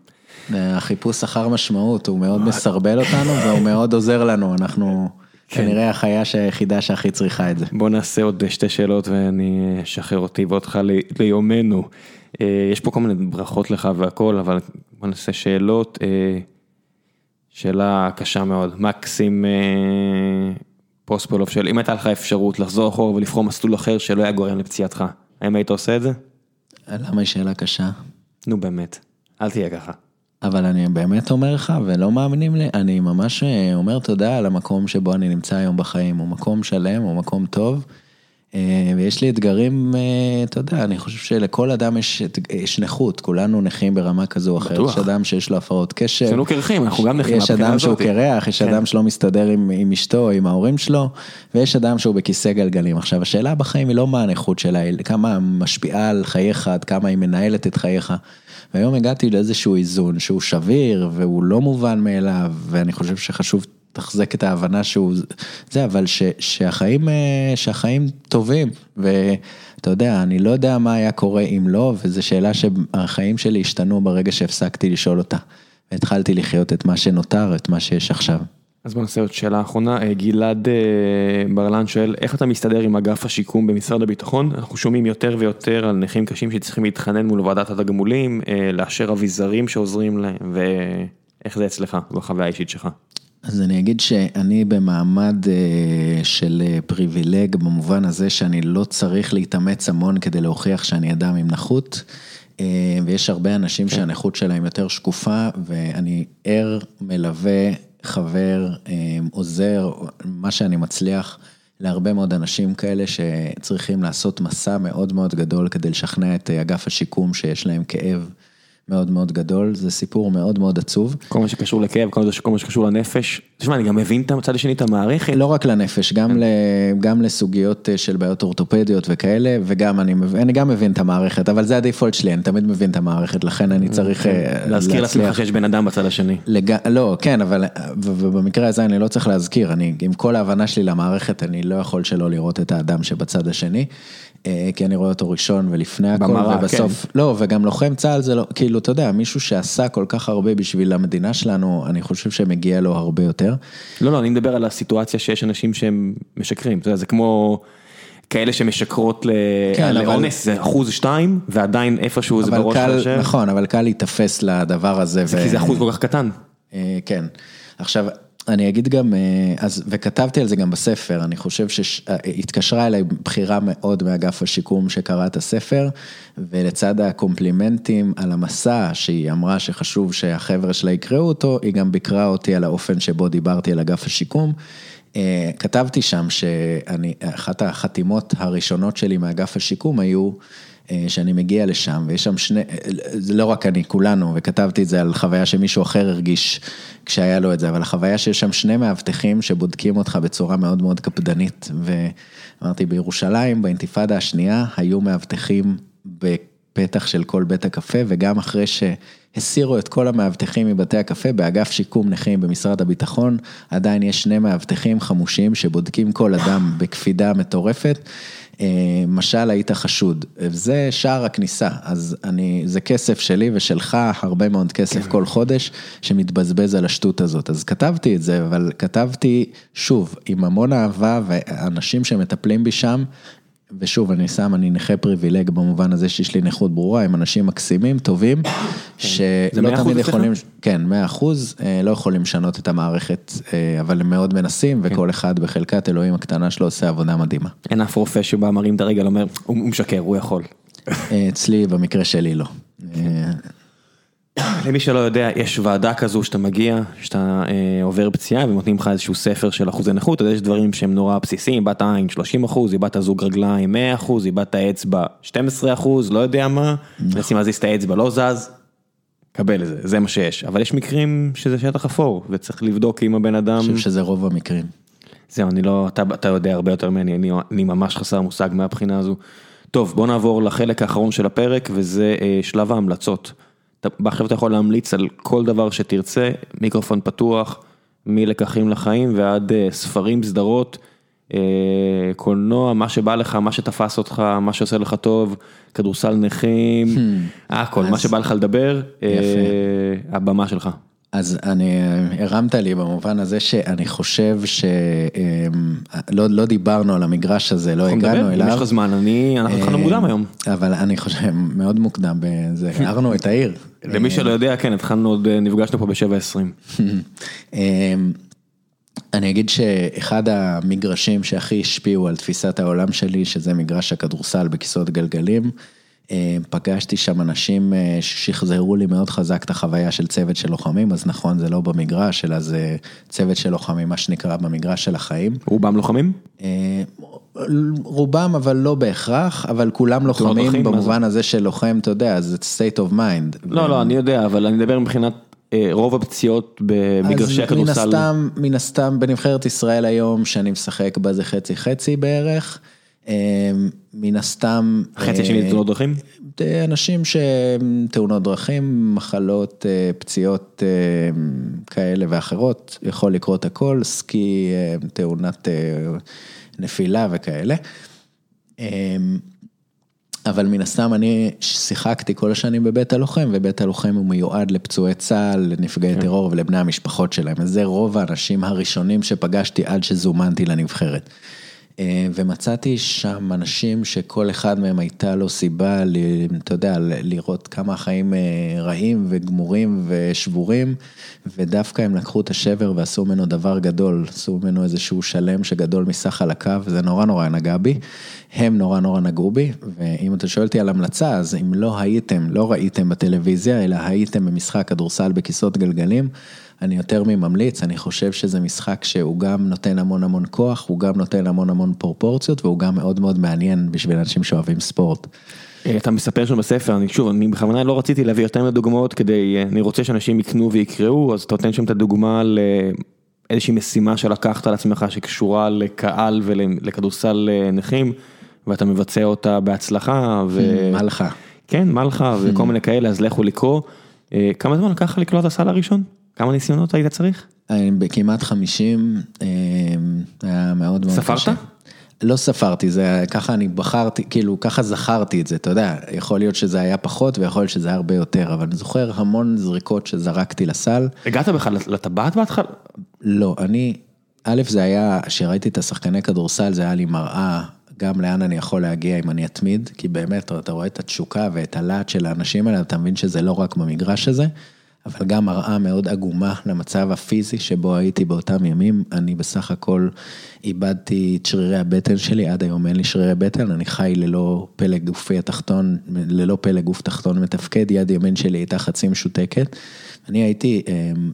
החיפוש אחר משמעות, הוא מאוד מסרבל אותנו והוא מאוד עוזר לנו, אנחנו כן. כנראה החיה היחידה שהכי צריכה את זה. בוא נעשה עוד שתי שאלות ואני אשחרר אותי ואותך ליומנו. אה, יש פה כל מיני ברכות לך והכל, אבל בוא נעשה שאלות. אה, שאלה קשה מאוד, מקסים אה, פוספולוב שואל, אם הייתה לך אפשרות לחזור אחורה ולבחור מסלול אחר שלא היה גורם לפציעתך, האם היית עושה את זה? למה היא שאלה קשה? נו באמת, אל תהיה ככה. אבל אני באמת אומר לך, ולא מאמינים לי, אני ממש אה, אומר תודה על המקום שבו אני נמצא היום בחיים, הוא מקום שלם, הוא מקום טוב, ויש לי אתגרים, אה, אתה יודע, אני חושב שלכל אדם יש, את- יש נכות, כולנו נכים ברמה כזו או אחרת. יש אדם שיש לו הפרעות קשב. אצלנו קרחים, אנחנו גם נכים יש אדם שהוא. קרח, יש כן. אדם שלא מסתדר עם, עם אשתו עם ההורים שלו, ויש אדם שהוא בכיסא גלגלים. עכשיו, השאלה בחיים היא לא מה הנכות שלה, היא כמה משפיעה על חייך, עד כמה היא מנהלת את חייך. והיום הגעתי לאיזשהו איזון שהוא שביר והוא לא מובן מאליו, ואני חושב שחשוב לתחזק את ההבנה שהוא זה, אבל ש, שהחיים, אה, שהחיים טובים, ואתה יודע, אני לא יודע מה היה קורה אם לא, וזו שאלה שהחיים שלי השתנו ברגע שהפסקתי לשאול אותה. והתחלתי לחיות את מה שנותר, את מה שיש עכשיו. אז בוא נעשה עוד שאלה אחרונה, אה, גלעד אה, ברלן שואל, איך אתה מסתדר עם אגף השיקום במשרד הביטחון? אנחנו שומעים יותר ויותר על נכים קשים שצריכים להתחנן מול ועדת התגמולים, לאשר אביזרים שעוזרים להם, ואיך זה אצלך, בחוויה האישית שלך? אז אני אגיד שאני במעמד אה, של אה, פריבילג במובן הזה שאני לא צריך להתאמץ המון כדי להוכיח שאני אדם עם נכות. אה, ויש הרבה אנשים שהנכות שלהם יותר שקופה ואני ער, מלווה, חבר, עוזר, מה שאני מצליח להרבה מאוד אנשים כאלה שצריכים לעשות מסע מאוד מאוד גדול כדי לשכנע את אגף השיקום שיש להם כאב. מאוד מאוד גדול, זה סיפור מאוד מאוד עצוב. כל מה שקשור לכאב, כל מה שקשור לנפש. תשמע, אני גם מבין את הצד השני, את המערכת. לא רק לנפש, גם, ל, גם לסוגיות אה, של בעיות אורתופדיות וכאלה, וגם אני, אני גם מבין את המערכת, אבל זה הדיפולט שלי, אני תמיד מבין את המערכת, לכן אני צריך כן. להזכיר לעצמך שיש בן אדם בצד השני. לג... לא, כן, אבל ובמקרה הזה אני לא צריך להזכיר, אני, עם כל ההבנה שלי למערכת, אני לא יכול שלא לראות את האדם שבצד השני. אה, כי אני רואה אותו ראשון ולפני הכל, במראה, ובסוף, כן. לא, וגם לוחם צה"ל זה לא, כאילו, אתה יודע, מישהו שעשה כל כך הרבה בשביל המדינה שלנו, אני חושב שמגיע לו הרבה יותר. לא, לא, אני מדבר על הסיטואציה שיש אנשים שהם משקרים, אתה יודע, זה כמו... כאלה שמשקרות כן, לאונס, אבל... זה אחוז שתיים, ועדיין איפשהו זה בראש חושב. נכון, אבל קל להיתפס לדבר הזה. זה ו... כי זה אחוז כל כך קטן. אה, כן. עכשיו, אני אגיד גם, אה, אז, וכתבתי על זה גם בספר, אני חושב שהתקשרה אליי בחירה מאוד מאגף השיקום שקרא את הספר, ולצד הקומפלימנטים על המסע, שהיא אמרה שחשוב שהחבר'ה שלה יקראו אותו, היא גם ביקרה אותי על האופן שבו דיברתי על אגף השיקום. אה, כתבתי שם שאני, אחת החתימות הראשונות שלי מאגף השיקום היו, אה, שאני מגיע לשם, ויש שם שני, זה לא רק אני, כולנו, וכתבתי את זה על חוויה שמישהו אחר הרגיש כשהיה לו את זה, אבל החוויה שיש שם שני מאבטחים שבודקים אותך בצורה מאוד מאוד קפדנית, ואמרתי, בירושלים, באינתיפאדה השנייה, היו מאבטחים בפתח של כל בית הקפה, וגם אחרי שהסירו את כל המאבטחים מבתי הקפה, באגף שיקום נכים במשרד הביטחון, עדיין יש שני מאבטחים חמושים שבודקים כל אדם בקפידה מטורפת. אה, משל היית חשוד, זה שער הכניסה, אז אני, זה כסף שלי ושלך, הרבה מאוד כסף כן. כל חודש שמתבזבז על השטות הזאת, אז כתבתי את זה, אבל כתבתי, שוב, עם המון אהבה ואנשים שמטפלים בי שם, ושוב, אני שם, אני נכה פריבילג במובן הזה שיש לי נכות ברורה, עם אנשים מקסימים, טובים, כן. שלא תמיד יכולים, כן, מאה אחוז, אה, לא יכולים לשנות את המערכת, אה, אבל הם מאוד מנסים, כן. וכל אחד בחלקת אלוהים הקטנה שלו עושה עבודה מדהימה. אין אף רופא שבא מרים את הרגל, אומר, הוא משקר, הוא יכול. אה, אצלי, במקרה שלי לא. למי שלא יודע, יש ועדה כזו שאתה מגיע, שאתה אה, עובר פציעה ונותנים לך איזשהו ספר של אחוזי נכות, אז יש דברים שהם נורא בסיסיים, איבדת עין 30 אחוז, איבדת זוג רגליים 100 אחוז, איבדת אצבע 12 אחוז, לא יודע מה, נכון. מנסים להזיז את האצבע, לא זז, קבל את זה, זה מה שיש, אבל יש מקרים שזה שטח אפור, וצריך לבדוק אם הבן אדם... אני חושב שזה רוב המקרים. זהו, אני לא, אתה, אתה יודע הרבה יותר ממני, אני, אני ממש חסר מושג מהבחינה הזו. טוב, בוא נעבור לחלק האחרון של הפרק, וזה אה, שלב ההמלצות. עכשיו אתה יכול להמליץ על כל דבר שתרצה, מיקרופון פתוח, מלקחים לחיים ועד אה, ספרים, סדרות, אה, קולנוע, מה שבא לך, מה שתפס אותך, מה שעושה לך טוב, כדורסל נכים, hmm. הכל, מה שבא לך לדבר, אה, הבמה שלך. אז אני, הרמת לי במובן הזה שאני חושב שלא אמ, לא דיברנו על המגרש הזה, לא הגענו אליו. אם יש לך זמן, אני, אנחנו התחלנו מוקדם היום. אבל אני חושב, מאוד מוקדם, זה, הערנו את העיר. למי שלא יודע, כן, התחלנו עוד, נפגשנו פה ב-7.20. אמ, אני אגיד שאחד המגרשים שהכי השפיעו על תפיסת העולם שלי, שזה מגרש הכדורסל בכיסאות גלגלים, אה, פגשתי שם אנשים אה, ששחזרו לי מאוד חזק את החוויה של צוות של לוחמים, אז נכון, זה לא במגרש, אלא זה צוות של לוחמים, מה שנקרא במגרש של החיים. רובם לוחמים? אה, רובם, אבל לא בהכרח, אבל כולם לוחמים במובן הזה של לוחם, אתה יודע, זה state of mind. לא, לא, אני יודע, אבל אני מדבר מבחינת רוב הפציעות במגרשי הכדורסל. אז מן הסתם, מן הסתם בנבחרת ישראל היום, שאני משחק בה זה חצי חצי בערך. אמ, מן הסתם... החצי השני זה תאונות דרכים? אה, אנשים שהם תאונות דרכים, מחלות, אה, פציעות אה, כאלה ואחרות, יכול לקרות הכל, סקי, תאונת נפילה וכאלה. אמ, אבל מן הסתם אני שיחקתי כל השנים בבית הלוחם, ובית הלוחם הוא מיועד לפצועי צה"ל, לנפגעי כן. טרור ולבני המשפחות שלהם, אז זה רוב האנשים הראשונים שפגשתי עד שזומנתי לנבחרת. אה, ומצאתי שם אנשים שכל אחד מהם הייתה לו סיבה, אתה יודע, לראות כמה החיים אה, רעים וגמורים ושבורים, ודווקא הם לקחו את השבר ועשו ממנו דבר גדול, עשו ממנו איזשהו שלם שגדול מסך על הקו, זה נורא נורא נגע בי, הם נורא נורא נגעו בי, ואם אתה שואל אותי על המלצה, אז אם לא הייתם, לא ראיתם בטלוויזיה, אלא הייתם במשחק כדורסל בכיסאות גלגלים, אני יותר מממליץ, אני חושב שזה משחק שהוא גם נותן המון המון כוח, הוא גם נותן המון המון פרופורציות, והוא גם מאוד מאוד מעניין בשביל אנשים שאוהבים ספורט. אתה מספר שם בספר, אני שוב, אני בכוונה לא רציתי להביא יותר מדוגמאות כדי, אני רוצה שאנשים יקנו ויקראו, אז אתה נותן שם את הדוגמה לאיזושהי משימה שלקחת על עצמך שקשורה לקהל ולכדורסל נכים, ואתה מבצע אותה בהצלחה. ו... מה לך? כן, מה לך וכל מיני כאלה, אז לכו לקרוא. כמה זמן לקח לקלוע את הסל הראשון? כמה ניסיונות היית צריך? בכמעט 50, היה מאוד מאוד קשה. ספרת? לא ספרתי, זה ככה אני בחרתי, כאילו ככה זכרתי את זה, אתה יודע, יכול להיות שזה היה פחות ויכול להיות שזה היה הרבה יותר, אבל אני זוכר המון זריקות שזרקתי לסל. הגעת בכלל לטבעת בהתחלה? לא, אני, א', זה היה, כשראיתי את השחקני כדורסל, זה היה לי מראה גם לאן אני יכול להגיע אם אני אתמיד, כי באמת, אתה רואה את התשוקה ואת הלהט של האנשים האלה, אתה מבין שזה לא רק במגרש הזה. אבל גם מראה מאוד עגומה למצב הפיזי שבו הייתי באותם ימים, אני בסך הכל איבדתי את שרירי הבטן שלי, עד היום אין לי שרירי בטן, אני חי ללא פלג גופי התחתון, ללא פלג גוף תחתון מתפקד, יד ימין שלי הייתה חצי משותקת. אני הייתי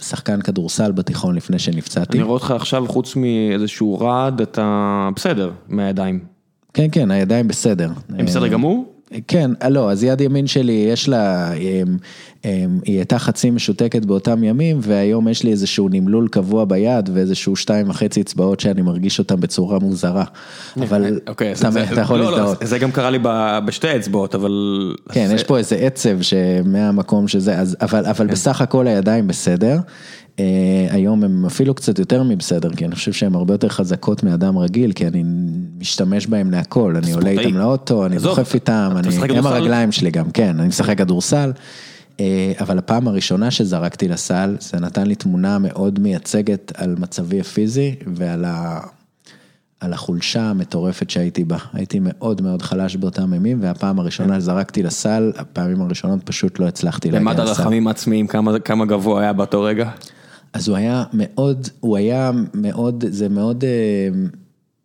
שחקן כדורסל בתיכון לפני שנפצעתי. אני רואה אותך עכשיו, חוץ מאיזשהו רעד, אתה בסדר מהידיים. כן, כן, הידיים בסדר. הם בסדר גמור? כן, לא, אז יד ימין שלי, יש לה, היא הייתה חצי משותקת באותם ימים, והיום יש לי איזשהו נמלול קבוע ביד, ואיזשהו שתיים וחצי אצבעות שאני מרגיש אותן בצורה מוזרה. אבל אוקיי, אתה יכול לא, לא, להזדהות. זה גם קרה לי בשתי אצבעות, אבל... כן, יש פה איזה עצב שמהמקום שזה, אבל בסך הכל הידיים בסדר. היום הם אפילו קצת יותר מבסדר, כי אני חושב שהן הרבה יותר חזקות מאדם רגיל, כי אני משתמש בהם להכל, אני עולה איתם לאוטו, אני דוחף איתם, הם הרגליים שלי גם, כן, אני משחק כדורסל. אבל הפעם הראשונה שזרקתי לסל, זה נתן לי תמונה מאוד מייצגת על מצבי הפיזי ועל ה... על החולשה המטורפת שהייתי בה, הייתי מאוד מאוד חלש באותם ימים, והפעם הראשונה זרקתי לסל, הפעמים הראשונות פשוט לא הצלחתי להגיע לסל. למד הרחמים עצמיים, כמה גבוה היה באותו רגע? אז הוא היה מאוד, הוא היה מאוד, זה מאוד,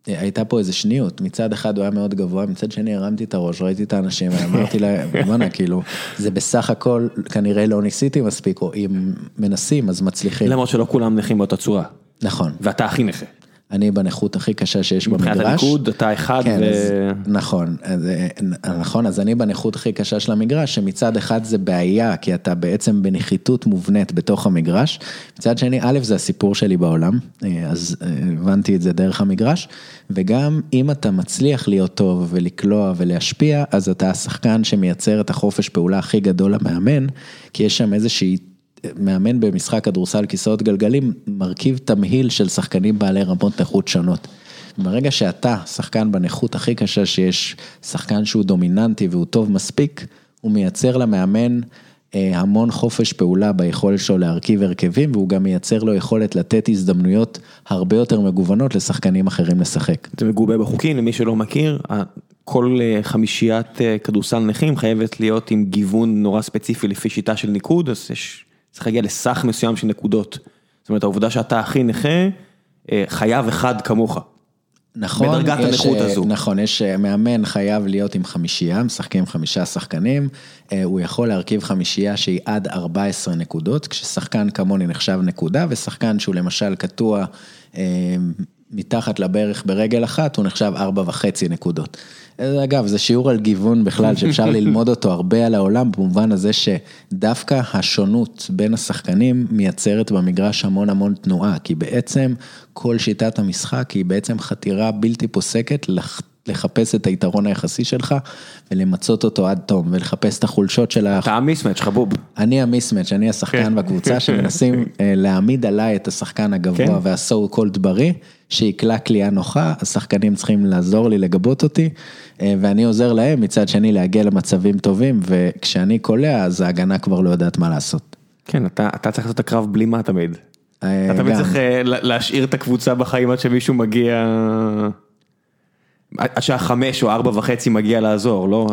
הייתה פה איזה שניות, מצד אחד הוא היה מאוד גבוה, מצד שני הרמתי את הראש, ראיתי את האנשים ואמרתי להם, בואנה, כאילו, זה בסך הכל, כנראה לא ניסיתי מספיק, או אם מנסים אז מצליחים. למרות שלא כולם נכים באותה צורה. נכון. ואתה הכי נכה. אני בנכות הכי קשה שיש במגרש. מבחינת הניקוד אתה אחד כן, ו... אז, נכון, אז, נכון, אז אני בנכות הכי קשה של המגרש, שמצד אחד זה בעיה, כי אתה בעצם בנחיתות מובנית בתוך המגרש, מצד שני, א', זה הסיפור שלי בעולם, אז הבנתי את זה דרך המגרש, וגם אם אתה מצליח להיות טוב ולקלוע ולהשפיע, אז אתה השחקן שמייצר את החופש פעולה הכי גדול למאמן, כי יש שם איזושהי... מאמן במשחק כדורסל כיסאות גלגלים, מרכיב תמהיל של שחקנים בעלי רמות נכות שונות. ברגע שאתה שחקן בנכות הכי קשה שיש, שחקן שהוא דומיננטי והוא טוב מספיק, הוא מייצר למאמן המון חופש פעולה ביכולת שלו להרכיב הרכבים, והוא גם מייצר לו יכולת לתת הזדמנויות הרבה יותר מגוונות לשחקנים אחרים לשחק. זה מגובה בחוקים, למי שלא מכיר, כל חמישיית כדורסל נכים חייבת להיות עם גיוון נורא ספציפי לפי שיטה של ניקוד, אז יש... צריך להגיע לסך מסוים של נקודות. זאת אומרת, העובדה שאתה הכי נכה, חייב אחד כמוך. נכון, בדרגת הנכות הזו. נכון, יש מאמן חייב להיות עם חמישייה, משחקים חמישה שחקנים, הוא יכול להרכיב חמישייה שהיא עד 14 נקודות, כששחקן כמוני נחשב נקודה, ושחקן שהוא למשל קטוע מתחת לברך ברגל אחת, הוא נחשב ארבע וחצי נקודות. אגב, זה שיעור על גיוון בכלל, שאפשר ללמוד אותו הרבה על העולם, במובן הזה שדווקא השונות בין השחקנים מייצרת במגרש המון המון תנועה, כי בעצם כל שיטת המשחק היא בעצם חתירה בלתי פוסקת לחפש את היתרון היחסי שלך ולמצות אותו עד תום ולחפש את החולשות של ה... אתה המיסמץ' חבוב. אני המיסמץ', אני השחקן בקבוצה שמנסים להעמיד עליי את השחקן הגבוה והסו קולד בריא, שיקלע קליעה נוחה, השחקנים צריכים לעזור לי לגבות אותי ואני עוזר להם מצד שני להגיע למצבים טובים וכשאני קולע אז ההגנה כבר לא יודעת מה לעשות. כן, אתה צריך לעשות את הקרב בלי מה תמיד. אתה תמיד צריך להשאיר את הקבוצה בחיים עד שמישהו מגיע... עד שעה חמש או ארבע וחצי מגיע לעזור, לא?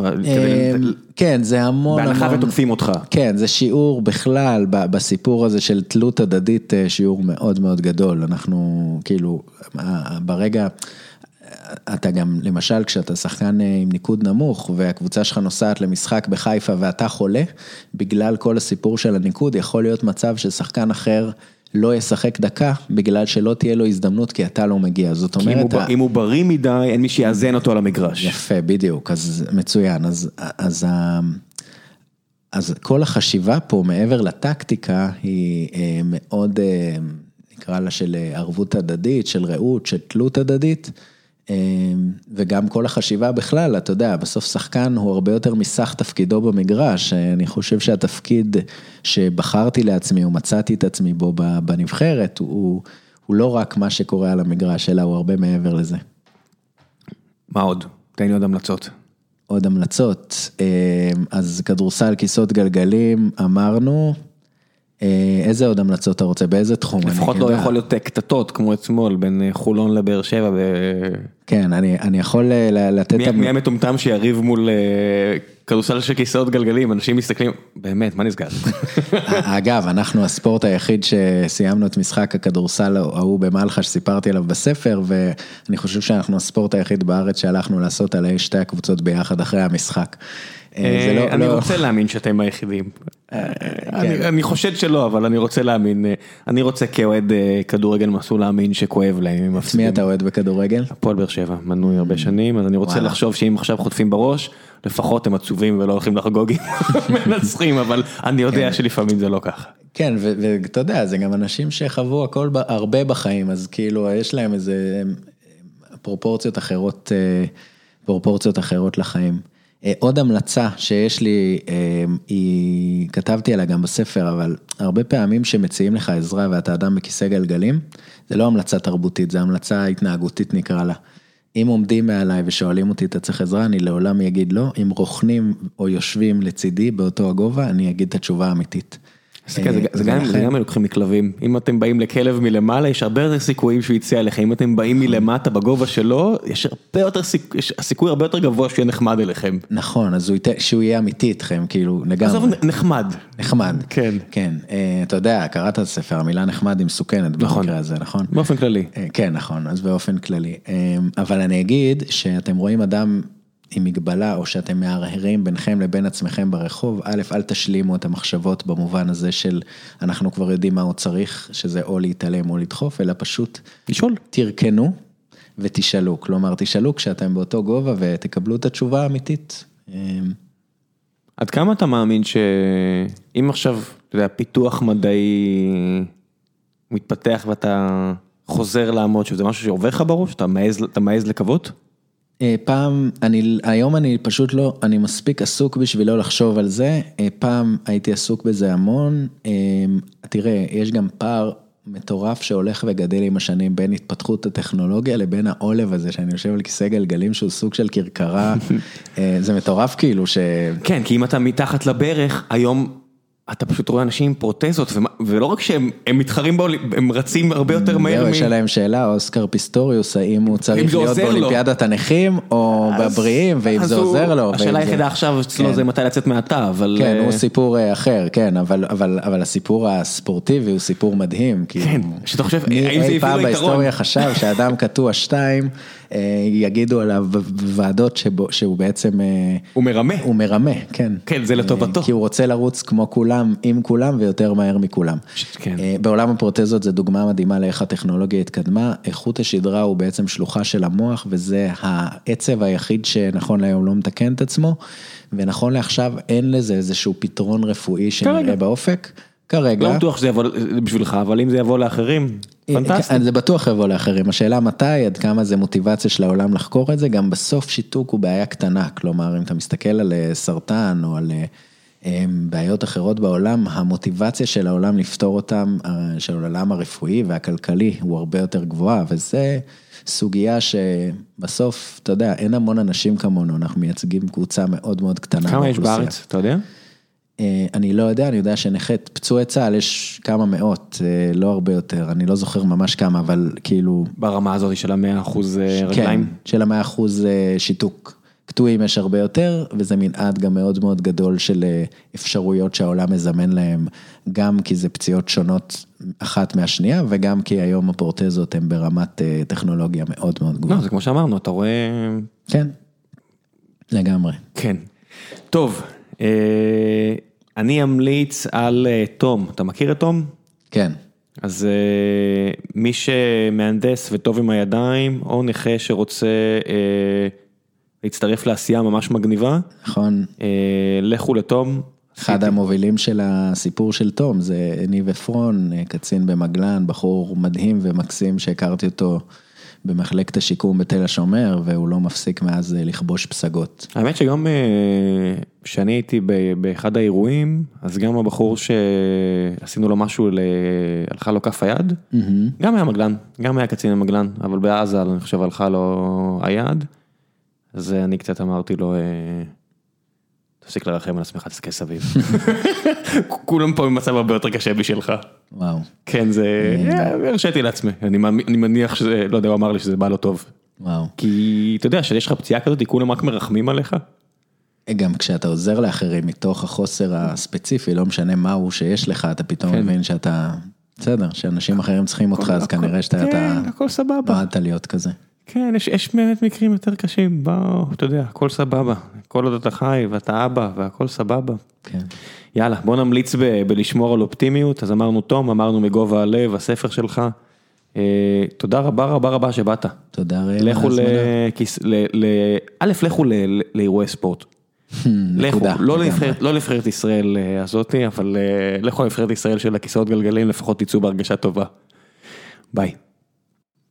כן, זה המון המון... בהנחה ותוקפים אותך. כן, זה שיעור בכלל, בסיפור הזה של תלות הדדית, שיעור מאוד מאוד גדול. אנחנו, כאילו, ברגע... אתה גם, למשל, כשאתה שחקן עם ניקוד נמוך, והקבוצה שלך נוסעת למשחק בחיפה ואתה חולה, בגלל כל הסיפור של הניקוד, יכול להיות מצב ששחקן אחר לא ישחק דקה בגלל שלא תהיה לו הזדמנות כי אתה לא מגיע, זאת כי אם אומרת... הוא ה- אם הוא בריא מדי, אין מי שיאזן אותו על המגרש. יפה, בדיוק, אז מצוין, אז, אז, ה- אז כל החשיבה פה מעבר לטקטיקה היא אה, מאוד, אה, נקרא לה של אה, ערבות הדדית, של רעות, של תלות הדדית, וגם כל החשיבה בכלל, אתה יודע, בסוף שחקן הוא הרבה יותר מסך תפקידו במגרש, אני חושב שהתפקיד שבחרתי לעצמי, או מצאתי את עצמי בו בנבחרת, הוא, הוא לא רק מה שקורה על המגרש, אלא הוא הרבה מעבר לזה. מה עוד? תן לי עוד המלצות. עוד המלצות, אה, אז כדורסל, כיסאות גלגלים, אמרנו, איזה עוד המלצות אתה רוצה, באיזה תחום? לפחות אני לא. יכול להיות אה, קטטות כמו אתמול בין אה, חולון לבאר שבע. כן, אני, אני יכול אה, לתת... מי- המ- מי המטומטם שיריב מול אה, כדורסל של כיסאות גלגלים, אנשים מסתכלים, באמת, מה נסגר? אגב, אנחנו הספורט היחיד שסיימנו את משחק הכדורסל ההוא במלחה שסיפרתי עליו בספר, ואני חושב שאנחנו הספורט היחיד בארץ שהלכנו לעשות עלי שתי הקבוצות ביחד אחרי המשחק. אה, זה לא- אני לא- רוצה להאמין שאתם היחידים. אני- אני חושד שלא, אבל אני רוצה להאמין, אה, אני רוצה כאוהד אה, כדורגל מסור להאמין שכואב להם הם מי. אתה אוהד בכדורגל? הפועל באר שבע, מנוי הרבה שנים, אז אני רוצה. לחשוב שאם עכשיו חוטפים בראש, לפחות הם עצובים ולא הולכים לחגוג עם מנצחים, אבל אני יודע שלפעמים זה לא ככה. כן, ואתה יודע, זה גם אנשים שחוו הכל הרבה בחיים, אז כאילו יש להם איזה אה, פרופורציות אחרות, אה, פרופורציות אחרות לחיים. אה, עוד המלצה שיש לי, אה, היא, כתבתי עליה גם בספר, אבל הרבה פעמים שמציעים לך עזרה ואתה אדם בכיסא גלגלים, זה לא המלצה תרבותית, זה המלצה התנהגותית נקרא לה. אם עומדים מעליי ושואלים אותי, אתה צריך עזרה, אני לעולם אגיד לא. אם רוכנים או יושבים לצידי באותו הגובה, אני אגיד את התשובה האמיתית. זה כן, אה, זה גם גם לוקחים מכלבים, אם אתם באים לכלב מלמעלה יש הרבה יותר סיכויים שהוא יצא אליכם, אם אתם באים מלמטה בגובה שלו, יש הרבה יותר סיכוי, הסיכוי הרבה יותר גבוה שהוא יהיה נחמד אליכם. נכון, אז שהוא יהיה אמיתי איתכם, כאילו, עזוב, לגמרי. נחמד. נחמד. כן. כן, אה, אתה יודע, קראת את הספר, המילה נחמד היא מסוכנת נכון. במקרה הזה, נכון? באופן כללי. אה, כן, נכון, אז באופן כללי. אבל אני אגיד שאתם רואים אדם עם מגבלה, או שאתם מהרהרים ביניכם לבין עצמכם ברחוב, א', אל תשלימו את המחשבות במובן הזה של אנחנו כבר יודעים מה הוא צריך, שזה או להתעלם או לדחוף, אלא פשוט לשאול. תרקנו ותשאלו. כלומר, תשאלו כשאתם באותו גובה ותקבלו את התשובה האמיתית. אה, עד כמה אתה מאמין שאם עכשיו, אתה יודע, פיתוח מדעי מתפתח ואתה חוזר לעמוד, שזה משהו שעובר לך בראש, אתה מעז, אתה מעז לקוות? אה, פעם, אני, היום אני פשוט לא, אני מספיק עסוק בשביל לא לחשוב על זה, אה, פעם הייתי עסוק בזה המון, אה, תראה, יש גם פער מטורף שהולך וגדל עם השנים בין התפתחות הטכנולוגיה לבין העלוב הזה שאני יושב על כיסא גלגלים שהוא סוג של כרכרה, זה מטורף כאילו ש... כן, כי אם אתה מתחת לברך, היום אתה פשוט רואה אנשים עם פרוטזות, ולא רק שהם הם מתחרים, הם רצים הרבה יותר מהר. יש עליהם שאלה, אוסקר פיסטוריוס, האם הוא צריך להיות. באולימפיאדת הנכים או בבריאים, ואם זה עוזר לו. השאלה היחידה עכשיו אצלו כן. זה מתי לצאת מהתא, אבל... כן, אה, הוא סיפור אה, אחר, כן, אבל, הסיפור הספורטיבי הוא סיפור מדהים. כן, שאתה חושב, מי האם זה אי הביא פעם לו יתרון? בהיסטוריה חשב שאדם קטוע שתיים, אה, יגידו עליו בוועדות שהוא בעצם, אה, הוא מרמה. הוא מרמה, כן. כן, זה לטובתו. אה, כי הוא רוצה לרוץ כמו כולם, עם כולם ויותר מהר מכולם. כן. אה, בעולם הפרוטזות זו דוגמה מדהימה לאיך הטכנולוגיה התקדמה, איכות השדרה הוא בעצם שלוחה של המוח וזה העצב היחיד שנכון להיום לא מתקן את עצמו, ונכון לעכשיו אין לזה איזשהו פתרון רפואי שנראה כרגע. באופק, כרגע. לא בטוח שזה יבוא בשבילך, אבל אם זה יבוא לאחרים, פנטסטי. אה, זה בטוח יבוא לאחרים, השאלה מתי, עד כמה זה מוטיבציה של העולם לחקור את זה, גם בסוף שיתוק הוא בעיה קטנה, כלומר אם אתה מסתכל על אה, סרטן או על אה, אה, בעיות אחרות בעולם, המוטיבציה של העולם לפתור אותם, אה, של העולם הרפואי והכלכלי הוא הרבה יותר גבוהה, וזה סוגיה שבסוף, אתה יודע, אין המון אנשים כמונו, אנחנו מייצגים קבוצה מאוד מאוד קטנה כמה יש. בארץ, אתה יודע? אה, אני לא יודע, אני יודע שנכת, פצועי צה"ל יש כמה מאות, אה, לא הרבה יותר, אני לא זוכר ממש כמה, אבל כאילו, ברמה הזאת של המאה אחוז כן, רגליים. של המאה אחוז שיתוק. קטועים יש הרבה יותר, וזה מנעד גם מאוד מאוד גדול של אה, אפשרויות שהעולם מזמן להם, גם כי זה פציעות שונות אחת מהשנייה, וגם כי היום הפורטזות הן ברמת אה, טכנולוגיה מאוד מאוד לא, גבוהה. זה כמו שאמרנו, אתה רואה... כן, לגמרי. כן. טוב, אה, אני אמליץ על תום, אתה מכיר את תום? כן, אז אה, מי שמהנדס וטוב עם הידיים, או נכה שרוצה אה, להצטרף לעשייה ממש מגניבה, נכון. אה, לכו לתום. אחד המובילים של הסיפור של תום זה ניב עפרון, קצין במגלן, בחור מדהים ומקסים שהכרתי אותו במחלקת השיקום בתל השומר, והוא לא מפסיק מאז לכבוש פסגות. האמת שגם כשאני הייתי באחד האירועים, אז גם הבחור שעשינו לו משהו, הלכה לו כף היד, גם היה מגלן, גם היה קצין במגלן, אבל בעזה אני חושב הלכה לו היד, אז אני קצת אמרתי לו, תפסיק לרחם על עצמך, תסתכל סביב. כולם פה במצב הרבה יותר קשה בשבילך. וואו. כן, זה, הרשיתי לעצמי, אני מניח שזה, לא יודע, הוא אמר לי שזה בא לו טוב. וואו. כי אתה יודע שיש לך פציעה כזאת, כולם רק מרחמים עליך. גם כשאתה עוזר לאחרים מתוך החוסר הספציפי, לא משנה מהו שיש לך, אתה פתאום מבין שאתה, בסדר, שאנשים אחרים צריכים אותך, אז כנראה שאתה, כן, הכל סבבה. נועדת להיות כזה. כן, יש, יש באמת מקרים יותר קשים, בוא, אתה יודע, הכל סבבה, כל עוד אתה חי ואתה אבא והכל סבבה. כן. יאללה, בוא נמליץ ב, בלשמור על אופטימיות, אז אמרנו תום, אמרנו מגובה הלב, הספר שלך. אה, תודה רבה רבה רבה שבאת. תודה רבה. לכו ל... ל... ל... א', לכו לאירועי ספורט. לכו, לא לנבחרת לא לנבחרת ישראל אה, הזאתי, אבל אה, לכו לנבחרת ישראל של הכיסאות גלגלים, לפחות תצאו בהרגשה טובה. ביי.